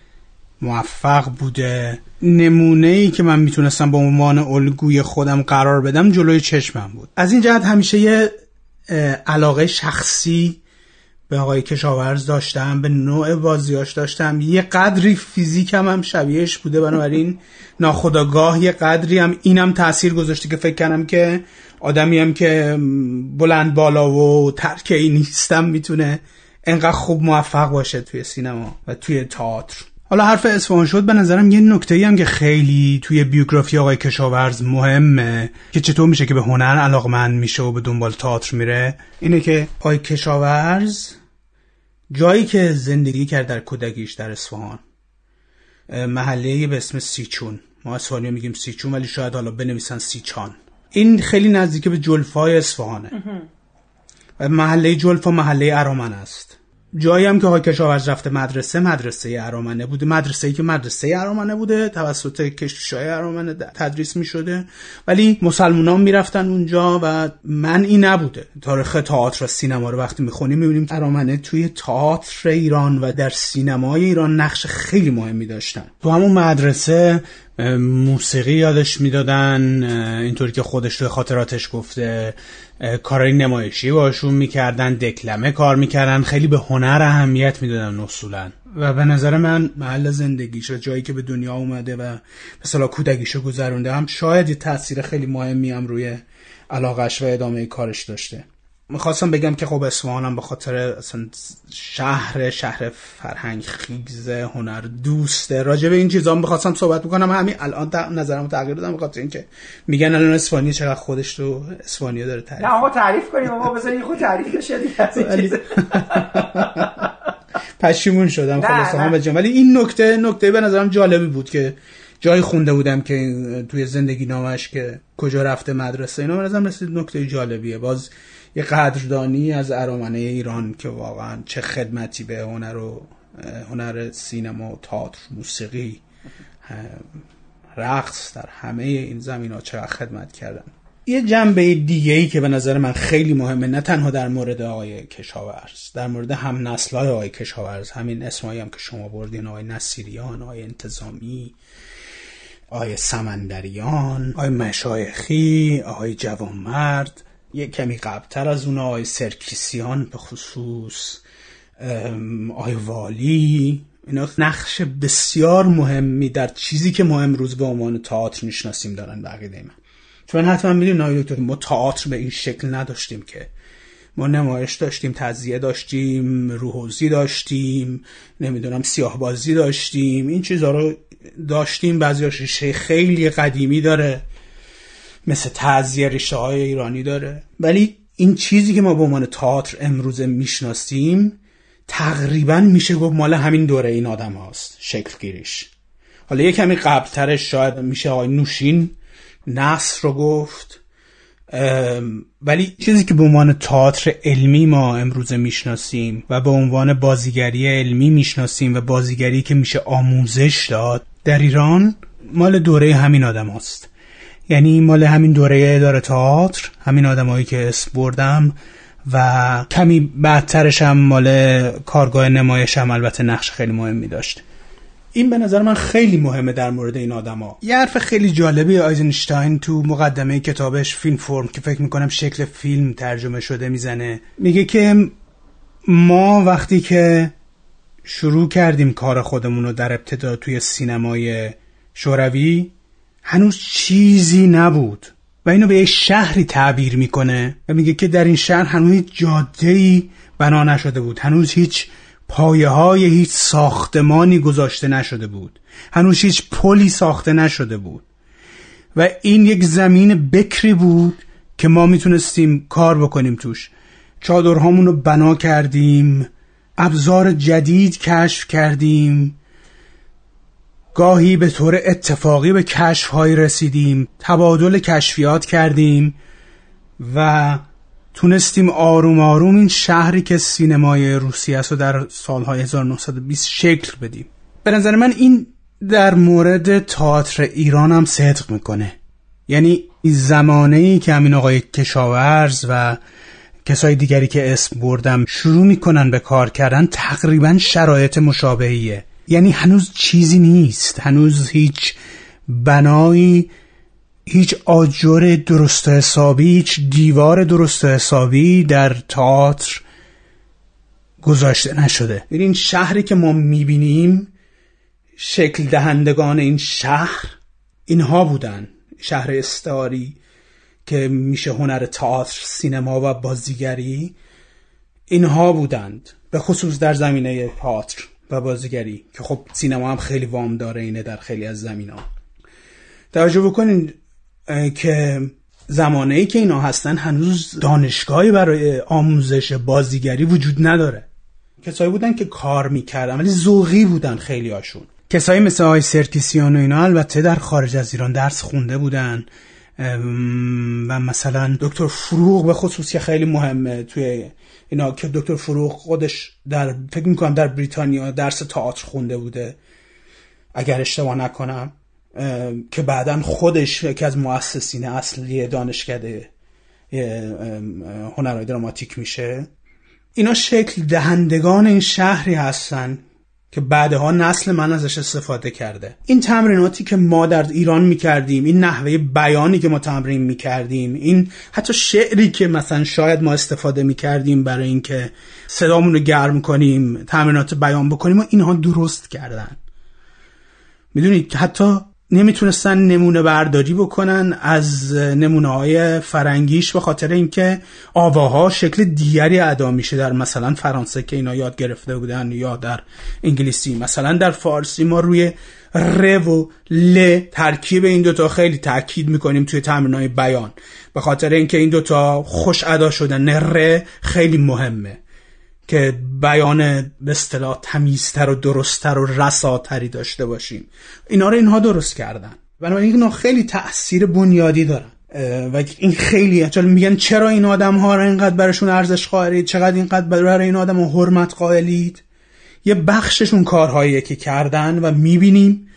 موفق بوده. نمونه ای که من می‌تونستم به عنوان الگوی خودم قرار بدم جلوی چشمم بود. از این جهت همیشه یه علاقه شخصی به آقای کشاورز داشتم به نوع بازیاش داشتم. یه قدری فیزیکم هم شبیهش بوده بنابراین ناخداگاه یه قدری هم اینم تاثیر گذاشته که فکر کنم که آدمی هم که بلند بالا و ترکه نیستم می‌تونه انقدر خوب موفق باشه توی سینما و توی تئاتر. حالا حرف اصفهان شد به نظرم یه نکته هم که خیلی توی بیوگرافی آقای کشاورز مهمه که چطور میشه که به هنر علاقمند میشه و به دنبال تئاتر میره اینه که آقای کشاورز جایی که زندگی کرد در کودکیش در اصفهان. محله به اسم سیچون. ما اصفهانی میگیم سیچون ولی شاید حالا بنویسن سیچان. این خیلی نزدیک به جلفای اصفهانه. و محله جلفا محله ارامن است. جایی هم که آقای کشاورز رفته مدرسه مدرسه ارامنه بوده. مدرسه ای که مدرسه ارامنه بوده توسط کشیشای ارامنه تدریس می شده ولی مسلمانان می‌رفتن اونجا و من این نبوده. تاریخ تئاتر و سینما رو وقتی می‌خونیم می‌بینیم ارامنه توی تئاتر ایران و در سینمای ایران نقش خیلی مهمی داشتن. تو همون مدرسه موسیقی یادش می‌دادن اینطوری که خودش توی خاطراتش گفته. کارهای نمایشی باشون می‌کردن دکلمه کار می‌کردن. خیلی به هنر اهمیت می‌دادن اصولا. و به نظر من محل زندگیش و جایی که به دنیا اومده و مثلا کودکیشو گذرونده هم شاید یه تاثیر خیلی مهمی هم روی علاقش و ادامه کارش داشته. می‌خواستم بگم که خب اصفهانم به خاطر اصلا شهر شهر فرهنگ خیز هنر دوسته راجع به این چیزا می‌خواستم صحبت بکنم. همین الان نظرمو تغییر دادم. بخاطر اینکه میگن الان اسپانی چقدر خودش تو اسپانیا داره تعریف نه آقا تعریف کنیم. آقا بذاری خود تعریف بشه دیگه. پشیمون شدم خلاص هم بجام ولی این نکته نکته به نظرم جالبی بود که جایی خونده بودم که توی زندگی نامش که کجا رفته مدرسه اینا به نظرم رسید نکته جالبیه. باز یه قدردانی از ارامنه ایران که واقعا چه خدمتی به هنر و هنر سینما و تئاتر موسیقی رقص در همه این زمین ها چقدر خدمت کردن. یه جنبه دیگه ای که به نظر من خیلی مهمه نه تنها در مورد آقای کشاورز در مورد هم نسل های آقای کشاورز همین اسمایی هم که شما بردین آقای نصیریان آقای انتظامی آقای سمندریان آقای مشایخی آقای جوانمرد یه کمی قبلتر از اون آقای سرکیسیان به خصوص آقای والی اینا نقش بسیار مهمی در چیزی که ما امروز به عنوان تئاتر می‌شناسیم دارن بقیده من. چون حتما می‌دونید آقای دکتر ما تئاتر به این شکل نداشتیم که. ما نمایش داشتیم تزیه داشتیم روحوزی داشتیم نمی‌دونم سیاه بازی داشتیم. این چیزها رو داشتیم بعضی خیلی قدیمی داره. مثل تعذیه ریشه های ایرانی داره. ولی این چیزی که ما به عنوان تئاتر امروز می‌شناسیم تقریبا میشه گفت مال همین دوره این آدم هاست شکل گیریش حالا یه کمی قبلترش شاید میشه آقای نوشین نصر رو گفت. ولی چیزی که به عنوان تئاتر علمی ما امروز می‌شناسیم و به عنوان بازیگری علمی می‌شناسیم و بازیگری که میشه آموزش داد در ایران مال دوره همین آدم هاست. یعنی مال همین دوره اداره تئاتر همین آدمایی که اسم بردم و کمی بعدترش هم مال کارگاه نمایش هم البته نقش خیلی مهمی داشت. این به نظر من خیلی مهمه در مورد این آدما. یه حرف خیلی جالبی آیزنشتاین تو مقدمه کتابش فیلم فرم که فکر می‌کنم شکل فیلم ترجمه شده می‌زنه. میگه که ما وقتی که شروع کردیم کار خودمون رو در ابتدا توی سینمای شوروی هنوز چیزی نبود و اینو به یه شهری تعبیر می‌کنه و میگه که در این شهر هنوز هیچ جاده بنا نشده بود. هنوز هیچ پایه های هیچ ساختمانی گذاشته نشده بود. هنوز هیچ پلی ساخته نشده بود. و این یک زمین بکری بود که ما می‌تونستیم کار بکنیم توش. چادرهامون رو بنا کردیم ابزار جدید کشف کردیم. گاهی به طور اتفاقی به کشف رسیدیم تبادل کشفیات کردیم و تونستیم آروم آروم این شهری که سینمای روسیه است و در سالهای 1920 شکل بدیم. به نظر من این در مورد تئاتر ایران هم صدق می‌کنه. یعنی زمانه ای که همین آقای کشاورز و کسای دیگری که اسم بردم شروع می‌کنن به کار کردن تقریبا شرایط مشابهیه. یعنی هنوز چیزی نیست. هنوز هیچ بنایی هیچ آجر درست حسابی هیچ دیوار درست حسابی در تئاتر گذاشته نشده. این شهری که ما می‌بینیم شکل دهندگان این شهر اینها بودن. شهر استعاری که میشه هنر تئاتر سینما و بازیگری اینها بودند. به خصوص در زمینه تئاتر. و بازیگری که خب سینما هم خیلی وام داره اینه در خیلی از زمین ها توجه بکنین که زمانه ای که اینا هستن هنوز دانشگاهی برای آموزش بازیگری وجود نداره. کسایی بودن که کار می‌کردن ولی ذوقی بودن خیلی هاشون. کسایی مثل آقای سرکیسیان و اینا البته در خارج از ایران درس خونده بودن. و مثلا دکتر فروغ به خصوص که خیلی مهمه توی اینا که دکتر فروغ خودش در فکر می‌کنم در بریتانیا درس تئاتر خونده بوده. اگر اشتباه نکنم که بعدا خودش یکی از مؤسسین اصلی دانشکده هنرهای دراماتیک میشه. اینا شکل دهندگان این شهری هستن. که بعدها نسل من ازش استفاده کرده. این تمریناتی که ما در ایران می‌کردیم این نحوه بیانی که ما تمرین می‌کردیم این حتی شعری که مثلا شاید ما استفاده می‌کردیم برای اینکه صدامون رو گرم کنیم تمرینات بیان بکنیم و اینها درست کردن. می‌دونید حتی نمی‌تونستن نمونه برداری بکنن از نمونه های فرنگیش به خاطر اینکه آواها شکل دیگری ادا میشه در مثلا فرانسه که اینا یاد گرفته بودن یا در انگلیسی. مثلا در فارسی ما روی ر و ل ترکیب این دوتا خیلی تاکید می‌کنیم توی های بیان. به خاطر اینکه این دوتا خوش ادا شدن. ر خیلی مهمه. که بیان به اصطلاح تمیزتر و درستتر و رساتری داشته باشیم. اینا رو اینها درست کردن. بنابراین اینا خیلی تاثیر بنیادی دارن. و این خیلی چون میگن چرا این آدم ها رو اینقدر برشون ارزش قائلید؟ چقدر اینقدر برای این آدم حرمت قائلید؟ یه بخششون کارهایی که کردن و می‌بینیم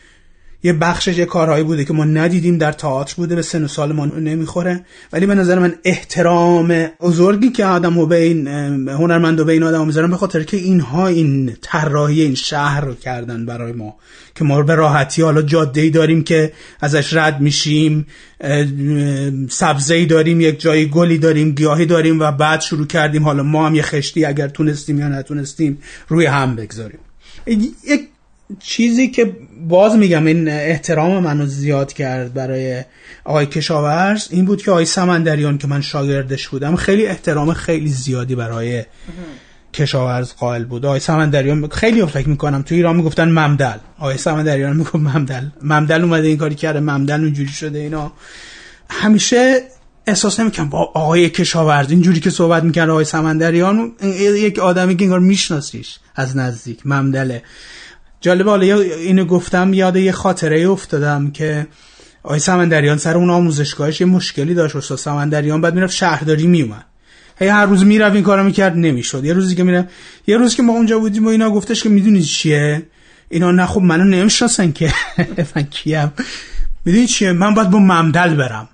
یه بخشش یه کارهایی بوده که ما ندیدیم در تئاتر بوده به سن و سال ما نمی‌خوره. ولی به نظر من احترام بزرگی که آدم و به این هنرمند و به این آدم می‌ذارم به خاطر که اینها این طراحی این شهر رو کردن برای ما. که ما به راحتی حالا جاده ای داریم که ازش رد میشیم سبزه ای داریم یک جایی گلی داریم گیاهی داریم و بعد شروع کردیم. حالا ما هم یه خشتی اگر تونستیم یا نتونستیم روی هم بگذاریم. یک چیزی که باز میگم این احترام منو زیاد کرد برای آقای کشاورز این بود که آقای سمندریان که من شاگردش بودم خیلی احترام خیلی زیادی برای کشاورز قائل بود. آقای سمندریان خیلی فکر می‌کنم تو ایران می‌گفتن ممدل. آقای سمندریان می‌گفت ممدل. ممدل اومده این کاری کرده ممدل اونجوری شده اینا. همیشه احساس نمی‌کنم با آقای کشاورز اینجوری که صحبت می‌کنه آقای سمندریان یک آدمی که انگار میشناسیش از نزدیک ممدله. جالب حالا اینو گفتم یاد یه خاطره افتادم که آقای سمندریان سر اون آموزشگاهش یه مشکلی داشت. استاد سمندریان بعد می‌رفت شهرداری میومد هی هر روز می‌رفت این کارو می‌کرد نمی‌شد. یه روزی که میره یه روز که ما اونجا بودیم و اینا گفتش که می‌دونید چیه؟ اینا نه خب منو نمی‌شناسن که. من کیم؟ می‌دونید چیه؟ من باید با ممدل برم.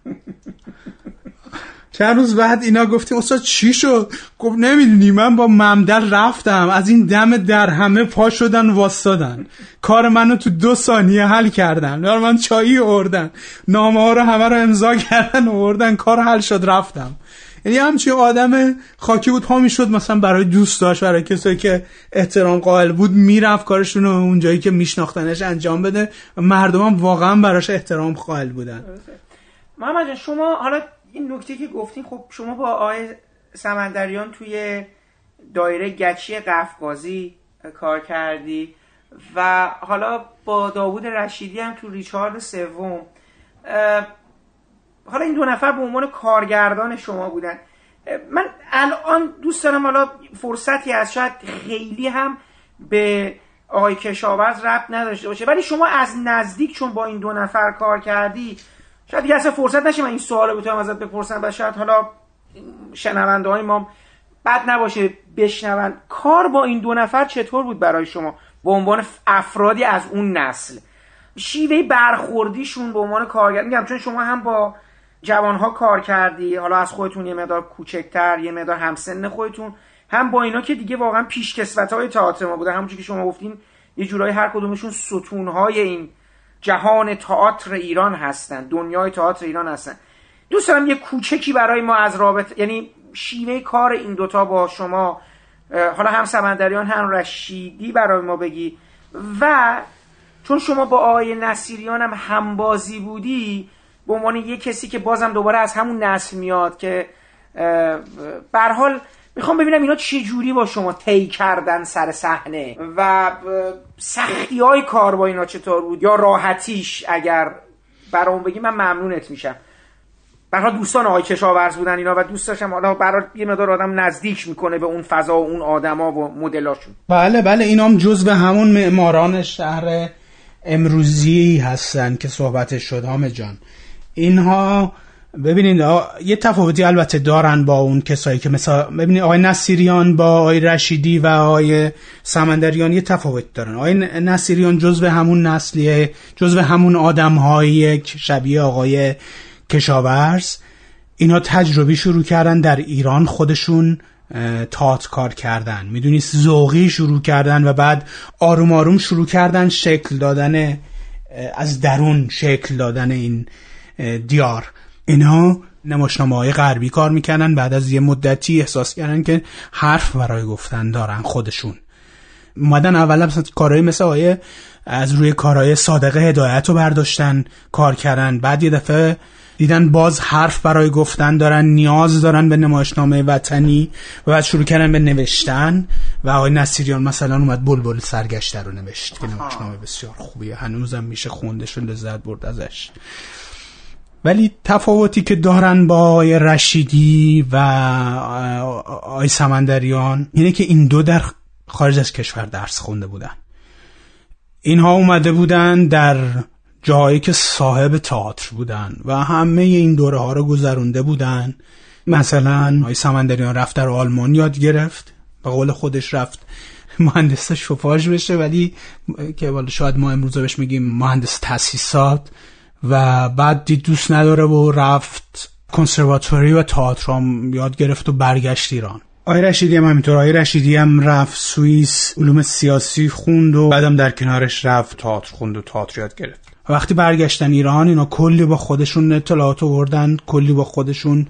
چند روز بعد اینا گفتیم استاد چی شد؟ گفت نمی‌دونی من با ممدل رفتم. از این دم در همه پا شدن واسادن کار منو تو دو ثانیه حل کردن. دار من چایی اردن نامه ها رو همه رو امضا کردن اردن کار حل شد رفتم. یعنی همچین آدم خاکی بود پا می‌شد مثلا برای دوست داشت برای کسایی که احترام قائل بود می‌رفت کارشون رو اونجایی که میشناختنش انجام بده. و مردم واقعا براش احترام قائل بودن. محمد شما حالا این نکته که گفتین خب شما با آقای سمندریان توی دایره گچی قفقازی کار کردی و حالا با داوود رشیدی هم تو ریچارد سوم حالا این دو نفر به عنوان کارگردان شما بودن. من الان دوست دارم حالا فرصتی از شاید خیلی هم به آقای کشاورز ربط نداشته باشه ولی شما از نزدیک چون با این دو نفر کار کردی شاید دیگه اصلا فرصت نشه من این سوال بتونم ازت بپرسم و شاید حالا شنونده های ما بد نباشه بشنون. کار با این دو نفر چطور بود برای شما؟ به عنوان افرادی از اون نسل. شیوه برخوردیشون به عنوان کارگر میگم چون شما هم با جوانها کار کردی حالا از خودتون یه مدار کوچکتر یه مدار همسن خودتون هم با اینا که دیگه واقعا پیشکسوت های تئاتر ما بوده. همونجوری که شما گفتین یه جورایی هر کدومشون ستون های این جهان تئاتر ایران هستن دنیای تئاتر ایران هستن. دوست دارم یه کوچکی برای ما از رابط یعنی شیوه کار این دوتا با شما حالا هم سمندریان هم رشیدی برای ما بگی. و چون شما با آقای نصیریان هم همبازی بودی به عنوان یه کسی که بازم دوباره از همون نسل میاد که بر حال می‌خوام ببینم اینا چه جوری با شما طی کردن سر صحنه و سختی های کار با اینا چطور بود یا راحتیش اگر برام بگی من ممنونت میشم. برها دوستان آقای کشاورز بودن اینا و دوست داشتم. حالا برای یه مدار آدم نزدیک می‌کنه به اون فضا و اون آدما و مدلاشون. بله بله اینام جز به همون معماران شهر امروزی هستن که صحبتش شد هامه جان. اینها ببینید یه تفاوتی البته دارن با اون کسایی که مثلا ببینید آقای نصیریان با آقای رشیدی و آقای سمندریان یه تفاوت دارن. آقای نصیریان جزو همون نسلیه جزو همون آدم هایی شبیه آقای کشاورز. اینا تجربی شروع کردن در ایران خودشون تات کار کردن. می‌دونی زوقی شروع کردن و بعد آروم آروم شروع کردن شکل دادن از درون شکل دادن این دیار. اینا نماشنامه های غربی کار می‌کنن بعد از یه مدتی احساس کردن که حرف برای گفتن دارن خودشون. اومدن اول مثلا کارهای مثل آیه از روی کارهای صادقه هدایت رو برداشتن کار کردن. بعد یه دفعه دیدن باز حرف برای گفتن دارن نیاز دارن به نمایشنامه وطنی و بعد شروع کردن به نوشتن. و آقای نصیریان مثلا اومد بلبل سرگشته رو نوشت که نمایشنامه بسیار خوبیه. هنوزم میشه خوندش لذت برد ازش. ولی تفاوتی که دارن با آقای رشیدی و آقای سمندریان اینه که این دو در خارج از کشور درس خونده بودن. اینها اومده بودن در جایی که صاحب تئاتر بودن و همه این دوره ها رو گذرونده بودن. مثلا آقای سمندریان رفت در آلمان یاد گرفت. به قول خودش رفت مهندس شفاژ بشه ولی که شاید ما امروز بهش میگیم مهندس تاسیسات و بعد دید دوست نداره و رفت کنسرواتوری و تئاتر یاد گرفت و برگشت ایران. آی رشیدی هم همینطور. آی رشیدی هم رفت سوئیس علوم سیاسی خوند و بعدم در کنارش رفت تئاتر خوند و تئاتر یاد گرفت. وقتی برگشتن ایران اینا کلی با خودشون اطلاعات آوردن کلی با خودشون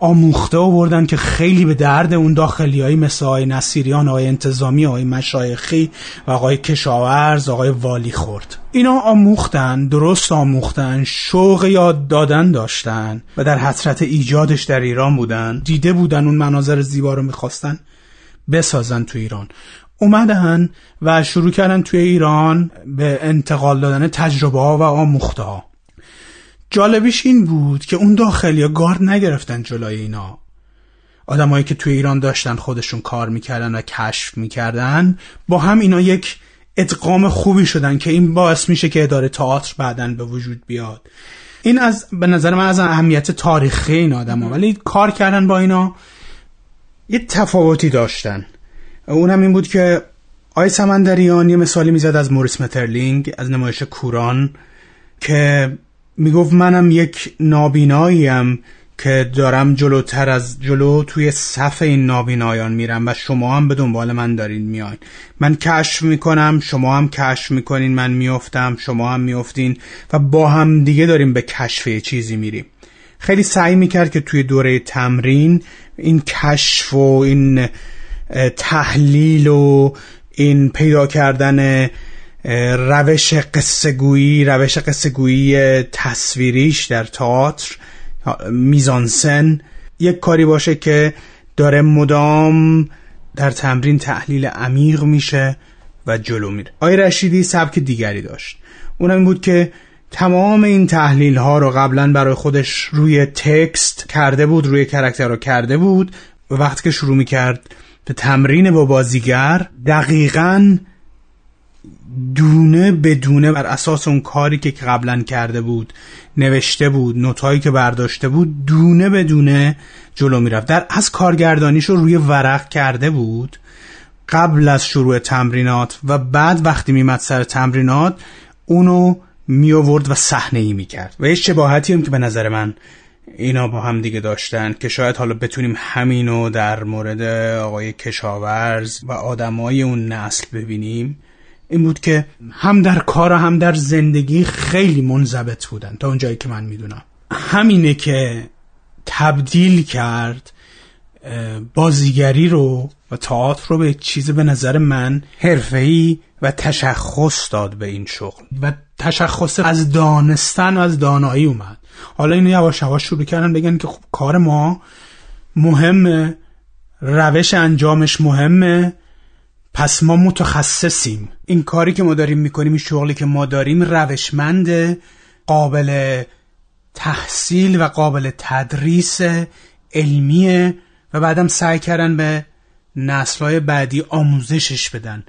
آموخته آوردن که خیلی به درد اون داخلی های مثل آقای نصیریان آقای انتظامی آقای مشایخی و آقای کشاورز آقای والی خورد. اینا آموختن درست آموختن شوق یاد دادن داشتن و در حسرت ایجادش در ایران بودن. دیده بودن اون مناظر زیبا رو می‌خواستن بسازن تو ایران. اومدن و شروع کردن توی ایران به انتقال دادن تجربه ها و آموخته ها جالبیش این بود که اون داخلی گارد نگرفتن جلوی اینا. آدمایی که توی ایران داشتن خودشون کار می‌کردن و کشف می‌کردن با هم اینا یک ادغام خوبی شدن که این باعث میشه که اداره تئاتر بعدا به وجود بیاد. این از به نظر من از اهمیت تاریخی این آدم ها. ولی کار کردن با اینا یه تفاوتی داشتن. اون هم این بود که آی سمندریان یه مثالی می‌زد از موریس مترلینگ از نمایش کوران که می‌گفت منم یک نابیناییم که دارم جلوتر از جلو توی صف این نابینایان میرم و شما هم به دنبال من دارین میاین. من کشف می‌کنم شما هم کشف می‌کنین من میافتم شما هم میافتین و با هم دیگه داریم به کشف چیزی میریم. خیلی سعی می‌کرد که توی دوره تمرین این کشف و این تحلیل و این پیدا کردن روش قصهگویی روش قصهگویی تصویریش در تئاتر میزانسن. یک کاری باشه که داره مدام در تمرین تحلیل عمیق میشه و جلو میره. آقای رشیدی سبک دیگری داشت. اونم این بود که تمام این تحلیل ها رو قبلا برای خودش روی تکست کرده بود روی کرکتر رو کرده بود. و وقتی که شروع می‌کرد به تمرین با بازیگر دقیقا دونه به دونه بر اساس اون کاری که قبلا کرده بود نوشته بود نوتهایی که برداشته بود دونه به دونه جلو می‌رفت. در از کارگردانیشو روی ورق کرده بود قبل از شروع تمرینات و بعد وقتی میمد سر تمرینات اونو می آورد و صحنه ای می کرد و یه شباهتی هم که به نظر من اینا با هم دیگه داشتن که شاید حالا بتونیم همینو در مورد آقای کشاورز و آدمای اون نسل ببینیم. این بود که هم در کار و هم در زندگی خیلی منضبط بودن تا اونجایی که من می‌دونم. همینه که تبدیل کرد بازیگری رو و تئاتر رو به چیز به نظر من حرفه‌ای و تشخص داد به این شغل. و تشخص از دانستن و از دانایی اومد. حالا اینو یواش یواش شروع کردن بگن که خب کار ما مهمه روش انجامش مهمه پس ما متخصصیم. این کاری که ما داریم می‌کنیم این شغلی که ما داریم روشمند قابل تحصیل و قابل تدریس علمیه و بعدم سعی کردن به نسلهای بعدی آموزشش بدن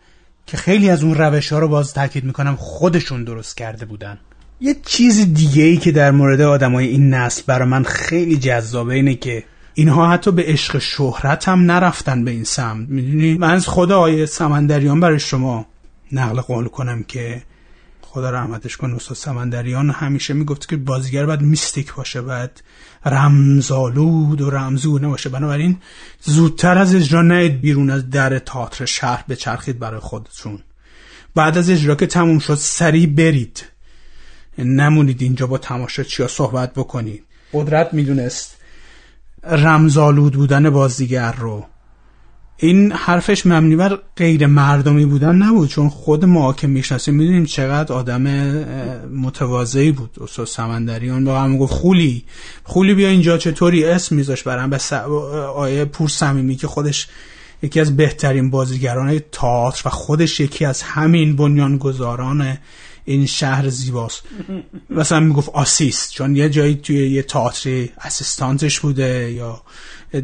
که خیلی از اون روش ها رو باز تاکید می‌کنم خودشون درست کرده بودن. یه چیز دیگه ای که در مورد آدمای این نسل برای من خیلی جذابه اینه که اینها حتی به عشق شهرت هم نرفتن به این سمت. می‌دونی؟ من از خدا آیه سمندریان برای شما نقل قول کنم که خدا رحمتش کن استاد سمندریان همیشه می‌گفت که بازیگر باید میستیک باشه باید رمزالود و رمزو نباشه. بنابراین زودتر از اجرا نید بیرون از در تئاتر شهر به چرخید برای خودتون. بعد از اجرا که تموم شد سریع برید. نمونید اینجا با تماشا چیا صحبت بکنید. قدرت می‌دونست. رمزالود بودن بازیگر رو. این حرفش مبنی بر غیر مردمی بودن نبود چون خود ما که می‌شناسیم می‌دونیم چقدر آدم متواضعی بود. استاد سمندریان با هم گفت خولی خولی بیا اینجا چطوری اسم میذاش برام. به س... آیه پور صمیمی که خودش یکی از بهترین بازیگران تئاتر و خودش یکی از همین بنیانگذاران این شهر زیباست. مثلا می‌گفت آسیست چون یه جایی توی یه تئاتری اسیستانتش بوده یا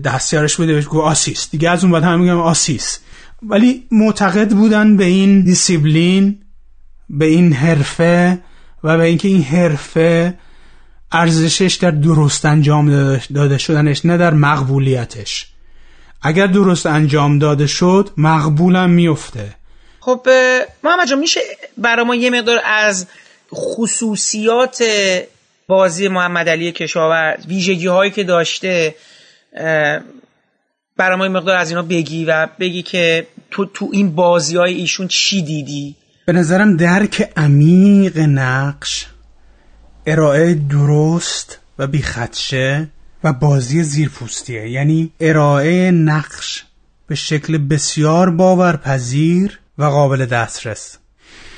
دستیارش بوده بهش گفت آسیست دیگه از اون بعد هم میگم آسیست ولی معتقد بودن به این دیسیبلین به این حرفه و به اینکه این حرفه ارزشش در درست انجام داده شدنش نه در مقبولیتش. اگر درست انجام داده شد مقبولم میفته خب محمد جان میشه برای ما یه مقدار از خصوصیات بازی محمد علی کشاورز ویژگی هایی که داشته برای ما یه مقدار از اینا بگی و بگی که تو تو این بازی های ایشون چی دیدی؟ به نظرم درک عمیق نقش ارائه درست و بیخدشه و بازی زیرپوستیه. یعنی ارائه نقش به شکل بسیار باورپذیر و قابل دسترس.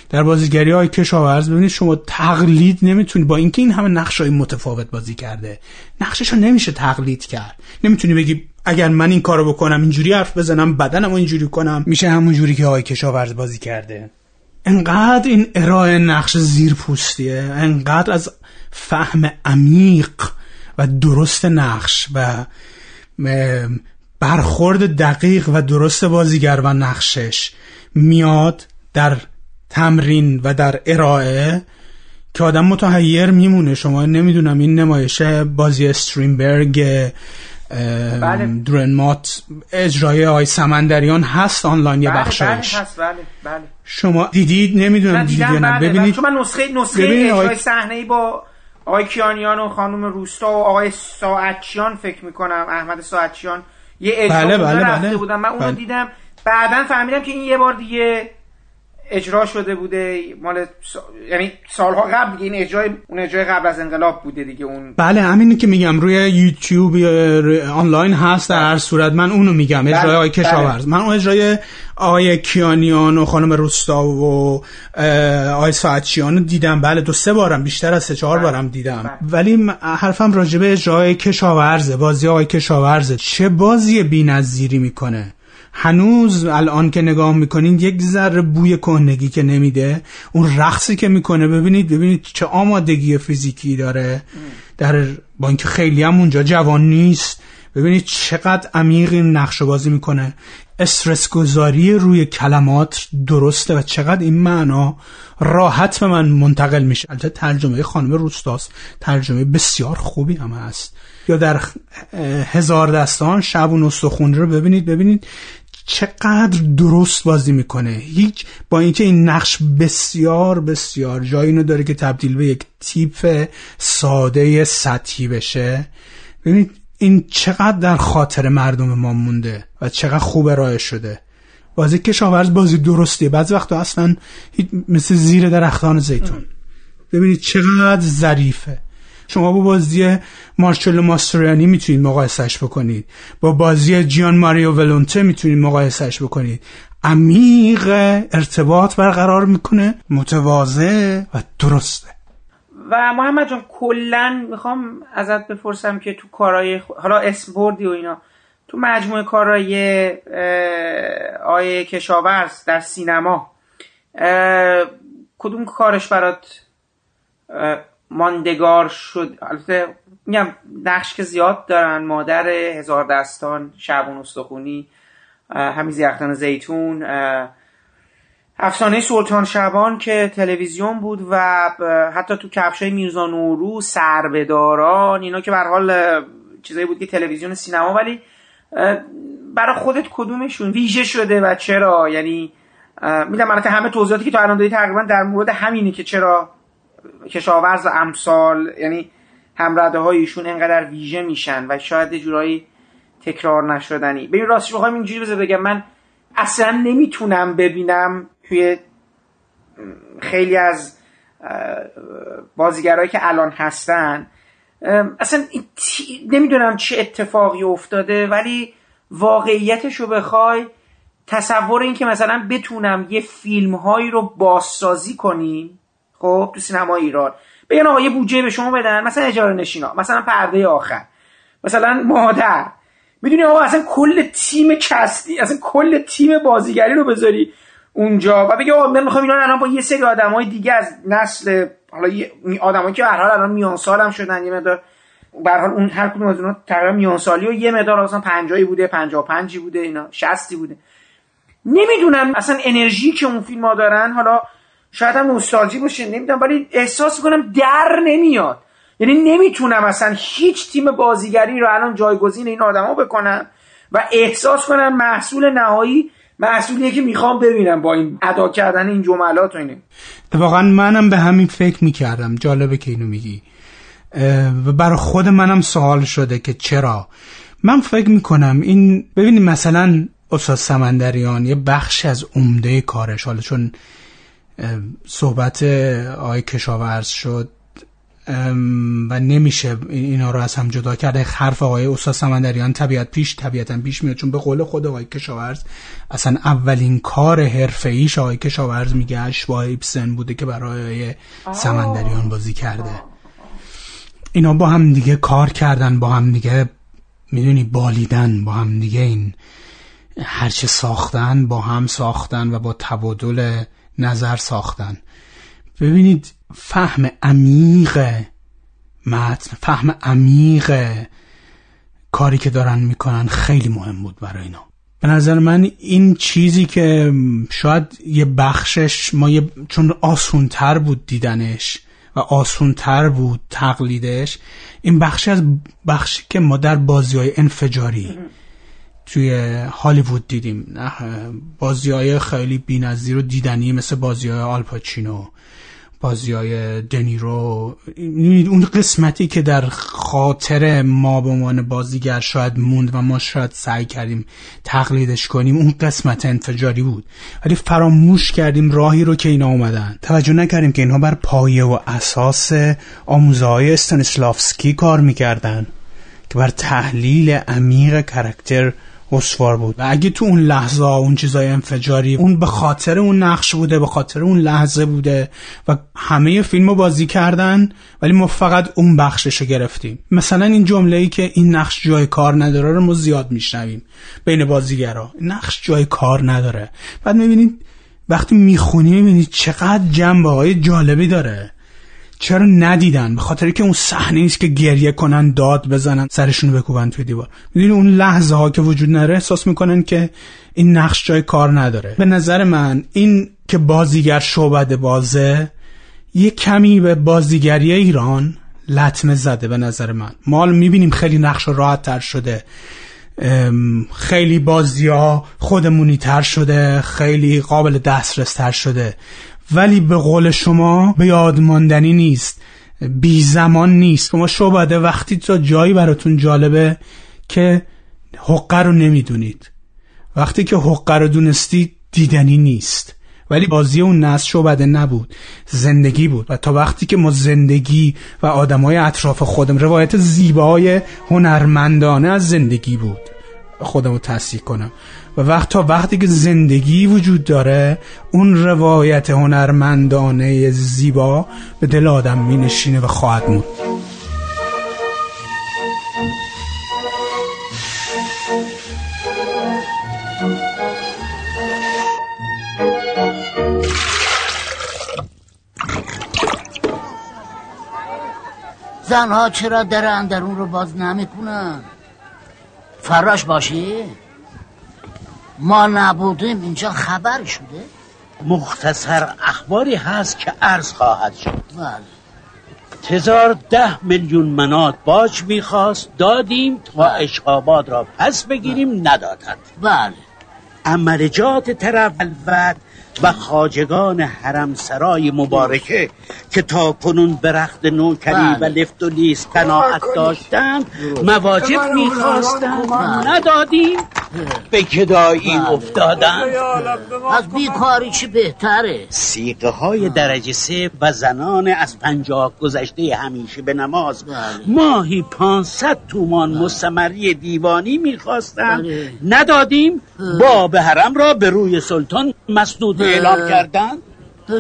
در بازیگری های کشاورز ببینید شما تقلید نمی‌تونید با اینکه این همه نقش های متفاوت بازی کرده نقشش نمیشه تقلید کرد. نمی‌تونی بگی اگر من این کارو بکنم اینجوری حرف بزنم بدنم اینجوری کنم. میشه همون جوری که های کشاورز بازی کرده. انقدر این ارائه نقش زیر پوستیه انقدر از فهم عمیق و درست نقش و برخورد دقیق و درست بازیگر و نقشش میاد در تمرین و در ارائه که آدم متحیر میمونه. شما نمی‌دونم این نمایش بازی استرینبرگ بله. درنمات اجرای آی سمندریان هست آنلاین یه بله بخشش. بله هست بله بله. شما دیدید؟ نمی‌دونم دیدید یا نه. بله ببینید. چون من نسخه نسخه اجرای. صحنه ای با آقای کیانیان و خانم روستا و آقای ساعتچیان فکر می‌کنم. احمد ساعتچیان یه اجرا بله بله بله. بودم من اونو بله. دیدم. بعدا فهمیدم که این یه بار دیگه اجرا شده بوده مال سا... یعنی سالها قبل دیگه این اجرای اون اجرای قبل از انقلاب بوده دیگه اون بله همینی که میگم روی یوتیوب آنلاین هست در هر صورت. من اونو میگم اجرای آقای بله. کشاورز من اون اجرای آقای کیانیان و خانم روستا و آقای ساعتچیان رو دیدم. بله دو سه بارم بیشتر از سه چهار بارم دیدم. ولی م- حرفم راجبه اجرای کشاورزه. بازی آقای کشاورزه چه بازی بی‌نظیری می‌کنه؟ هنوز الان که نگاه می‌کنین یک ذره بوی کهنگی که نمیده. اون رقصی که می‌کنه ببینید ببینید چه آمادگی فیزیکی داره. در با اینکه خیلی هم اونجا جوان نیست ببینید چقدر عمیق این نقش بازی می‌کنه. استرس گذاری روی کلمات درسته و چقدر این معنا راحت به من منتقل میشه. البته ترجمه خانم روستاس ترجمه بسیار خوبی هم هست. یا در هزار دستان شب و رو ببینید ببینید چقدر درست بازی می‌کنه. هیچ با اینکه این نقش بسیار بسیار جایی اینو داره که تبدیل به یک تیپ ساده سطحی بشه. ببینید این چقدر در خاطر مردم ما مونده و چقدر خوب ارائه شده. بازی کشاورز بازی درستیه. بعضی وقتا اصلا مثل زیر درختان زیتون. ببینید چقدر ظریفه. شما با بازی مارچلو ماستریانی می‌تونید مقایسش بکنید. با بازی جیان ماریو ولونته می‌تونید مقایسش بکنید. عمیق ارتباط برقرار می‌کنه متواضع و درسته. و محمد جان کلا می‌خوام ازت بپرسم که تو کارهای حالا اسم بردی و اینا تو مجموعه کارهای آیه کشاورز در سینما کدوم کارش برات ماندگار شد. البته میگم نقش که زیاد دارن مادر هزار دستان شعبان استخونی همین زیختان زیتون افسانه سلطان شبان که تلویزیون بود و حتی تو کفشای میرزا نورو سربداران اینا که به حال چیزایی بود که تلویزیون سینما ولی برای خودت کدومشون ویژه شده و چرا؟ یعنی میدم البته همه توضیحاتی که تو الان دادی تقریبا در مورد همینه که چرا کشاورز امثال یعنی همرده های ایشون انقدر ویژه میشن و شاید جورایی تکرار نشدنی. ببین راستش بخوام اینجوری بذار بگم من اصلا نمی‌تونم ببینم توی خیلی از بازیگرهایی که الان هستن اصلا نمی‌دونم چه اتفاقی افتاده ولی واقعیتش رو بخوای تصور این که مثلا بتونم یه فیلم هایی رو بازسازی کنی خب تو سینما ایران. بگن آقا یه بودجه به شما بدن. مثلا اجاره نشینا. مثلا پرده آخر. مثلا مادر. می‌دونی آقا اصلا کل تیم کستی اصلا کل تیم بازیگری رو بذاری اونجا و بگه آقا من می‌خوام اینا الان با یه سری آدمای دیگه از نسل حالا آدمایی که هر حال الان میان سالم شدن یه مقدار به حال اون هر کدوم از اونها تقریبا میان سالی و یه مقدار مثلا 50 بوده 55 بوده اینا 60 بوده. نمی‌دونم اصلا انرژی که اون فیلم ها دارن حالا شاید هم نوستالژی باشه نمی‌دونم ولی احساس می‌کنم در نمیاد. یعنی نمی‌تونم اصلا هیچ تیم بازیگری رو الان جایگزین این آدما بکنم و احساس کنم محصول نهایی محصولیه که می‌خوام ببینم با این ادا کردن این جملات و اینه. واقعا منم به همین فکر می‌کردم. جالبه که اینو میگی. و برای خود منم سوال شده که چرا؟ من فکر می‌کنم این ببینید مثلا استاد سمندریان یه بخش از عمده کارش حالا چون صحبت آقای کشاورز شد. و نمیشه اینا رو از هم جدا کرده حرف آقای استاد سمندریان طبیعت پیش طبیعتا پیش میاد. چون به قول خود آقای کشاورز اصلا اولین کار حرفه ایش آقای کشاورز میگه اشباه ایبسن بوده که برای سمندریان بازی کرده. اینا با هم دیگه کار کردن با هم دیگه می‌دونی بالیدن با هم دیگه این هرچه ساختن با هم ساختن و با تبادل نظر ساختن. ببینید فهم عمیق متن فهم عمیق کاری که دارن می‌کنن خیلی مهم بود برای اینا. به نظر من این چیزی که شاید یه بخشش ما یه چون آسونتر بود دیدنش و آسونتر بود تقلیدش این بخشی از بخشی که ما در بازی های انفجاری توی هالیوود دیدیم. بازی های خیلی بینظیر رو دیدنی مثل بازی های آلپاچینو بازی های دنیرو اون قسمتی که در خاطر ما به عنوان بازیگر شاید موند و ما شاید سعی کردیم تقلیدش کنیم اون قسمت انفجاری بود. ولی فراموش کردیم راهی رو که اینا اومدن. توجه نکردیم که اینها بر پایه و اساس آموزه های استانسلافسکی کار می‌کردن که بر تحلیل عمیق کرکتر اسوار بود. و اگه تو اون لحظه اون چیزای انفجاری اون به خاطر اون نقش بوده به خاطر اون لحظه بوده و همه فیلم رو بازی کردن ولی ما فقط اون بخشش گرفتیم. مثلا این جمله ای که این نقش جای کار نداره رو ما زیاد میشنویم بین بازیگرا. نقش جای کار نداره. بعد می‌بینید وقتی می‌خونی می‌بینید چقدر جنبه های جالبی داره. چرا ندیدن؟ به خاطر که اون صحنه است که گریه کنن داد بزنن سرشون بکوبن توی دیوار. می‌دونی اون لحظه ها که وجود نره احساس می‌کنن که این نقش جای کار نداره. به نظر من این که بازیگر شعبد بازه یه کمی به بازیگری ایران لطمه زده به نظر من. ما می‌بینیم خیلی نقش راحت تر شده خیلی بازی ها خودمونی تر شده خیلی قابل دسترس تر شده. ولی به قول شما به یادماندنی نیست. بی زمان نیست. شما شعبده وقتی تا جایی براتون جالبه که حقه رو نمی‌دونید. وقتی که حقه رو دونستید دیدنی نیست. ولی بازی اون نسل شعبده نبود. زندگی بود. و تا وقتی که ما زندگی و آدمای اطراف خودم روایت زیبای هنرمندانه از زندگی بود. خودم رو کنم. و وقت تا وقتی که زندگی وجود داره اون روایت هنرمندانه زیبا به دل آدم می نشینه و خواهد موند. زنها چرا در اندرون رو باز نمی‌کنن؟ فراش باشی؟ ما نبودیم اینجا خبر شده؟ مختصر اخباری هست که عرض خواهد شد. بله. تزار ده میلیون منات باج می‌خواست دادیم تا اشقاباد را پس بگیریم ندادند. بله. عملجات طرف الوت و خاجگان حرم سرای مبارکه که تا کنون برخت نوکری و بله. لفت و لیست قناعت داشتند مواجب می‌خواستند. ندادیم. به گدایی افتادند. از بیکاری چی بهتره؟ سیقه های درجه سه و زنان از پنجاه گذشته همیشه به نماز. ماهی پانصد تومان مستمری دیوانی می‌خواستند. ندادیم. باب حرم را به روی سلطان مسدود اعلام کردند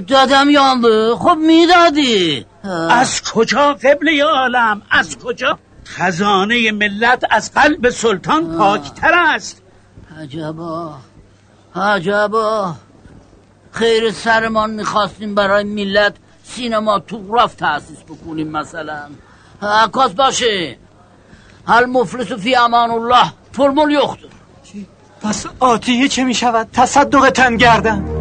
دادم یامبه. خب می‌دادی. از کجا قبل عالم؟ از کجا؟ خزانه ملت از قلب سلطان پاکتر است. عجبا. عجبا. خیر سرمان می‌خواستیم برای ملت سینما توغراف تأسیس بکنیم مثلا. عکاس باشه. هل مفلس فی امان الله. فرمول یخت. پس آتیه چه می شود تصدق تن گردن.